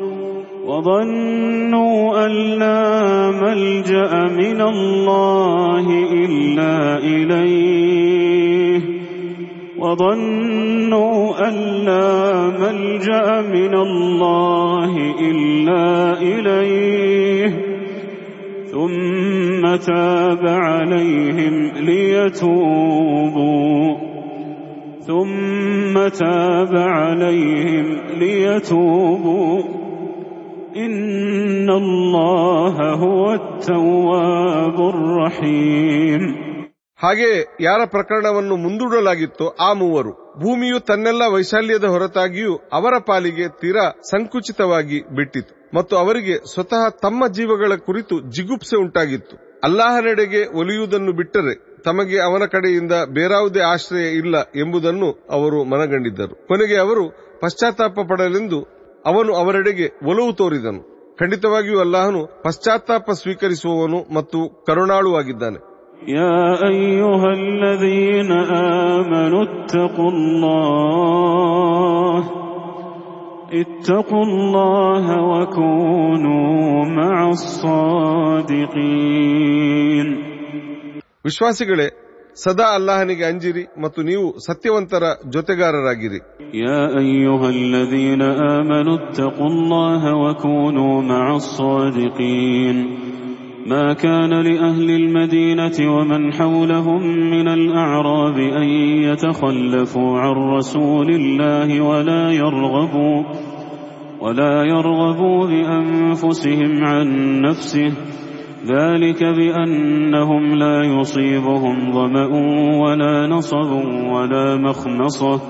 وظنوا أن لا ملجأ من الله إلا إليه. وظنوا أن لا ملجأ من الله إلا إليه. ثم تاب عليهم ليتوبوا. ثم تاب عليهم ليتوبوا. إن الله هو التواب الرحيم ಹಾಗೆಯೇ ಯಾರ ಪ್ರಕರಣವನ್ನು ಮುಂದೂಡಲಾಗಿತ್ತೋ ಆ ಮೂವರು ಭೂಮಿಯು ತನ್ನೆಲ್ಲ ವೈಶಾಲ್ಯದ ಹೊರತಾಗಿಯೂ ಅವರ ಪಾಲಿಗೆ ತೀರಾ ಸಂಕುಚಿತವಾಗಿ ಬಿಟ್ಟಿತು ಮತ್ತು ಅವರಿಗೆ ಸ್ವತಃ ತಮ್ಮ ಜೀವಗಳ ಕುರಿತು ಜಿಗುಪ್ಸೆ ಉಂಟಾಗಿತ್ತು ಅಲ್ಲಾಹನೆಡೆಗೆ ಒಲಿಯುವುದನ್ನು ಬಿಟ್ಟರೆ ತಮಗೆ ಅವನ ಕಡೆಯಿಂದ ಬೇರಾವುದೇ ಆಶ್ರಯ ಇಲ್ಲ ಎಂಬುದನ್ನು ಅವರು ಮನಗಂಡಿದ್ದರು ಕೊನೆಗೆ ಅವರು ಪಶ್ಚಾತ್ತಾಪ ಪಡಲೆಂದು ಅವನು ಅವರೆಡೆಗೆ ಒಲವು ತೋರಿದನು ಖಂಡಿತವಾಗಿಯೂ ಅಲ್ಲಾಹನು ಪಶ್ಚಾತ್ತಾಪ ಸ್ವೀಕರಿಸುವವನು ಮತ್ತು ಕರುಣಾಳುವಾಗಿದ್ದಾನೆ يا أيها الذين آمنوا اتقوا الله اتقوا الله وكونوا مع الصادقين ವಿಶ್ವಾಸಿಗಳೇ ಸದಾ ಅಲ್ಲಾಹನಿಗೆ ಅಂಜಿರಿ ಮತ್ತು ನೀವು ಸತ್ಯವಂತರ ಜೊತೆಗಾರರಾಗಿರಿ يا أيها الذين آمنوا اتقوا الله وكونوا مع الصادقين ما كان لأهل المدينة ومن حولهم من الأعراب أن يتخلفوا عن رسول الله ولا يرغبوا ولا يرغبوا بأنفسهم عن نفسه ذلك بأنهم لا يصيبهم ظمأ ولا نصب ولا مخمصة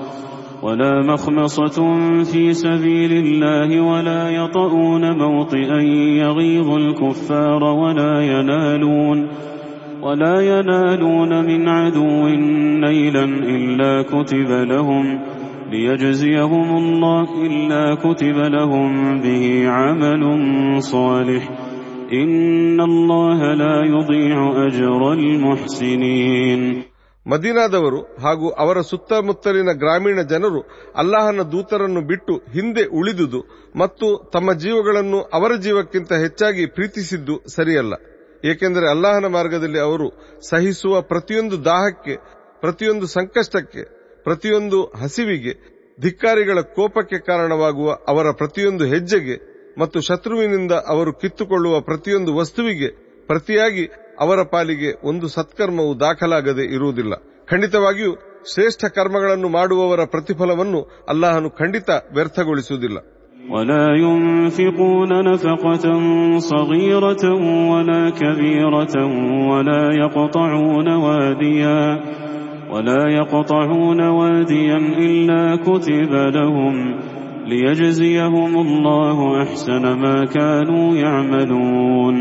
ولا مخمصة في سبيل الله ولا يطؤون موطئا يغيظ الكفار ولا ينالون ولا ينالون من عدو نيلا إلا كتب لهم ليجزيهم الله إلا كتب لهم به عمل صالح إن الله لا يضيع أجر المحسنين ಮದೀನಾದವರು ಹಾಗೂ ಅವರ ಸುತ್ತಮುತ್ತಲಿನ ಗ್ರಾಮೀಣ ಜನರು ಅಲ್ಲಾಹನ ದೂತರನ್ನು ಬಿಟ್ಟು ಹಿಂದೆ ಉಳಿದುದು ಮತ್ತು ತಮ್ಮ ಜೀವಗಳನ್ನು ಅವರ ಜೀವಕ್ಕಿಂತ ಹೆಚ್ಚಾಗಿ ಪ್ರೀತಿಸಿದ್ದು ಸರಿಯಲ್ಲ ಏಕೆಂದರೆ ಅಲ್ಲಾಹನ ಮಾರ್ಗದಲ್ಲಿ ಅವರು ಸಹಿಸುವ ಪ್ರತಿಯೊಂದು ದಾಹಕ್ಕೆ ಪ್ರತಿಯೊಂದು ಸಂಕಷ್ಟಕ್ಕೆ ಪ್ರತಿಯೊಂದು ಹಸಿವಿಗೆ ಧಿಕ್ಕಾರಿಗಳ ಕೋಪಕ್ಕೆ ಕಾರಣವಾಗುವ ಅವರ ಪ್ರತಿಯೊಂದು ಹೆಜ್ಜೆಗೆ ಮತ್ತು ಶತ್ರುವಿನಿಂದ ಅವರು ಕಿತ್ತುಕೊಳ್ಳುವ ಪ್ರತಿಯೊಂದು ವಸ್ತುವಿಗೆ ಪ್ರತಿಯಾಗಿ ಅವರ ಪಾಲಿಗೆ ಒಂದು ಸತ್ಕರ್ಮವು ದಾಖಲಾಗದೆ ಇರುವುದಿಲ್ಲ ಖಂಡಿತವಾಗಿಯೂ ಶ್ರೇಷ್ಠ ಕರ್ಮಗಳನ್ನು ಮಾಡುವವರ ಪ್ರತಿಫಲವನ್ನು ಅಲ್ಲಾಹನು ಖಂಡಿತ ವ್ಯರ್ಥಗೊಳಿಸುವುದಿಲ್ಲ ولا ينفقون نفقة صغيرة ولا كبيرة ولا يقطعون واديا ولا يقطعون واديا إلا كتب لهم ليجزيهم الله أحسن ما كانوا يعملون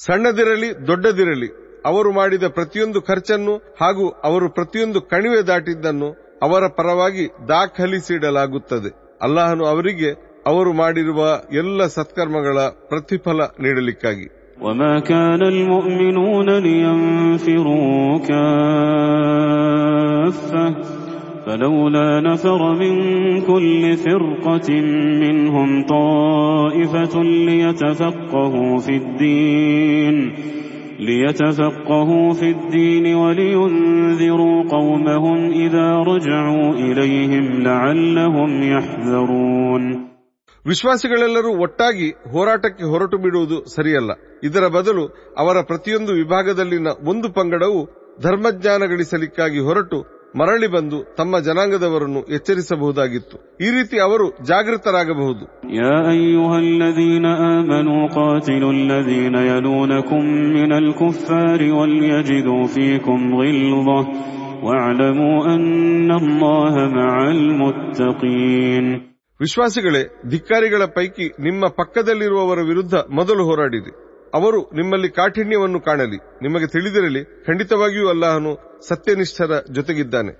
ಸಣ್ಣದಿರಲಿ ದೊಡ್ಡದಿರಲಿ ಅವರು ಮಾಡಿದ ಪ್ರತಿಯೊಂದು ಖರ್ಚನ್ನು ಹಾಗೂ ಅವರು ಪ್ರತಿಯೊಂದು ಕಣಿವೆ ದಾಟಿದ್ದನ್ನು ಅವರ ಪರವಾಗಿ ದಾಖಲಿಸಿಡಲಾಗುತ್ತದೆ ಅಲ್ಲಾಹನು ಅವರಿಗೆ ಅವರು ಮಾಡಿರುವ ಎಲ್ಲ ಸತ್ಕರ್ಮಗಳ ಪ್ರತಿಫಲ ನೀಡಲಿಕ್ಕಾಗಿ وما كان المؤمنون لينفروا كافة فلولا نفر من كل فرقة منهم طائفة ليتفقهوا في الدين ليتفقهوا في الدين ولينذروا قومهم إذا رجعوا إليهم لعلهم يحذرون ವಿಶ್ವಾಸಿಗಳೆಲ್ಲರೂ ಒಟ್ಟಾಗಿ ಹೋರಾಟಕ್ಕೆ ಹೊರಟು ಬಿಡುವುದು ಸರಿಯಲ್ಲ ಇದರ ಬದಲು ಅವರ ಪ್ರತಿಯೊಂದು ವಿಭಾಗದಲ್ಲಿನ ಒಂದು ಪಂಗಡವು ಧರ್ಮಜ್ಞಾನ ಗಳಿಸಲಿಕ್ಕಾಗಿ ಹೊರಟು ಮರಳಿ ಬಂದು ತಮ್ಮ ಜನಾಂಗದವರನ್ನು ಎಚ್ಚರಿಸಬಹುದಾಗಿತ್ತು. ಈ ರೀತಿ ಅವರು ಜಾಗೃತರಾಗಬಹುದು. ವಿಶ್ವಾಸಿಗಳೇ ಧಿಕ್ಕಾರಿಗಳ ಪೈಕಿ ನಿಮ್ಮ ಪಕ್ಕದಲ್ಲಿರುವವರ ವಿರುದ್ಧ ಮೊದಲು ಹೋರಾಡಿದೆ ಅವರು ನಿಮ್ಮಲ್ಲಿ ಕಾಠಿಣ್ಯವನ್ನು ಕಾಣಲಿ ನಿಮಗೆ ತಿಳಿದಿರಲಿ ಖಂಡಿತವಾಗಿಯೂ ಅಲ್ಲಾಹನು ಸತ್ಯನಿಷ್ಠರ ಜೊತೆಗಿದ್ದಾನೆ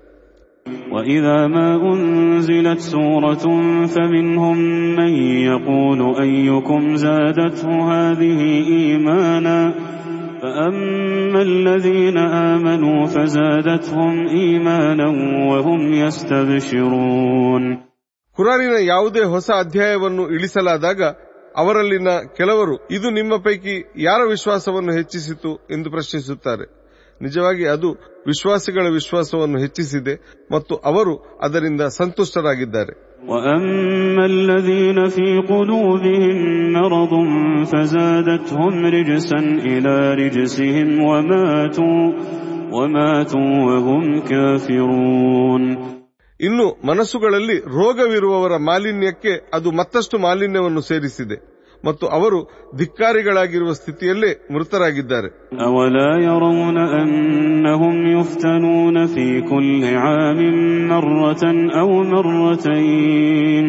وإذا ما أنزلت سورة فمنهم من يقول أيكم زادته هذه إيمانا فأما الذين آمنوا فزادتهم إيمانا وهم يستبشرون ಕುರಾನಿನ ಯಾವುದೇ ಹೊಸ ಅಧ್ಯಾಯವನ್ನು ಇಳಿಸಲಾದಾಗ ಅವರಲ್ಲಿನ ಕೆಲವರು ಇದು ನಿಮ್ಮ ಪೈಕಿ ಯಾರ ವಿಶ್ವಾಸವನ್ನು ಹೆಚ್ಚಿಸಿತು ಎಂದು ಪ್ರಶ್ನಿಸುತ್ತಾರೆ ನಿಜವಾಗಿ ಅದು ವಿಶ್ವಾಸಿಗಳ ವಿಶ್ವಾಸವನ್ನು ಹೆಚ್ಚಿಸಿದೆ ಮತ್ತು ಅವರು ಅದರಿಂದ ಸಂತುಷ್ಟರಾಗಿದ್ದಾರೆ وأما الذين في قلوبهم مرض فزادتهم رجسا إلى رجسهم وماتوا وماتوا وهم كافرون ಇನ್ನು ಮನಸ್ಸುಗಳಲ್ಲಿ ರೋಗವಿರುವವರ ಮಾಲಿನ್ಯಕ್ಕೆ ಅದು ಮತ್ತಷ್ಟು ಮಾಲಿನ್ಯವನ್ನು ಸೇರಿಸಿದೆ ಮತ್ತು ಅವರು ಧಿಕ್ಕಾರಿಗಳಾಗಿರುವ ಸ್ಥಿತಿಯಲ್ಲೇ ಮೃತರಾಗಿದ್ದಾರೆ أولا يرون أنهم يفتنون في كل عام مرة أو مرتين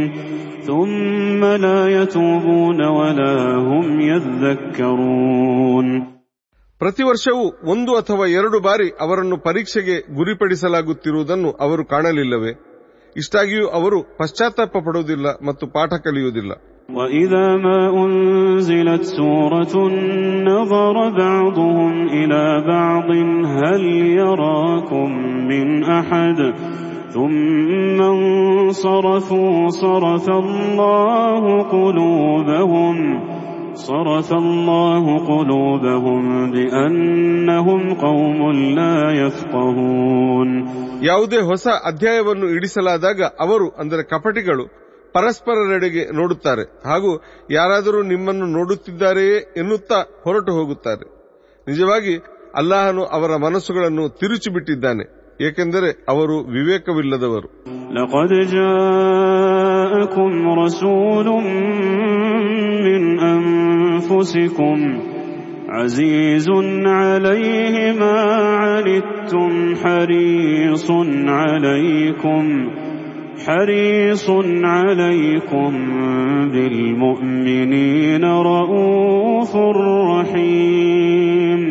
ثم لا يتوبون ولا هم يذكرون ಪ್ರತಿ ವರ್ಷವೂ ಒಂದು ಅಥವಾ ಎರಡು ಬಾರಿ ಅವರನ್ನು ಪರೀಕ್ಷೆಗೆ ಗುರಿಪಡಿಸಲಾಗುತ್ತಿರುವುದನ್ನು ಅವರು ಕಾಣಲಿಲ್ಲವೇ ಇಷ್ಟಾಗಿಯೂ ಅವರು ಪಶ್ಚಾತ್ತಾಪ ಪಡುವುದಿಲ್ಲ ಮತ್ತು ಪಾಠ ಕಲಿಯುವುದಿಲ್ಲ وإذا ما أنزلت سورة نظر بعضهم إلى بعض هل يراكم من أحد ثم انصرفوا صرف الله قلوبهم صرف الله قلوبهم بأنهم قوم لا يفقهون ಯಾವುದೇ ಹೊಸ ಅಧ್ಯಾಯವನ್ನು ಇಡಿಸಲಾದಾಗ ಅವರು ಅಂದರೆ ಕಪಟಿಗಳು ಪರಸ್ಪರರೆಡೆಗೆ ನೋಡುತ್ತಾರೆ ಹಾಗೂ ಯಾರಾದರೂ ನಿಮ್ಮನ್ನು ನೋಡುತ್ತಿದ್ದಾರೆಯೇ ಎನ್ನುತ್ತಾ ಹೊರಟು ಹೋಗುತ್ತಾರೆ ನಿಜವಾಗಿ ಅಲ್ಲಾಹನು ಅವರ ಮನಸ್ಸುಗಳನ್ನು ತಿರುಚಿಬಿಟ್ಟಿದ್ದಾನೆ ಏಕೆಂದರೆ ಅವರು ವಿವೇಕವಿಲ್ಲದವರು لقد جاءكم رسول من أنفسكم عزيز عليه ما عنتم حريص عليكم حريص عليكم بالمؤمنين رؤوف رحيم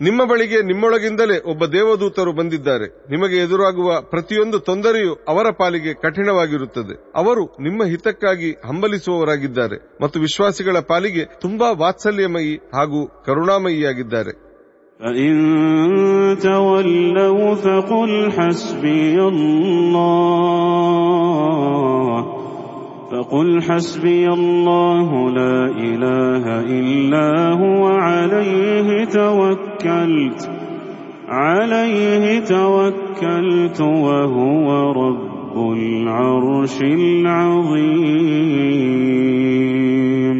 ನಿಮ್ಮ ಬಳಿಗೆ ನಿಮ್ಮೊಳಗಿಂದಲೇ ಒಬ್ಬ ದೇವದೂತರು ಬಂದಿದ್ದಾರೆ ನಿಮಗೆ ಎದುರಾಗುವ ಪ್ರತಿಯೊಂದು ತೊಂದರೆಯೂ ಅವರ ಪಾಲಿಗೆ ಕಠಿಣವಾಗಿರುತ್ತದೆ ಅವರು ನಿಮ್ಮ ಹಿತಕ್ಕಾಗಿ ಹಂಬಲಿಸುವವರಾಗಿದ್ದಾರೆ ಮತ್ತು ವಿಶ್ವಾಸಿಗಳ ಪಾಲಿಗೆ ತುಂಬಾ ವಾತ್ಸಲ್ಯಮಯಿ ಹಾಗೂ ಕರುಣಾಮಯಿಯಾಗಿದ್ದಾರೆ فإن فقل حسبي الله لا إله إلا هو عليه توكلت عليه توكلت وهو رب العرش العظيم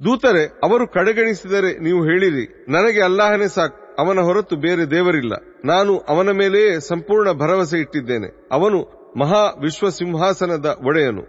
ದೂತರೆ ಅವರು ಕಡೆಗಣಿಸಿದರೆ ನೀವು ಹೇಳಿರಿ ನನಗೆ ಅಲ್ಲಾಹನೇ ಸಾಕು ಅವನ ಹೊರತು ಬೇರೆ ದೇವರಿಲ್ಲ ನಾನು ಅವನ ಮೇಲೆಯೇ ಸಂಪೂರ್ಣ ಭರವಸೆ ಇಟ್ಟಿದ್ದೇನೆ ಅವನು ಮಹಾ ವಿಶ್ವ ಸಿಂಹಾಸನದ ಒಡೆಯನು.